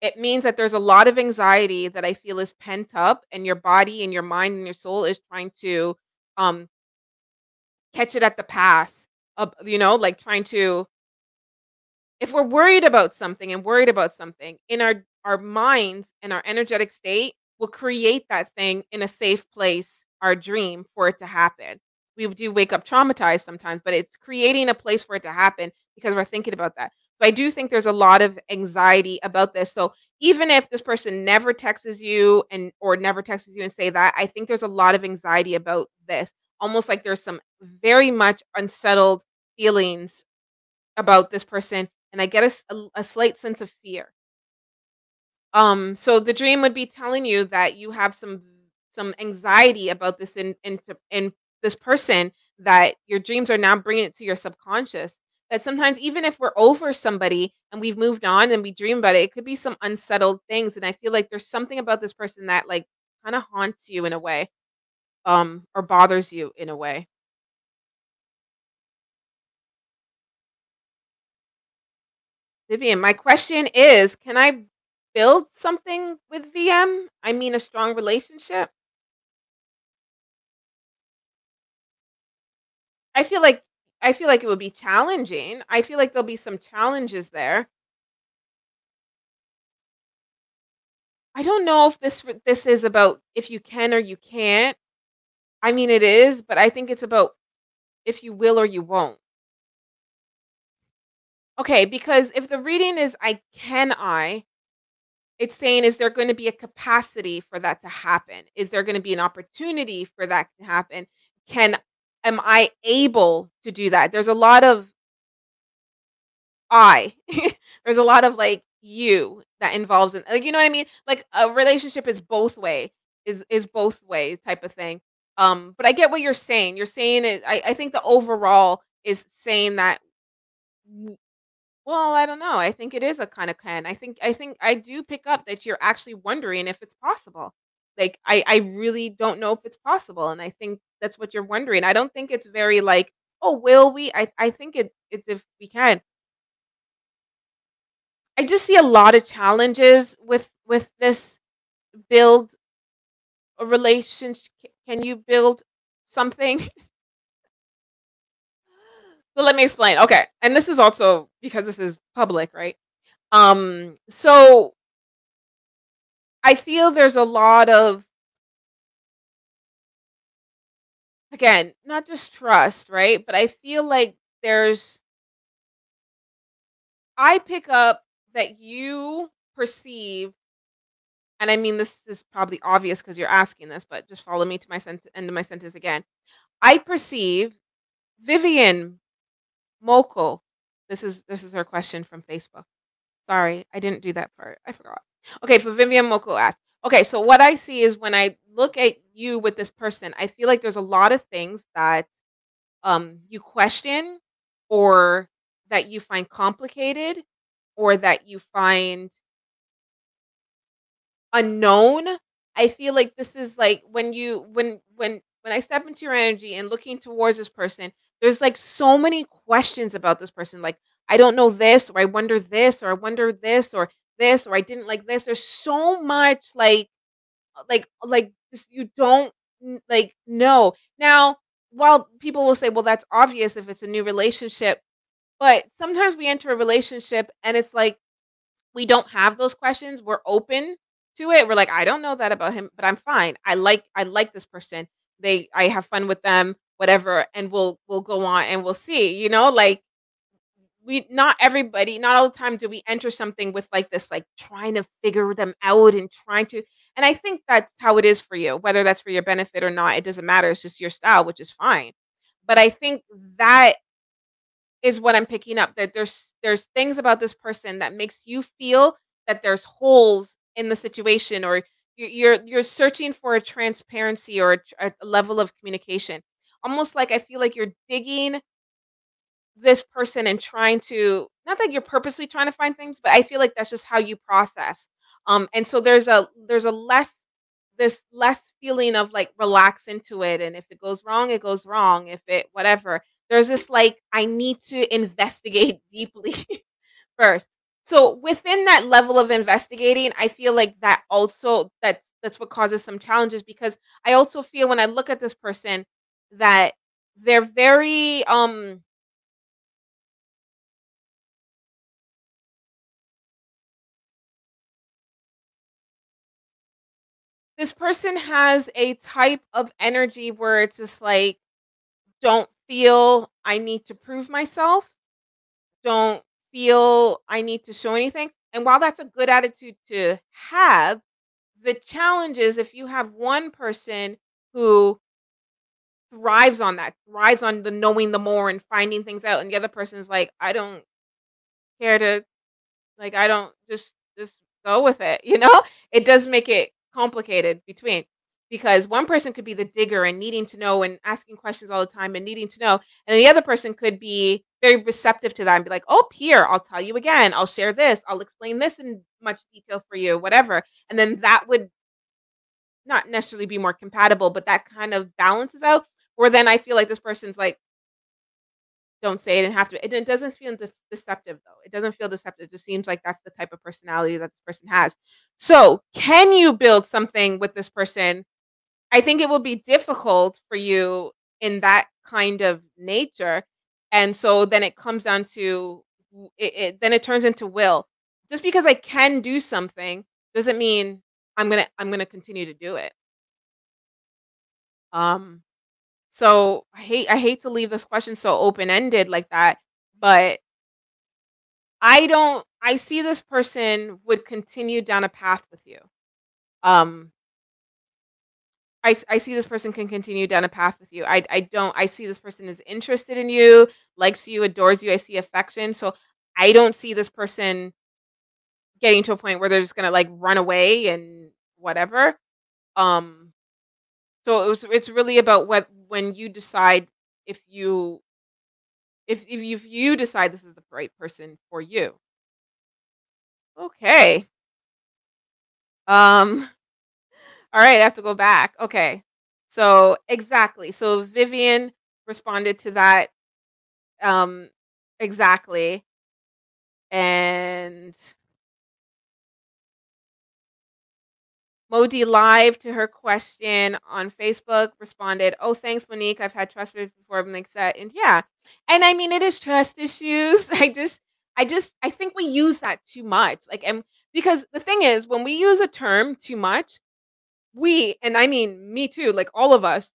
Speaker 1: It means that there's a lot of anxiety that I feel is pent up, and your body and your mind and your soul is trying to um catch it at the pass. Of you know, like trying to if we're worried about something and worried about something in our our minds and our energetic state will create that thing in a safe place, our dream for it to happen. We do wake up traumatized sometimes, but it's creating a place for it to happen because we're thinking about that. So I do think there's a lot of anxiety about this. So even if this person never texts you and or never texts you and say that, I think there's a lot of anxiety about this. Almost like there's some very much unsettled feelings about this person and I get a slight sense of fear. Um so the dream would be telling you that you have some some anxiety about this in in in this person that your dreams are now bringing it to your subconscious that sometimes even if we're over somebody and we've moved on and we dream about it, it could be some unsettled things. And I feel like there's something about this person that like kind of haunts you in a way, um, or bothers you in a way. Vivian, my question is, can I build something with VM? I mean, a strong relationship? I feel like I feel like it would be challenging. I feel like there'll be some challenges there. I don't know if this this is about if you can or you can't. I mean, it is, but I think it's about if you will or you won't. Okay, because if the reading is I can I, it's saying is there gonna be a capacity for that to happen? Is there gonna be an opportunity for that to happen? Can am I able to do that? There's a lot of I. There's a lot of, like, you that involves in like, you know what I mean? Like, a relationship is both way is is both way type of thing. Um, but I get what you're saying. You're saying it I I think the overall is saying that well, I don't know. I think it is a kinda can. I think I think I do pick up that you're actually wondering if it's possible. Like, I I really don't know if it's possible, and I think that's what you're wondering. I don't think it's very, like, "Oh, will we?" I I think it it's if we can. I just see a lot of challenges with with this build a relationsh c can you build something? So let me explain. Okay, and this is also because this is public, right? Um, so I feel there's a lot of again, not just trust, right? But I feel like there's I pick up that you perceive and I mean this is probably obvious because you're asking this, but just follow me to my sent end of my sentence again. I perceive Vivian Moko this is this is her question from Facebook. Sorry, I didn't do that part. I forgot. Okay, for Vivian Moko asked, "Okay, so what I see is when I look at you with this person, I feel like there's a lot of things that, um, you question or that you find complicated or that you find" "unknown." I feel like this is, like, when you when when when I step into your energy and looking towards this person, there's, like, so many questions about this person, like, "I don't know this," or "I wonder this," or "I wonder this," or this, or "I didn't like this." There's so much, like uh, like like, just you don't like, know. Now, while people will say, "Well, that's obvious if it's a new relationship," but sometimes we enter a relationship and it's like we don't have those questions, we're open to it, we're like, "I don't know that about him, but I'm fine. I like I like this person. They I have fun with them, whatever, and we'll we'll go on and we'll see," you know? Like, we not everybody not all the time do we enter something with, like, this, like, trying to figure them out and trying to and I think that's how it is for you, whether that's for your benefit or not, it doesn't matter, it's just your style, which is fine. But I think that is what I'm picking up, that there's there's things about this person that makes you feel that there's holes in the situation or you're you're searching for a transparency or a a level of communication. Almost like I feel like you're digging this person and trying to not that you're purposely trying to find things, but I feel like that's just how you process. Um, and so there's a there's a less there's less feeling of, like, relax into it, and if it goes wrong, it goes wrong, if it whatever. There's this, like, I need to investigate deeply first. So, within that level of investigating, I feel like that also that's that's what causes some challenges because I also feel when I look at this person that they're very, um this person has a type of energy where it's just, like, "Don't feel I need to prove myself. Don't feel I need to show anything." And while that's a good attitude to have, the challenge is if you have one person who thrives on that, thrives on the knowing the more and finding things out, and the other person is like, "I don't care to like, I don't just just go with it," you know? It does make it complicated between because one person could be the digger and needing to know and asking questions all the time and needing to know, and the other person could be very receptive to that and be like, "Oh, here, I'll tell you again, I'll share this, I'll explain this in much detail for you," whatever, and then that would not necessarily be more compatible, but that kind of balances out, where then I feel like this person's like don't say it and have to. It, it doesn't feel de- deceptive though. It doesn't feel deceptive. It just seems like that's the type of personality that this person has. So, can you build something with this person? I think it will be difficult for you in that kind of nature, and so then it comes down to it, it then it turns into will. Just because I can do something doesn't mean I'm gonna I'm gonna continue to do it. Um, so I hate I hate to leave this question so open ended like that, but I don't I see this person would continue down a path with you. Um I, I see this person can continue down a path with you. I I don't I see this person is interested in you, likes you, adores you. I see affection. So I don't see this person getting to a point where they're just gonna like run away and whatever. Um so it was, it's really about what when you decide if you if if you, if you decide this is the right person for you. Okay. Um all right, I have to go back. Okay. So exactly. So Vivian responded to that um exactly and Modi Live to her question on Facebook responded, "Oh, thanks, Monique. I've had trust issues before, like that, and yeah, and I mean it is trust issues. I just, I just, I think we use that too much. Like, and because the thing is, when we use a term too much, we, and I mean me too, like all of us,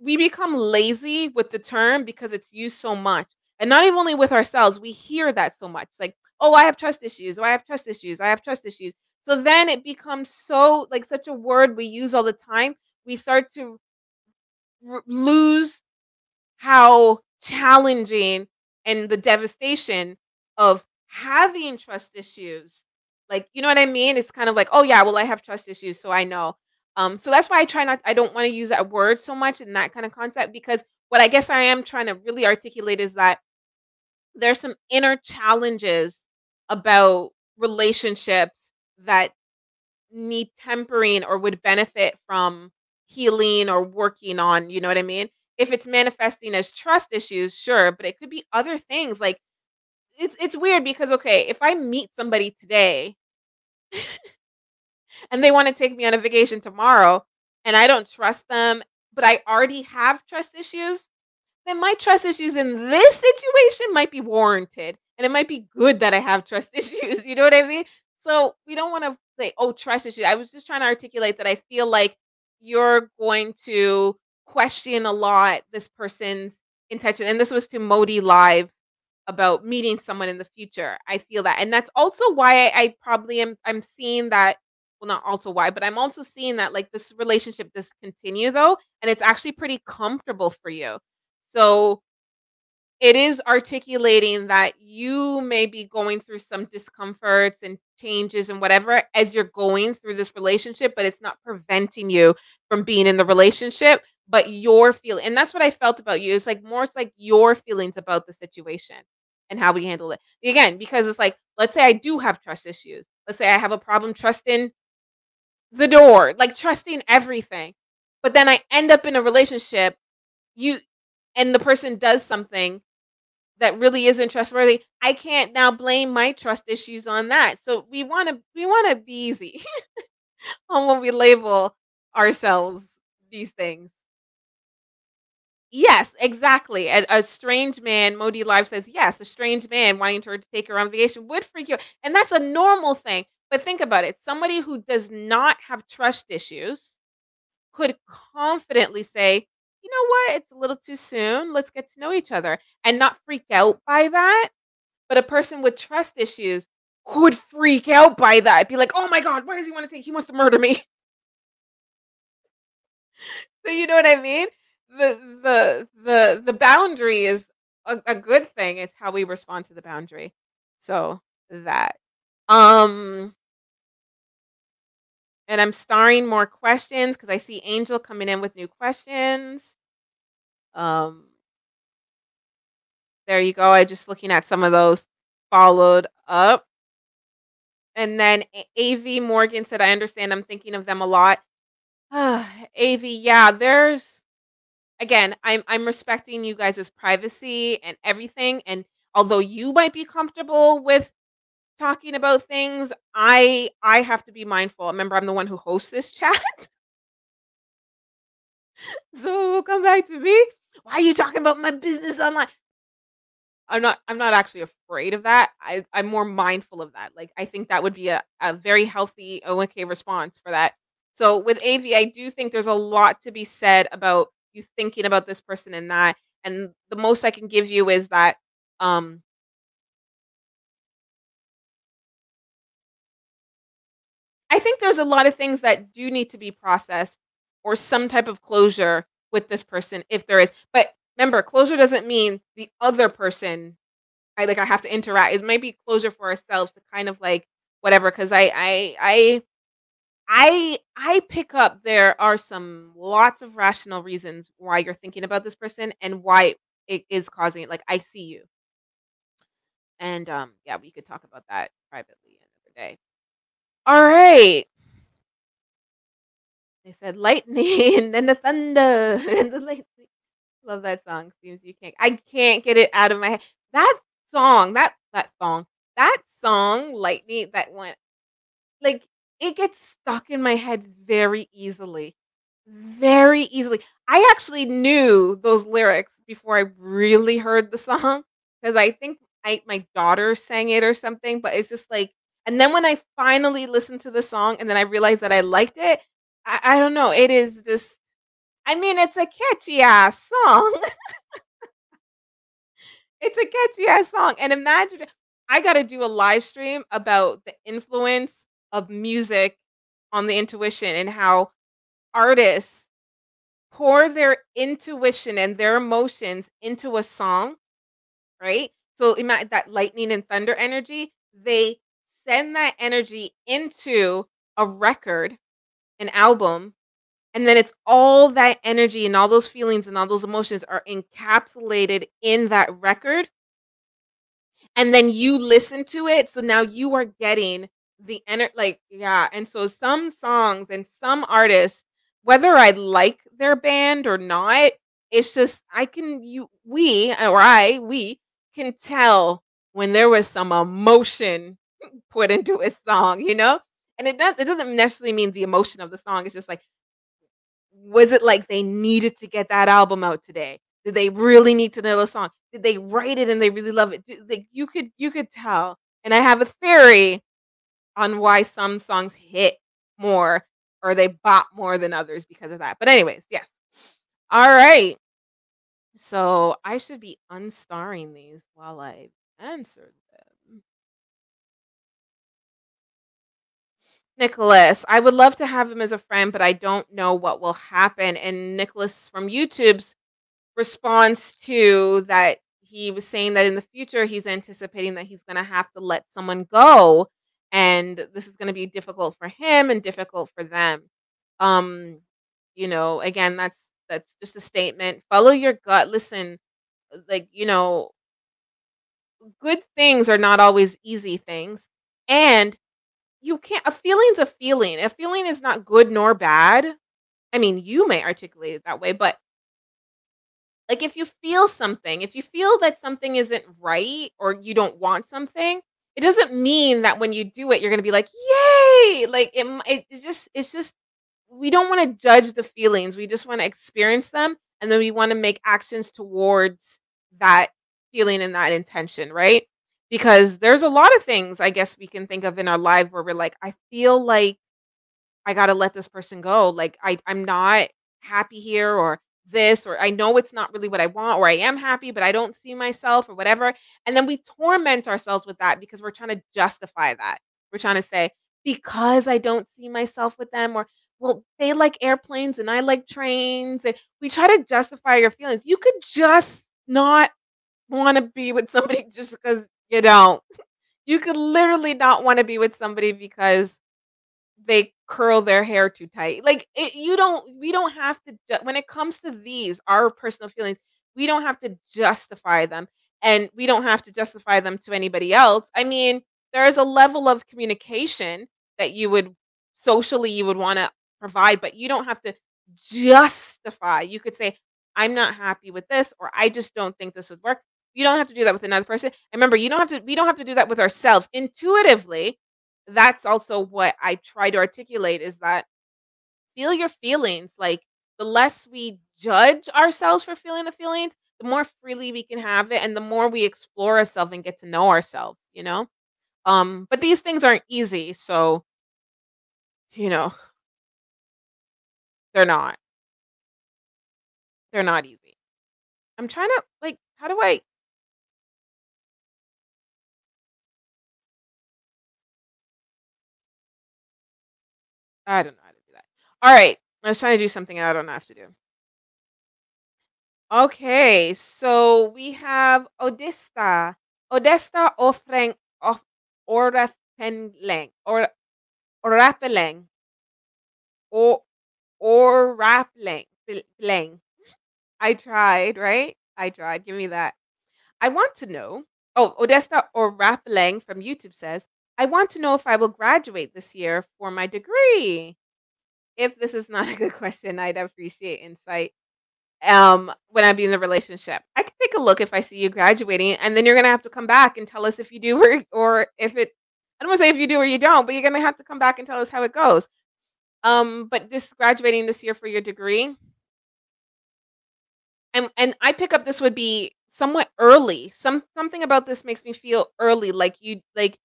Speaker 1: we become lazy with the term because it's used so much. And not even only with ourselves, we hear that so much. Like, oh, I have trust issues. Oh, I have trust issues. I have trust issues. So then it becomes so like such a word we use all the time. We start to r- lose how challenging and the devastation of having trust issues. Like, you know what I mean? It's kind of like, oh yeah, well I have trust issues, so I know. Um, so that's why I try not I don't want to use that word so much in that kind of concept because what I guess I am trying to really articulate is that there's some inner challenges about relationships that need tempering or would benefit from healing or working on, you know what I mean? If it's manifesting as trust issues, sure, but it could be other things. Like it's it's weird because okay, if I meet somebody today and they want to take me on a vacation tomorrow and I don't trust them, but I already have trust issues, then my trust issues in this situation might be warranted and it might be good that I have trust issues. You know what I mean? So we don't want to say, oh, trust issues. I was just trying to articulate that I feel like you're going to question a lot this person's intention. And this was to Modi Live about meeting someone in the future. I feel that. And that's also why I, I probably am I'm seeing that well not also why, but I'm also seeing that like this relationship does continue though, and it's actually pretty comfortable for you. So it is articulating that you may be going through some discomforts and changes and whatever as you're going through this relationship, but it's not preventing you from being in the relationship, but your feeling. And that's what I felt about you. It's like more it's like your feelings about the situation and how we handle it. Again, because it's like, let's say I do have trust issues. Let's say I have a problem trusting the door, like trusting everything. But then I end up in a relationship, you and the person does something that really isn't trustworthy, I can't now blame my trust issues on that. So we want to we want to be easy on when we label ourselves these things. Yes, exactly. A, a strange man, Modi Live says, yes, a strange man wanting her to take her on vacation would freak you. And that's a normal thing. But think about it. Somebody who does not have trust issues could confidently say, you know what, it's a little too soon. Let's get to know each other and not freak out by that. But a person with trust issues could freak out by that. Be like, oh my God, why does he want to take? He wants to murder me. So you know what I mean? The the the the boundary is a, a good thing. It's how we respond to the boundary. So that. Um and I'm starring more questions because I see Angel coming in with new questions. Um there you go. I just looking at some of those followed up. And then AV Morgan said, I understand. I'm thinking of them a lot. AV, yeah, there's again, I'm I'm respecting you guys' privacy and everything, and although you might be comfortable with talking about things, I I have to be mindful. Remember, I'm the one who hosts this chat. So come back to me. Why are you talking about my business online? I'm not I'm not actually afraid of that. I I'm more mindful of that. Like I think that would be a, a very healthy ONK response for that. So with AV, I do think there's a lot to be said about you thinking about this person and that. And the most I can give you is that um I think there's a lot of things that do need to be processed or some type of closure with this person if there is. But remember, closure doesn't mean the other person I like I have to interact. It might be closure for ourselves to kind of like whatever cuz I I I I I pick up there are some lots of rational reasons why you're thinking about this person and why it is causing it. Like I see you. And um yeah, we could talk about that privately another day. All right. They said lightning and then the thunder and the lightning. Love that song. Seems you can't. I can't get it out of my head. That song, that that song, that song, lightning. That one, like it gets stuck in my head very easily, very easily. I actually knew those lyrics before I really heard the song because I think I my daughter sang it or something. But it's just like, and then when I finally listened to the song and then I realized that I liked it, I, I don't know. It is just, I mean, it's a catchy ass song. it's a catchy ass song. And imagine, I got to do a live stream about the influence of music on the intuition and how artists pour their intuition and their emotions into a song, right? So imagine that lightning and thunder energy, they send that energy into a record an album, and then it's all that energy and all those feelings and all those emotions are encapsulated in that record. And then you listen to it, so now you are getting the ener like, yeah, and so some songs and some artists, whether I like their band or not, it's just I can you we or I, we can tell when there was some emotion put into a song, you know? And it does it doesn't necessarily mean the emotion of the song, it's just like was it like they needed to get that album out today? Did they really need to know the song? Did they write it and they really love it? Like, you could you could tell, and I have a theory on why some songs hit more or they bop more than others because of that. But anyways, yes. Alright. So, I should be unstarring these while I answer them. Nicholas, I would love to have him as a friend, but I don't know what will happen. And Nicholas from YouTube's response to that, he was saying that in the future, he's anticipating that he's gonna have to let someone go, and this is gonna be difficult for him and difficult for them. Um, you know, again, that's that's just a statement. Follow your gut. Listen, like, you know good things are not always easy things, and you can't a feeling's a feeling. A feeling is not good nor bad. I mean, you may articulate it that way, but like, if you feel something, if you feel that something isn't right or you don't want something, it doesn't mean that when you do it, you're gonna be like, "Yay!" Like, it it it just it's just we don't wanna judge the feelings, we just wanna experience them, and then we wanna make actions towards that feeling and that intention, right? Because there's a lot of things I guess we can think of in our life where we're like, "I feel like I gotta let this person go, like, I I'm not happy here or this, or I know it's not really what I want, or I am happy, but I don't see myself," or whatever, and then we torment ourselves with that because we're trying to justify that. We're trying to say, "Because I don't see myself with them," or, "Well, they like airplanes and I like trains," and we try to justify your feelings. You could just not wanna be with somebody just because you don't. You could literally not wanna be with somebody because they curl their hair too tight. Like, it you don't we don't have to ju when it comes to these, our personal feelings, we don't have to justify them, and we don't have to justify them to anybody else. I mean, there is a level of communication that you would socially, you would wanna provide, but you don't have to justify. You could say, I'm not happy with this, or I just don't think this would work. You don't have to do that with another person. And remember, you don't have to we don't have to do that with ourselves. Intuitively, that's also what I try to articulate is that feel your feelings. Like the less we judge ourselves for feeling the feelings, the more freely we can have it and the more we explore ourselves and get to know ourselves, you know? Um, but these things aren't easy, so you know, they're not. They're not easy. I'm trying to like, how do I I don't know how to do that. All right. I was trying to do something I don't how to do. Okay, so we have Odessa. Odessa offering of Orapeleng or Orapeleng or Orapeleng. Peleng. I tried, right? I tried. Give me that. I want to know. Oh, Odessa or Rappling from YouTube says, I want to know if I will graduate this year for my degree. If this is not a good question, I'd appreciate insight. Um, when I be in the relationship, I can take a look if I see you graduating, and then you're gonna have to come back and tell us if you do or, or if it. I don't want to say if you do or you don't, but you're gonna have to come back and tell us how it goes. Um, but just graduating this year for your degree, and and I pick up this would be somewhat early. Some something about this makes me feel early, like you like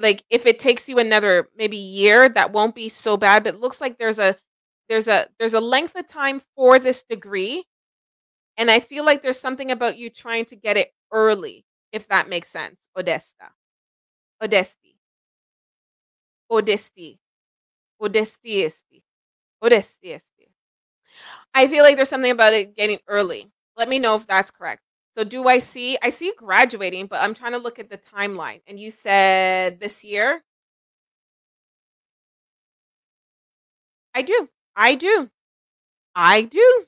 Speaker 1: like if it takes you another maybe year, that won't be so bad. But looks like there's a there's a there's a length of time for this degree, and I feel like there's something about you trying to get it early, if that makes sense. Odesta, Odesti, Odesti, Odestiesti, Odestiesti. I feel like there's something about it getting early. Let me know if that's correct. So do I see I see graduating, but I'm trying to look at the timeline. And you said this year? I do. I do. I do.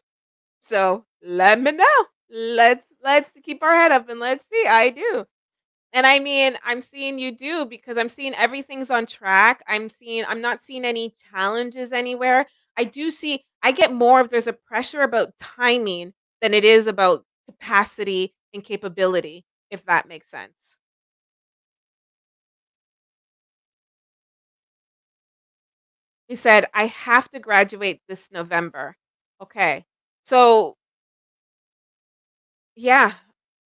Speaker 1: So let me know. Let's let's keep our head up and let's see. I do. And I mean, I'm seeing you do because I'm seeing everything's on track. I'm seeing I'm not seeing any challenges anywhere. I do see I get more if there's a pressure about timing than it is about capacity and capability, if that makes sense. He said, I have to graduate this November. Okay. So, yeah.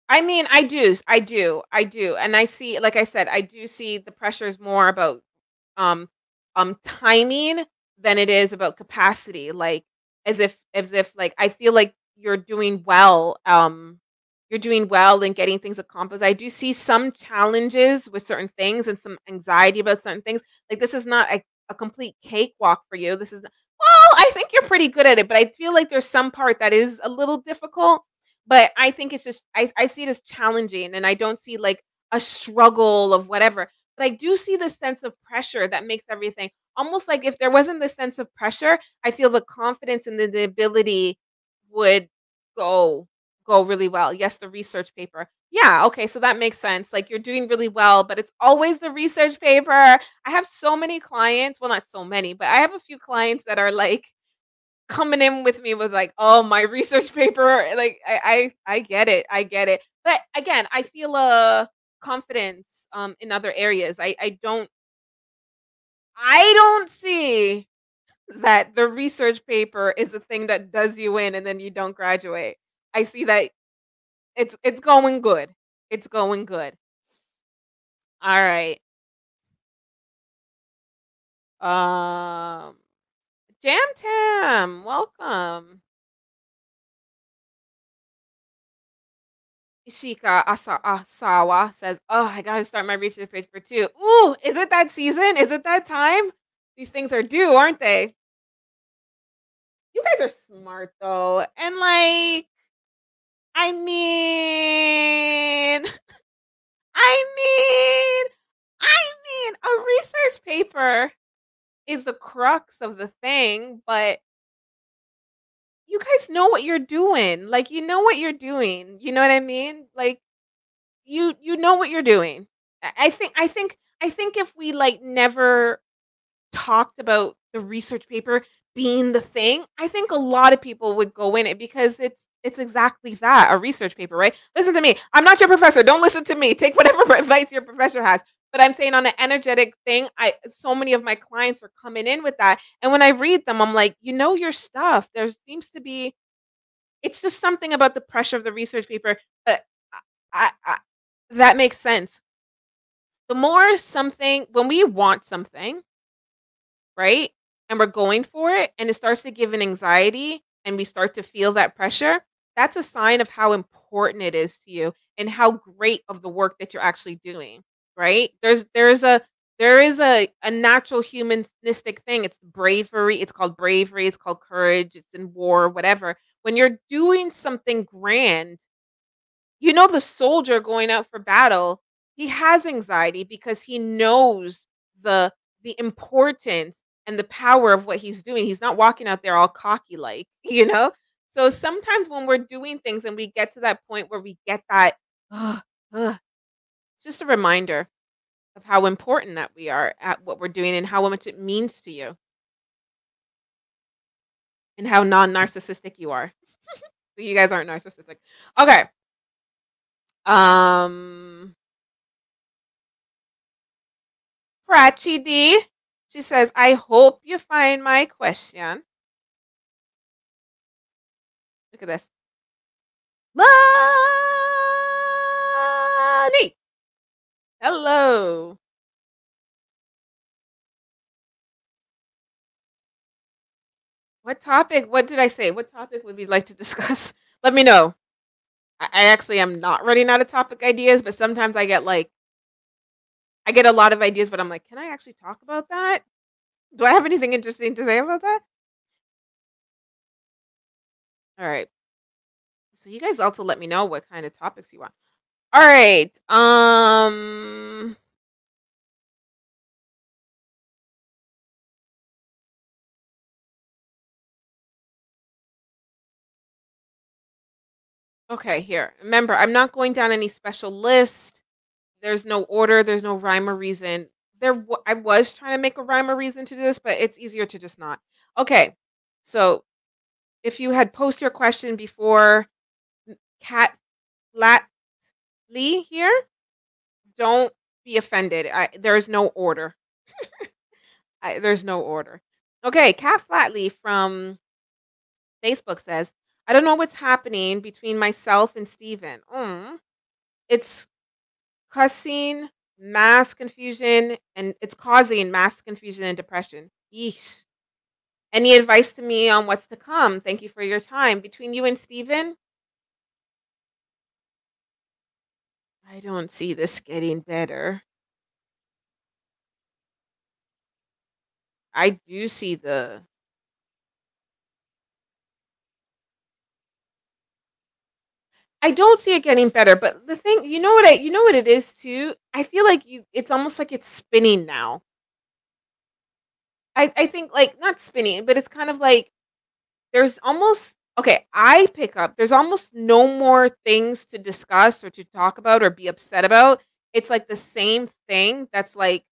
Speaker 1: I mean, I do. I do. I do. And I see, like I said, I do see the pressure is more about um um timing than it is about capacity. Like as if as if like I feel like you're doing well. Um you're doing well in getting things accomplished. I do see some challenges with certain things and some anxiety about certain things. Like this is not a, a complete cakewalk for you. This is not, well, I think you're pretty good at it, but I feel like there's some part that is a little difficult. But I think it's just I, I see it as challenging and I don't see like a struggle of whatever. But I do see the sense of pressure that makes everything almost like if there wasn't this sense of pressure, I feel the confidence and the, the ability would go go really well. Yes, the research paper. Yeah, okay, so that makes sense. Like you're doing really well, but it's always the research paper. I have so many clients, well not so many, but I have a few clients that are like coming in with me with like, "Oh, my research paper." Like I I I get it. I get it. But again, I feel a confidence um in other areas. I I don't I don't see that the research paper is the thing that does you in and then you don't graduate. I see that it's it's going good. It's going good. All right. Um Jam Tam, welcome. Ishika Asa Asawa says, "Oh, I gotta start my research paper too." Ooh, is it that season? Is it that time? These things are due, aren't they? You guys are smart though, and like, I mean, I mean, I mean, a research paper is the crux of the thing, but you guys know what you're doing. Like, you know what you're doing. You know what I mean? Like, you you know what you're doing. I think I think I think if we like never talked about the research paper being the thing, I think a lot of people would go in it because it's it's exactly that, a research paper, right? Listen to me. I'm not your professor. Don't listen to me. Take whatever advice your professor has. But I'm saying on an energetic thing, I so many of my clients are coming in with that. And when I read them, I'm like, you know your stuff. There seems to be it's just something about the pressure of the research paper. Uh, but I, I, that makes sense. The more something when we want something, right? And we're going for it and it starts to give an anxiety and we start to feel that pressure, that's a sign of how important it is to you and how great of the work that you're actually doing, right? There's there's a there is a a natural humanistic thing. It's bravery. It's called bravery. It's called courage. It's in war, whatever. When you're doing something grand, you know the soldier going out for battle, he has anxiety because he knows the the importance and the power of what he's doing. He's not walking out there all cocky like, you know? So sometimes when we're doing things and we get to that point where we get that, ugh, ugh, just a reminder of how important that we are at what we're doing and how much it means to you and how non-narcissistic you are. you guys aren't narcissistic. Okay. Um Prachi D. She says, I hope you find my question. Look at this. Money. Hello. What topic? What did I say? What topic would we like to discuss? Let me know. I, actually am not running out of topic ideas, but sometimes I get like I get a lot of ideas, but I'm like, can I actually talk about that? Do I have anything interesting to say about that? All right. So you guys also let me know what kind of topics you want. All right. Um Okay, here. Remember, I'm not going down any special list. There's no order, there's no rhyme or reason. There w- I was trying to make a rhyme or reason to this, but it's easier to just not. Okay. So, if you had post your question before Cat Lat Lee here, don't be offended. I, there's no order. I, there's no order. Okay, Cat Flatley from Facebook says, I don't know what's happening between myself and Steven. Mm. It's cussing, mass confusion, and it's causing mass confusion and depression. Yeesh. Any advice to me on what's to come? Thank you for your time. Between you and Steven, I don't see this getting better. I do see the I don't see it getting better, but the thing you know what I you know what it is too? I feel like you it's almost like it's spinning now. I I think like not spinning, but it's kind of like there's almost okay, I pick up there's almost no more things to discuss or to talk about or be upset about. It's like the same thing that's like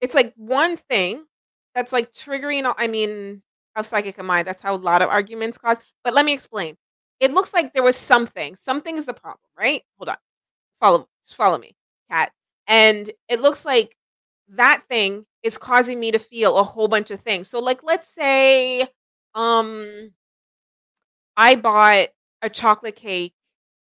Speaker 1: it's like one thing that's like triggering I mean, how psychic am I? That's how a lot of arguments cause. But let me explain. It looks like there was something. Something is the problem, right? Hold on. Follow follow me, cat. And it looks like that thing is causing me to feel a whole bunch of things. So like let's say um I bought a chocolate cake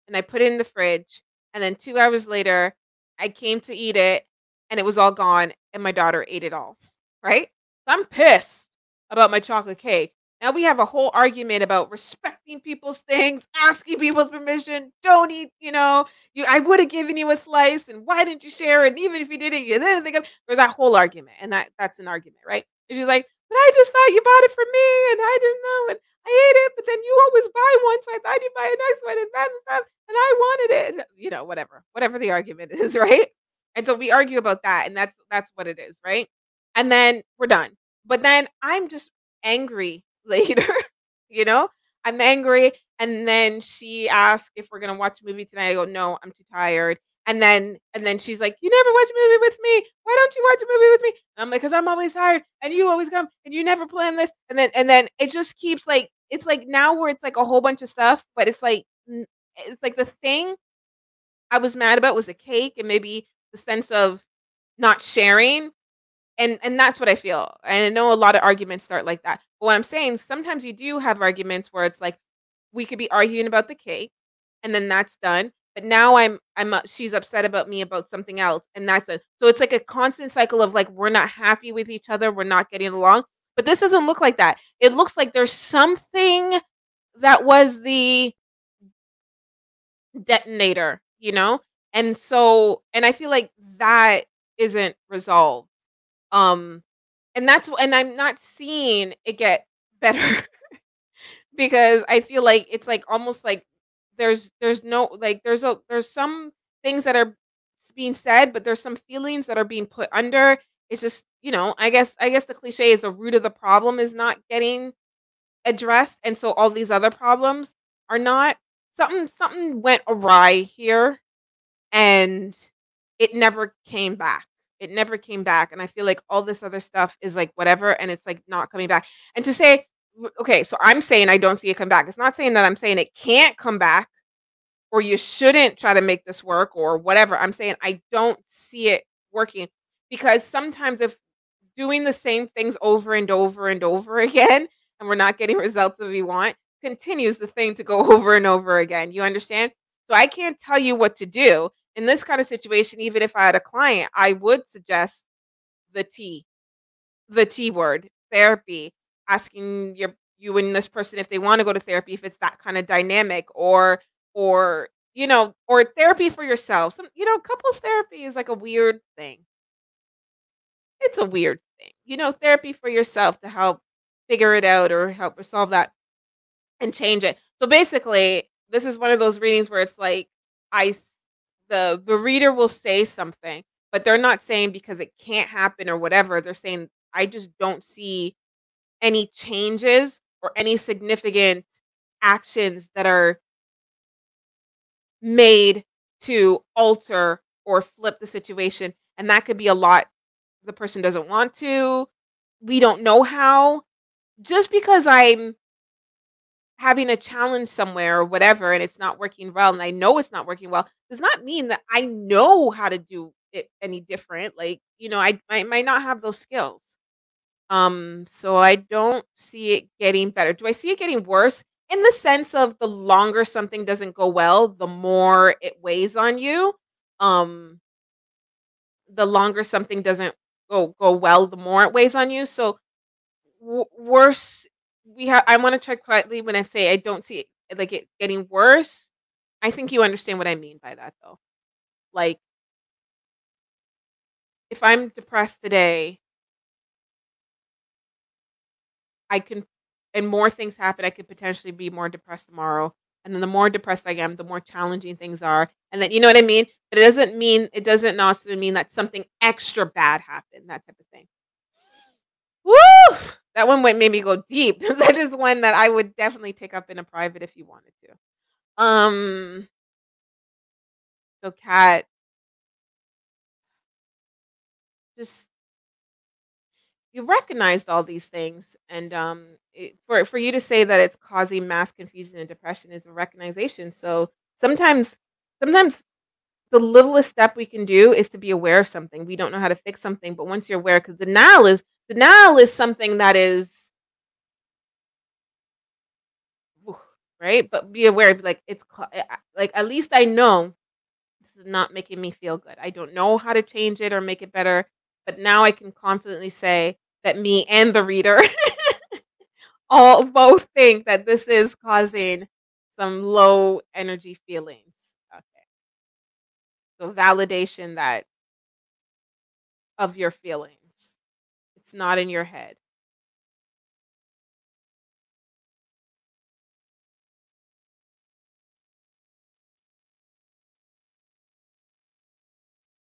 Speaker 1: and I put it in the fridge and then 2 hours later I came to eat it and it was all gone and my daughter ate it all, right? So I'm pissed about my chocolate cake. Now we have a whole argument about respecting people's things, asking people's permission, don't eat, you know, you I would have given you a slice and why didn't you share? And even if you didn't, you didn't think of there's that whole argument. And that that's an argument, right? And she's like, but I just thought you bought it for me and I didn't know and I ate it, but then you always buy one, so I thought you'd buy a next one and that and stuff, and I wanted it. And, you know, whatever. Whatever the argument is, right? And so we argue about that, and that's that's what it is, right? And then we're done. But then I'm just angry later, you know? I'm angry. And then she asked if we're gonna watch a movie tonight. I go, no, I'm too tired. And then and then she's like, "You never watch a movie with me. Why don't you watch a movie with me?" And I'm like, "Cause I'm always tired, and you always come, and you never plan this." And then and then it just keeps like it's like now where it's like a whole bunch of stuff, but it's like it's like the thing I was mad about was the cake and maybe the sense of not sharing. And and that's what I feel. And I know a lot of arguments start like that. But what I'm saying, sometimes you do have arguments where it's like we could be arguing about the cake and then that's done. But now I'm I'm uh, she's upset about me about something else and that's it. So it's like a constant cycle of like we're not happy with each other, we're not getting along. But this doesn't look like that. It looks like there's something that was the detonator, you know? And so and I feel like that isn't resolved. Um and that's and I'm not seeing it get better because I feel like it's like almost like there's there's no like there's a there's some things that are being said, but there's some feelings that are being put under. It's just, you know, I guess I guess the cliche is the root of the problem is not getting addressed and so all these other problems are not something something went awry here and it never came back. It never came back, and I feel like all this other stuff is like whatever, and it's like not coming back. And to say, okay, so I'm saying I don't see it come back. It's not saying that I'm saying it can't come back, or you shouldn't try to make this work, or whatever. I'm saying I don't see it working because sometimes if doing the same things over and over and over again, and we're not getting results that we want, continues the thing to go over and over again. You understand? So I can't tell you what to do in this kind of situation, even if I had a client, I would suggest the T, the T word, therapy, asking your you and this person if they want to go to therapy, if it's that kind of dynamic, or or you know, or therapy for yourself. Some you know, couples therapy is like a weird thing. It's a weird thing. You know, therapy for yourself to help figure it out or help resolve that and change it. So basically, this is one of those readings where it's like I the the reader will say something, but they're not saying because it can't happen or whatever. They're saying I just don't see any changes or any significant actions that are made to alter or flip the situation and that could be a lot the person doesn't want to we don't know how just because i'm having a challenge somewhere or whatever and it's not working well and I know it's not working well does not mean that I know how to do it any different. Like, you know, I, I might not have those skills. Um, so I don't see it getting better. Do I see it getting worse? In the sense of the longer something doesn't go well, the more it weighs on you. Um, the longer something doesn't go go well, the more it weighs on you. So w- worse we have I wanna tread quietly when I say I don't see it like, it getting worse. I think you understand what I mean by that, though. Like if I'm depressed today I can and more things happen, I could potentially be more depressed tomorrow, and then the more depressed I am, the more challenging things are, and then you know what I mean? But it doesn't mean it doesn't necessarily mean that something extra bad happened, that type of thing. Woo! That one went made me go deep. That is one that I would definitely take up in a private if you wanted to. Um so Kat just you recognized all these things and um it, for for you to say that it's causing mass confusion and depression is a recognition. So sometimes sometimes the littlest step we can do is to be aware of something. We don't know how to fix something, but once you're aware, because denial is denial is something that is right? But be aware of like it's eh, like at least I know this is not making me feel good. I don't know how to change it or make it better, but now I can confidently say that me and the reader all both think that this is causing some low energy feelings. Okay. So validation that of your feelings. It's not in your head.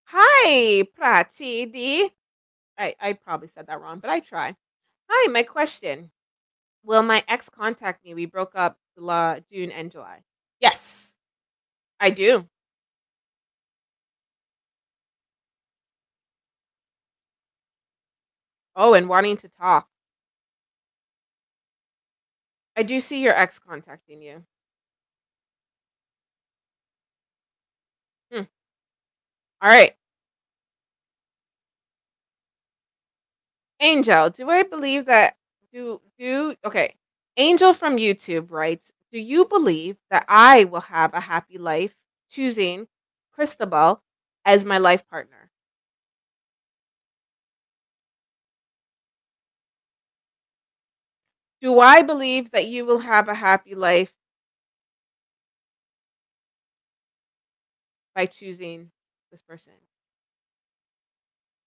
Speaker 1: Hi, Prachidi. I I probably said that wrong, but I try. Hi, my question. Will my ex contact me? We broke up la June and July. Yes, I do. Oh, and wanting to talk. I do see your ex contacting you. Hmm. Alright. Angel, do I believe that do do okay. Angel from YouTube writes, "Do you believe that I will have a happy life choosing Cristobal as my life partner?" Do I believe that you will have a happy life by choosing this person?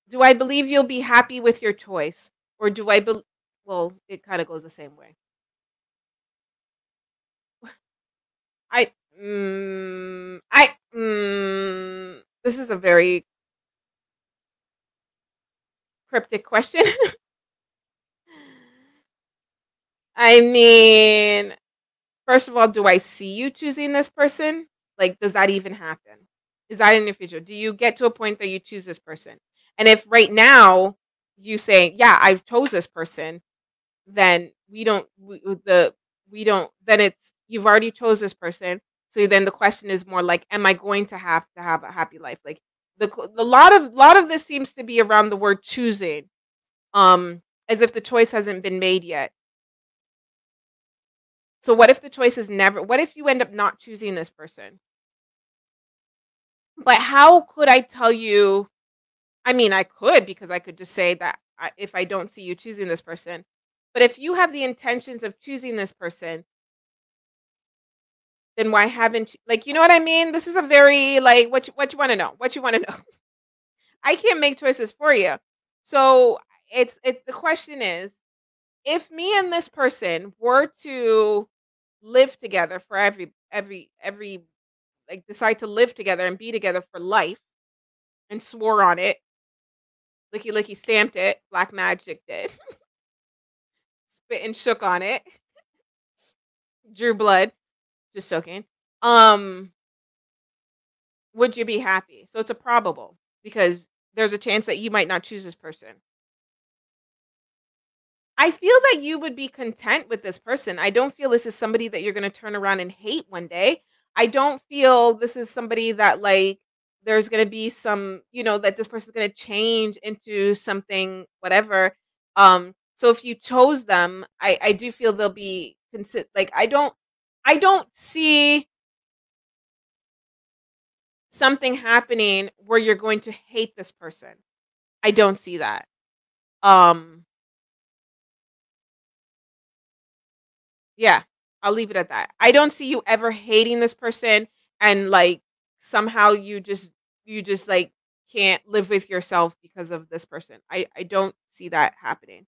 Speaker 1: Do I believe you'll be happy with your choice? Or do I believe, well, it kinda goes the same way. I mm, I mm, this is a very cryptic question. I mean, first of all, do I see you choosing this person? Like, does that even happen? Is that in the future? Do you get to a point that you choose this person? And if right now you say, "Yeah, I've chose this person," then we don't we the we don't then it's you've already chose this person. So then the question is more like, am I going to have to have a happy life? Like the the lot of lot of this seems to be around the word choosing, um, as if the choice hasn't been made yet. So what if the choice is never what if you end up not choosing this person? But how could I tell you I mean, I could because I could just say that if I don't see you choosing this person. But if you have the intentions of choosing this person then why haven't you like, you know what I mean? This is a very, like, what you what you wanna know? What you wanna know? I can't make choices for you. So it's it's the question is, if me and this person were to live together for every every every like, decide to live together and be together for life and swore on it licky licky stamped it, black magic did. Spit and shook on it. Drew blood, just soaking. Um would you be happy? So it's a probable because there's a chance that you might not choose this person. I feel that you would be content with this person. I don't feel this is somebody that you're gonna turn around and hate one day. I don't feel this is somebody that, like, there's gonna be some you know, that this person's gonna change into something whatever. Um, so if you chose them, I I do feel they'll be consi like, I don't I don't see something happening where you're going to hate this person. I don't see that. Um Yeah, I'll leave it at that. I don't see you ever hating this person and, like, somehow you just you just, like, can't live with yourself because of this person. I I don't see that happening.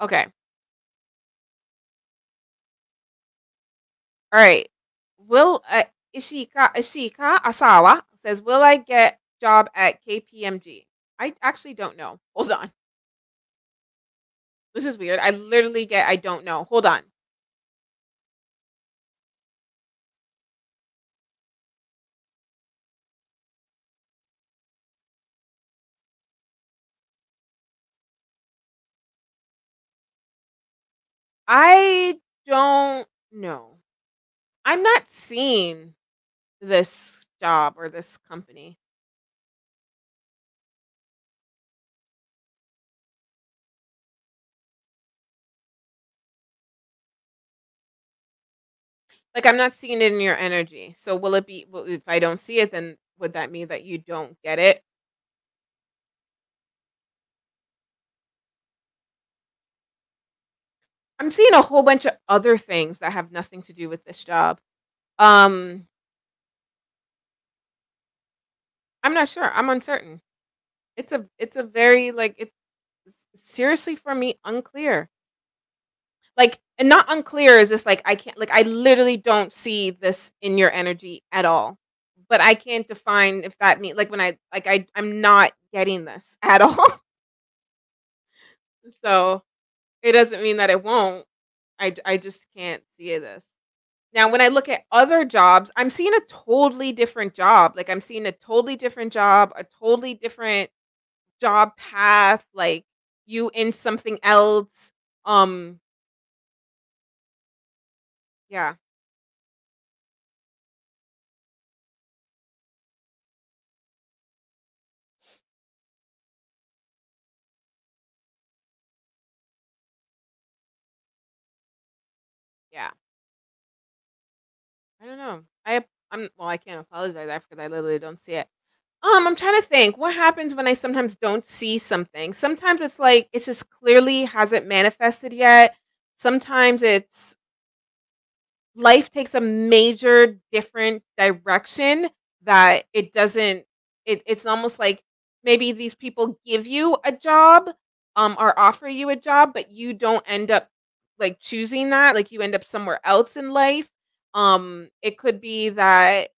Speaker 1: Okay. Alright. Will, uh, Ishika Ishika Asawa says, "Will I get job at KPMG?" I actually don't know. Hold on. This is weird. I literally get I don't know. Hold on. I don't know. I'm not seeing this job or this company. Like, I'm not seeing it in your energy. So will it be if I don't see it, then would that mean that you don't get it? I'm seeing a whole bunch of other things that have nothing to do with this job. Um I'm not sure. I'm uncertain. It's a it's a very, like, it's seriously for me unclear. Like and not unclear is just, like, I can't like, I literally don't see this in your energy at all. But I can't define if that means like, when I like, I I'm not getting this at all. So, it doesn't mean that it won't. I, I just can't see this. Now when I look at other jobs, I'm seeing a totally different job. Like, I'm seeing a totally different job, a totally different job path, like, you in something else. Um yeah. Yeah. Don't know. I I'm well, I can't apologize after because I literally don't see it. Um, I'm trying to think, what happens when I sometimes don't see something? Sometimes it's like, it just clearly hasn't manifested yet. Sometimes it's life takes a major different direction that it doesn't it, it's almost like maybe these people give you a job um or offer you a job but you don't end up like choosing that like you end up somewhere else in life um it could be that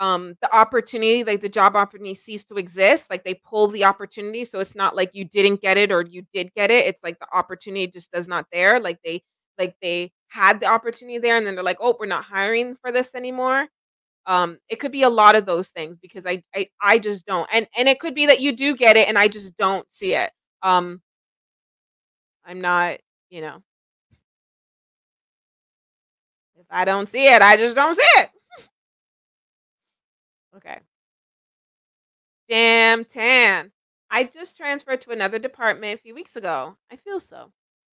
Speaker 1: um the opportunity like the job opportunity ceased to exist like they pull the opportunity so it's not like you didn't get it or you did get it it's like the opportunity just does not there like they like they had the opportunity there and then they're like oh we're not hiring for this anymore. Um it could be a lot of those things because i i, I just don't and and it could be that you do get it and i just don't see it. Um i'm not you know i don't see it i just don't see it okay Damn tan. I just transferred to another department a few weeks ago. I feel so.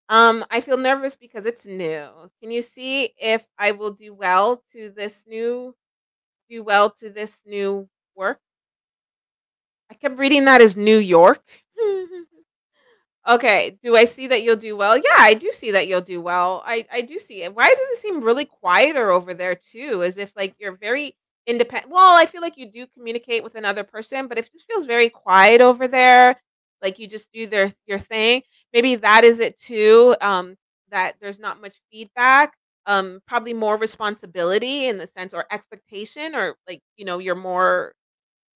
Speaker 1: Um, I feel nervous because it's new. Can you see if I will do well to this new do well to this new work? I kept reading that as New York. okay, do I see that you'll do well? Yeah, I do see that you'll do well. I I do see it. Why does it seem really quieter over there too? As if like you're very independent. Well, I feel like you do communicate with another person, but if it just feels very quiet over there. Like you just do their your thing. Maybe that is it too. Um, that there's not much feedback. Um, probably more responsibility in the sense or expectation, or like you know you're more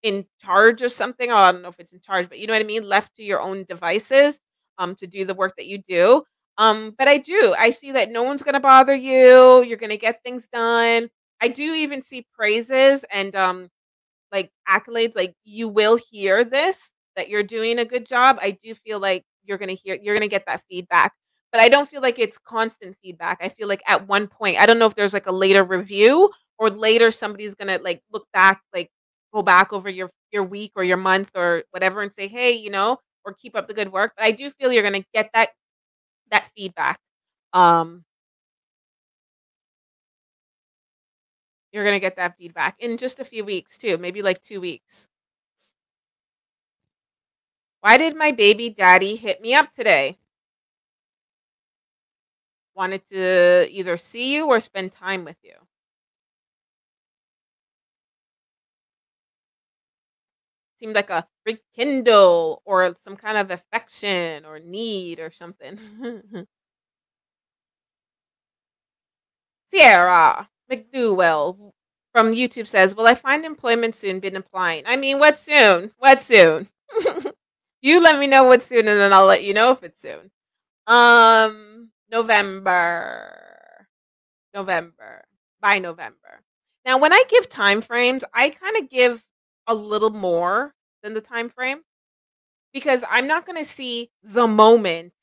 Speaker 1: in charge of something. Oh, I don't know if it's in charge, but you know what I mean. Left to your own devices, um, to do the work that you do. Um, but I do. I see that no one's gonna bother you. You're gonna get things done. I do even see praises and um like accolades. Like you will hear this that you're doing a good job. I do feel like you're gonna hear. You're gonna get that feedback. But I don't feel like it's constant feedback. I feel like at one point, I don't know if there's like a later review or later somebody's gonna like look back, like go back over your your week or your month or whatever and say, "Hey, you know," or keep up the good work. But I do feel you're going to get that that feedback. Um you're going to get that feedback in just a few weeks too, maybe like 2 weeks. Why did my baby daddy hit me up today? Wanted to either see you or spend time with you. Seemed like a rekindle or some kind of affection or need or something. Sierra McDowell from YouTube says, "Will I find employment soon? Been applying. I mean, what soon? What soon? you let me know what soon, and then I'll let you know if it's soon. Um, November, November, by November. Now, when I give time frames, I kind of give a little more than the time frame because I'm not going to see the moment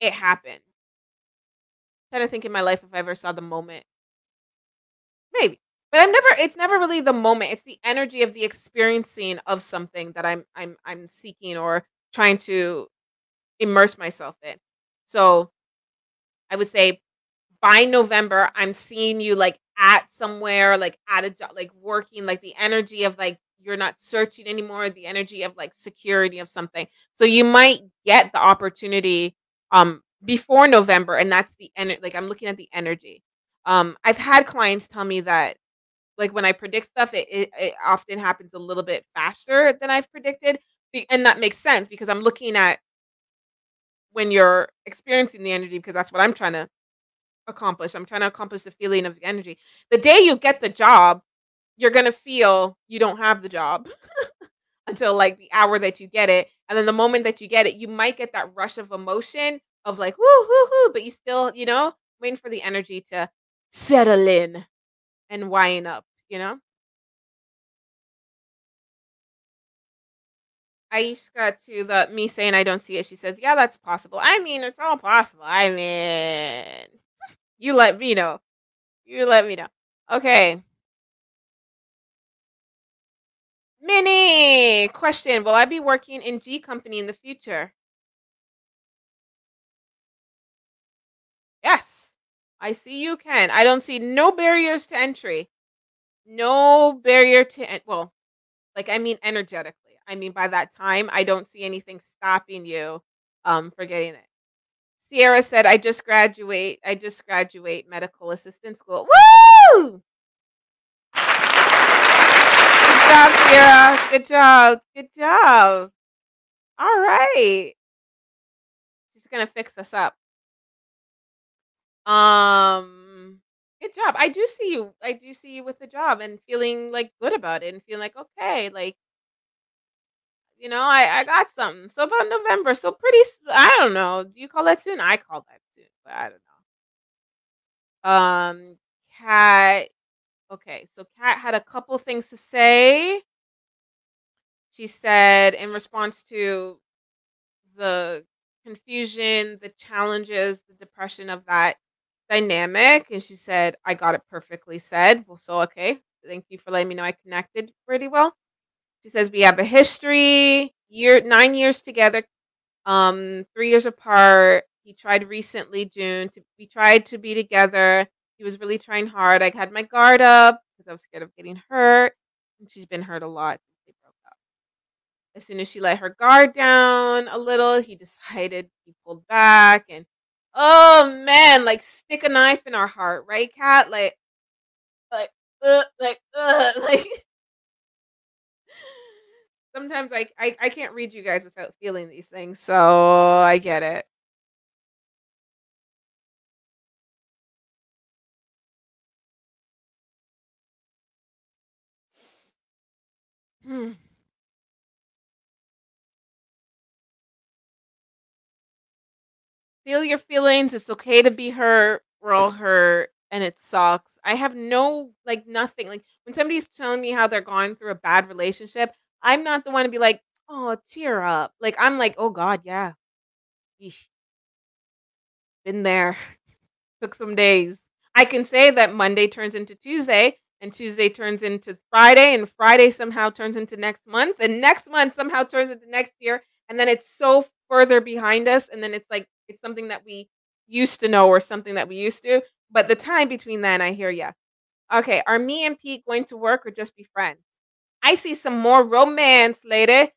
Speaker 1: it happened. trying to think in my life if I ever saw the moment. Maybe. But I'm never it's never really the moment. It's the energy of the experiencing of something that I'm I'm I'm seeking or trying to immerse myself in. So, I would say by November, I'm seeing you like at somewhere, like at a job, like working, like the energy of like you're not searching anymore, the energy of like security of something. So you might get the opportunity um before November, and that's the energy. Like I'm looking at the energy. Um, I've had clients tell me that like when I predict stuff, it, it, it often happens a little bit faster than I've predicted, and that makes sense because I'm looking at when you're experiencing the energy because that's what I'm trying to accomplish. I'm trying to accomplish the feeling of the energy. The day you get the job, you're gonna feel you don't have the job until like the hour that you get it, and then the moment that you get it, you might get that rush of emotion of like whoo whoo whoo, but you still, you know, waiting for the energy to settle in and wind up, you know? Ishika to the me saying I don't see it. She says, "Yeah, that's possible." I mean, it's all possible. I mean, you let me know. You let me know. Okay. Minnie, question: Will I be working in G Company in the future? Yes, I see you can. I don't see no barriers to entry. No barrier to en- well, like I mean energetically. I mean by that time, I don't see anything stopping you um for getting it. Sierra said, "I just graduate. I just graduate medical assistant school. Woo! Good job, Sierra. Good job. Good job. All right. She's gonna fix us up. Um, good job. I do see you. I do see you with the job and feeling like good about it and feeling like okay, like you know, I I got something. So about November. So pretty. I don't know. Do you call that soon? I call that soon, but I don't know. Um, Kat. Okay, so Kat had a couple things to say. She said in response to the confusion, the challenges, the depression of that dynamic, and she said, "I got it perfectly said." Well, so okay. Thank you for letting me know I connected pretty well. She says we have a history, year 9 years together, um 3 years apart. He tried recently June to we tried to be together. He was really trying hard. I had my guard up because I was scared of getting hurt. She's been hurt a lot since they broke up. As soon as she let her guard down a little, he decided he pulled back and oh man, like stick a knife in our heart, right, Kat? Like like uh, like uh, like sometimes I, I I can't read you guys without feeling these things, so I get it. Hmm. Feel your feelings. It's okay to be hurt. We're all hurt and it sucks. I have no like nothing. Like when somebody's telling me how they're going through a bad relationship, I'm not the one to be like, "Oh, cheer up." Like I'm like, "Oh god, yeah. Been there. Took some days." I can say that Monday turns into Tuesday and Tuesday turns into Friday and Friday somehow turns into next month and next month somehow turns into next year and then it's so further behind us and then it's like it's something that we used to know or something that we used to but the time between then I hear ya. Okay, are me and Pete going to work or just be friends? I see some more romance, lady.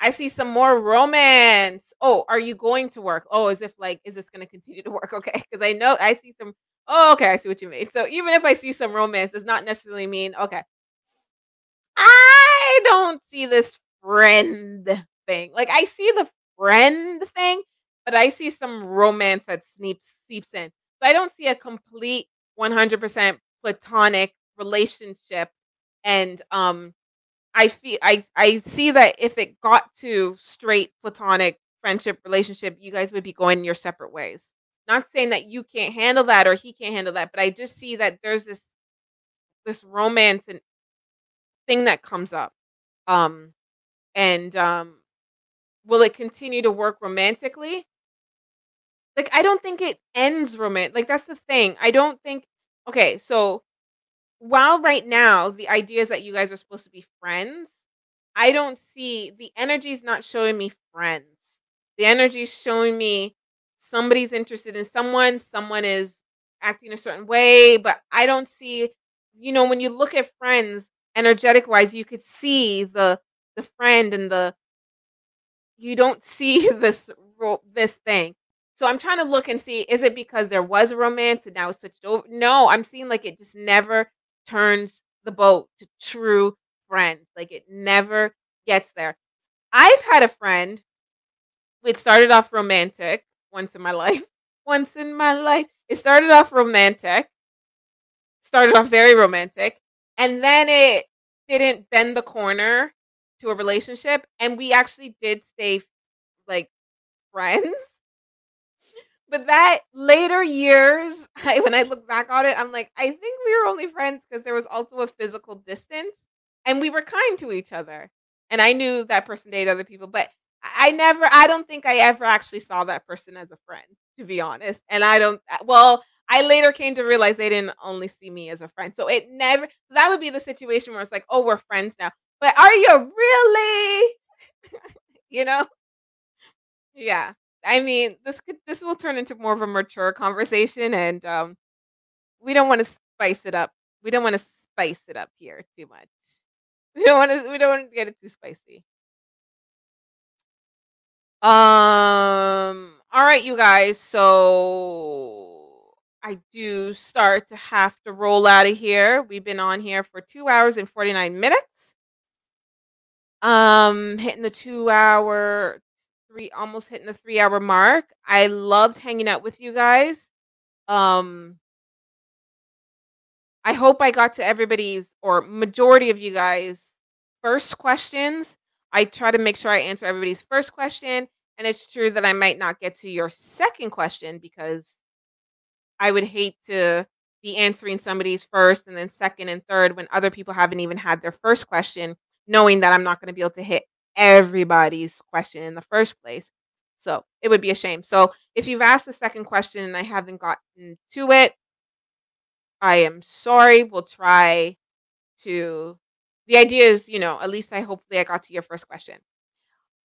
Speaker 1: I see some more romance. Oh, are you going to work? Oh, as if like, is this going to continue to work? Okay, because I know I see some. Oh, okay, I see what you mean. So even if I see some romance, does not necessarily mean okay. I don't see this friend thing. Like I see the friend thing, but I see some romance that sneaks seeps in. So I don't see a complete 100% platonic relationship and um I feel I I see that if it got to straight platonic friendship relationship, you guys would be going your separate ways. Not saying that you can't handle that or he can't handle that, but I just see that there's this this romance and thing that comes up. Um and um will it continue to work romantically? Like I don't think it ends romantic. Like that's the thing. I don't think okay, so while right now the idea is that you guys are supposed to be friends, I don't see the energy's not showing me friends. The energy's showing me somebody's interested in someone, someone is acting a certain way, but I don't see you know, when you look at friends energetic wise, you could see the the friend and the you don't see this this thing. So I'm trying to look and see is it because there was a romance and now it's switched over? No, I'm seeing like it just never turns the boat to true friends. Like it never gets there. I've had a friend, it started off romantic once in my life. Once in my life. It started off romantic, started off very romantic, and then it didn't bend the corner to a relationship. And we actually did stay like friends. But that later years, I, when I look back on it, I'm like, I think we were only friends because there was also a physical distance and we were kind to each other. and I knew that person dated other people, but I never I don't think I ever actually saw that person as a friend, to be honest. And I don't uh, well, I later came to realize they didn't only see me as a friend. So it never that would be the situation where it's like, "Oh, we're friends now." But are you really? you know? Yeah. I mean, this could this will turn into more of a mature conversation and um we don't want to spice it up. We don't want to spice it up here too much. We don't want to we don't want to get it too spicy. Um all right you guys. So I do start to have to roll out of here. We've been on here for 2 hours and 49 minutes. Um hitting the 2 hour 3 almost hitting the 3 hour mark. I loved hanging out with you guys. Um I hope I got to everybody's or majority of you guys' first questions. I try to make sure I answer everybody's first question, and it's true that I might not get to your second question because I would hate to be answering somebody's first and then second and third when other people haven't even had their first question, knowing that I'm not going to be able to hit everybody's question in the first place. So it would be a shame. So if you've asked the second question and I haven't gotten to it, I am sorry. We'll try to. The idea is, you know, at least I hopefully I got to your first question.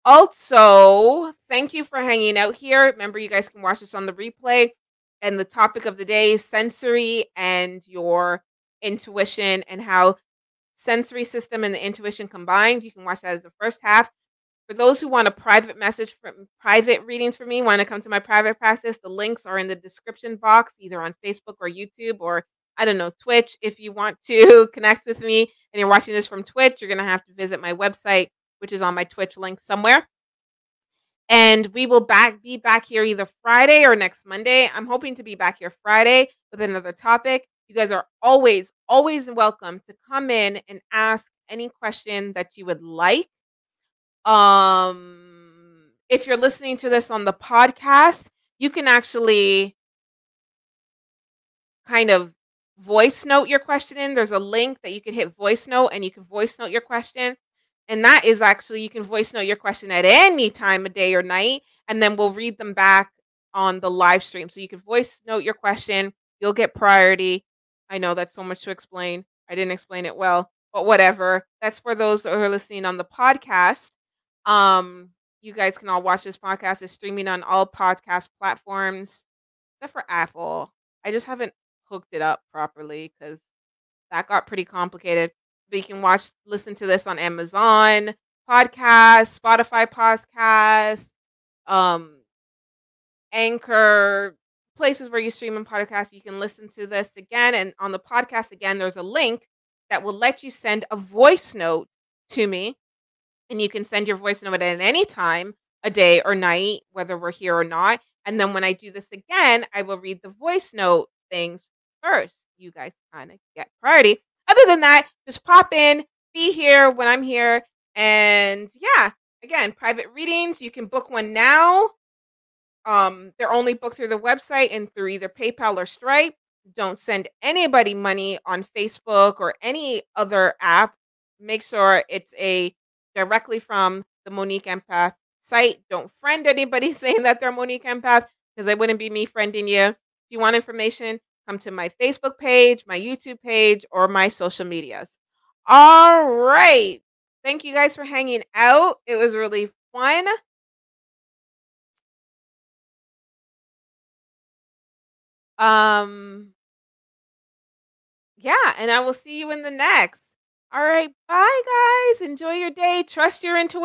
Speaker 1: Also, thank you for hanging out here. Remember, you guys can watch this on the replay. And the topic of the day is sensory and your intuition and how sensory system and the intuition combined. You can watch that as the first half. For those who want a private message from private readings from me, want to come to my private practice, the links are in the description box, either on Facebook or YouTube or I don't know, Twitch. If you want to connect with me and you're watching this from Twitch, you're going to have to visit my website, which is on my Twitch link somewhere. And we will back be back here either Friday or next Monday. I'm hoping to be back here Friday with another topic. You guys are always, always welcome to come in and ask any question that you would like. Um, if you're listening to this on the podcast, you can actually kind of voice note your question in. There's a link that you can hit voice note and you can voice note your question. And that is actually you can voice note your question at any time of day or night, and then we'll read them back on the live stream. So you can voice note your question, you'll get priority. I know that's so much to explain. I didn't explain it well, but whatever. That's for those who are listening on the podcast. Um, you guys can all watch this podcast. It's streaming on all podcast platforms, except for Apple. I just haven't hooked it up properly because that got pretty complicated. But you can watch, listen to this on Amazon podcast, Spotify podcast, um, Anchor, places where you stream and podcast. You can listen to this again, and on the podcast again, there's a link that will let you send a voice note to me, and you can send your voice note at any time, a day or night, whether we're here or not. And then when I do this again, I will read the voice note things first. You guys kind of get priority. Other than that, just pop in, be here when I'm here. And yeah, again, private readings. You can book one now. Um, they're only booked through the website and through either PayPal or Stripe. Don't send anybody money on Facebook or any other app. Make sure it's a directly from the Monique Empath site. Don't friend anybody saying that they're Monique Empath because it wouldn't be me friending you. If you want information, come to my Facebook page, my YouTube page, or my social medias. All right. Thank you guys for hanging out. It was really fun. Um yeah, and I will see you in the next. All right, bye guys. Enjoy your day. Trust your intuition.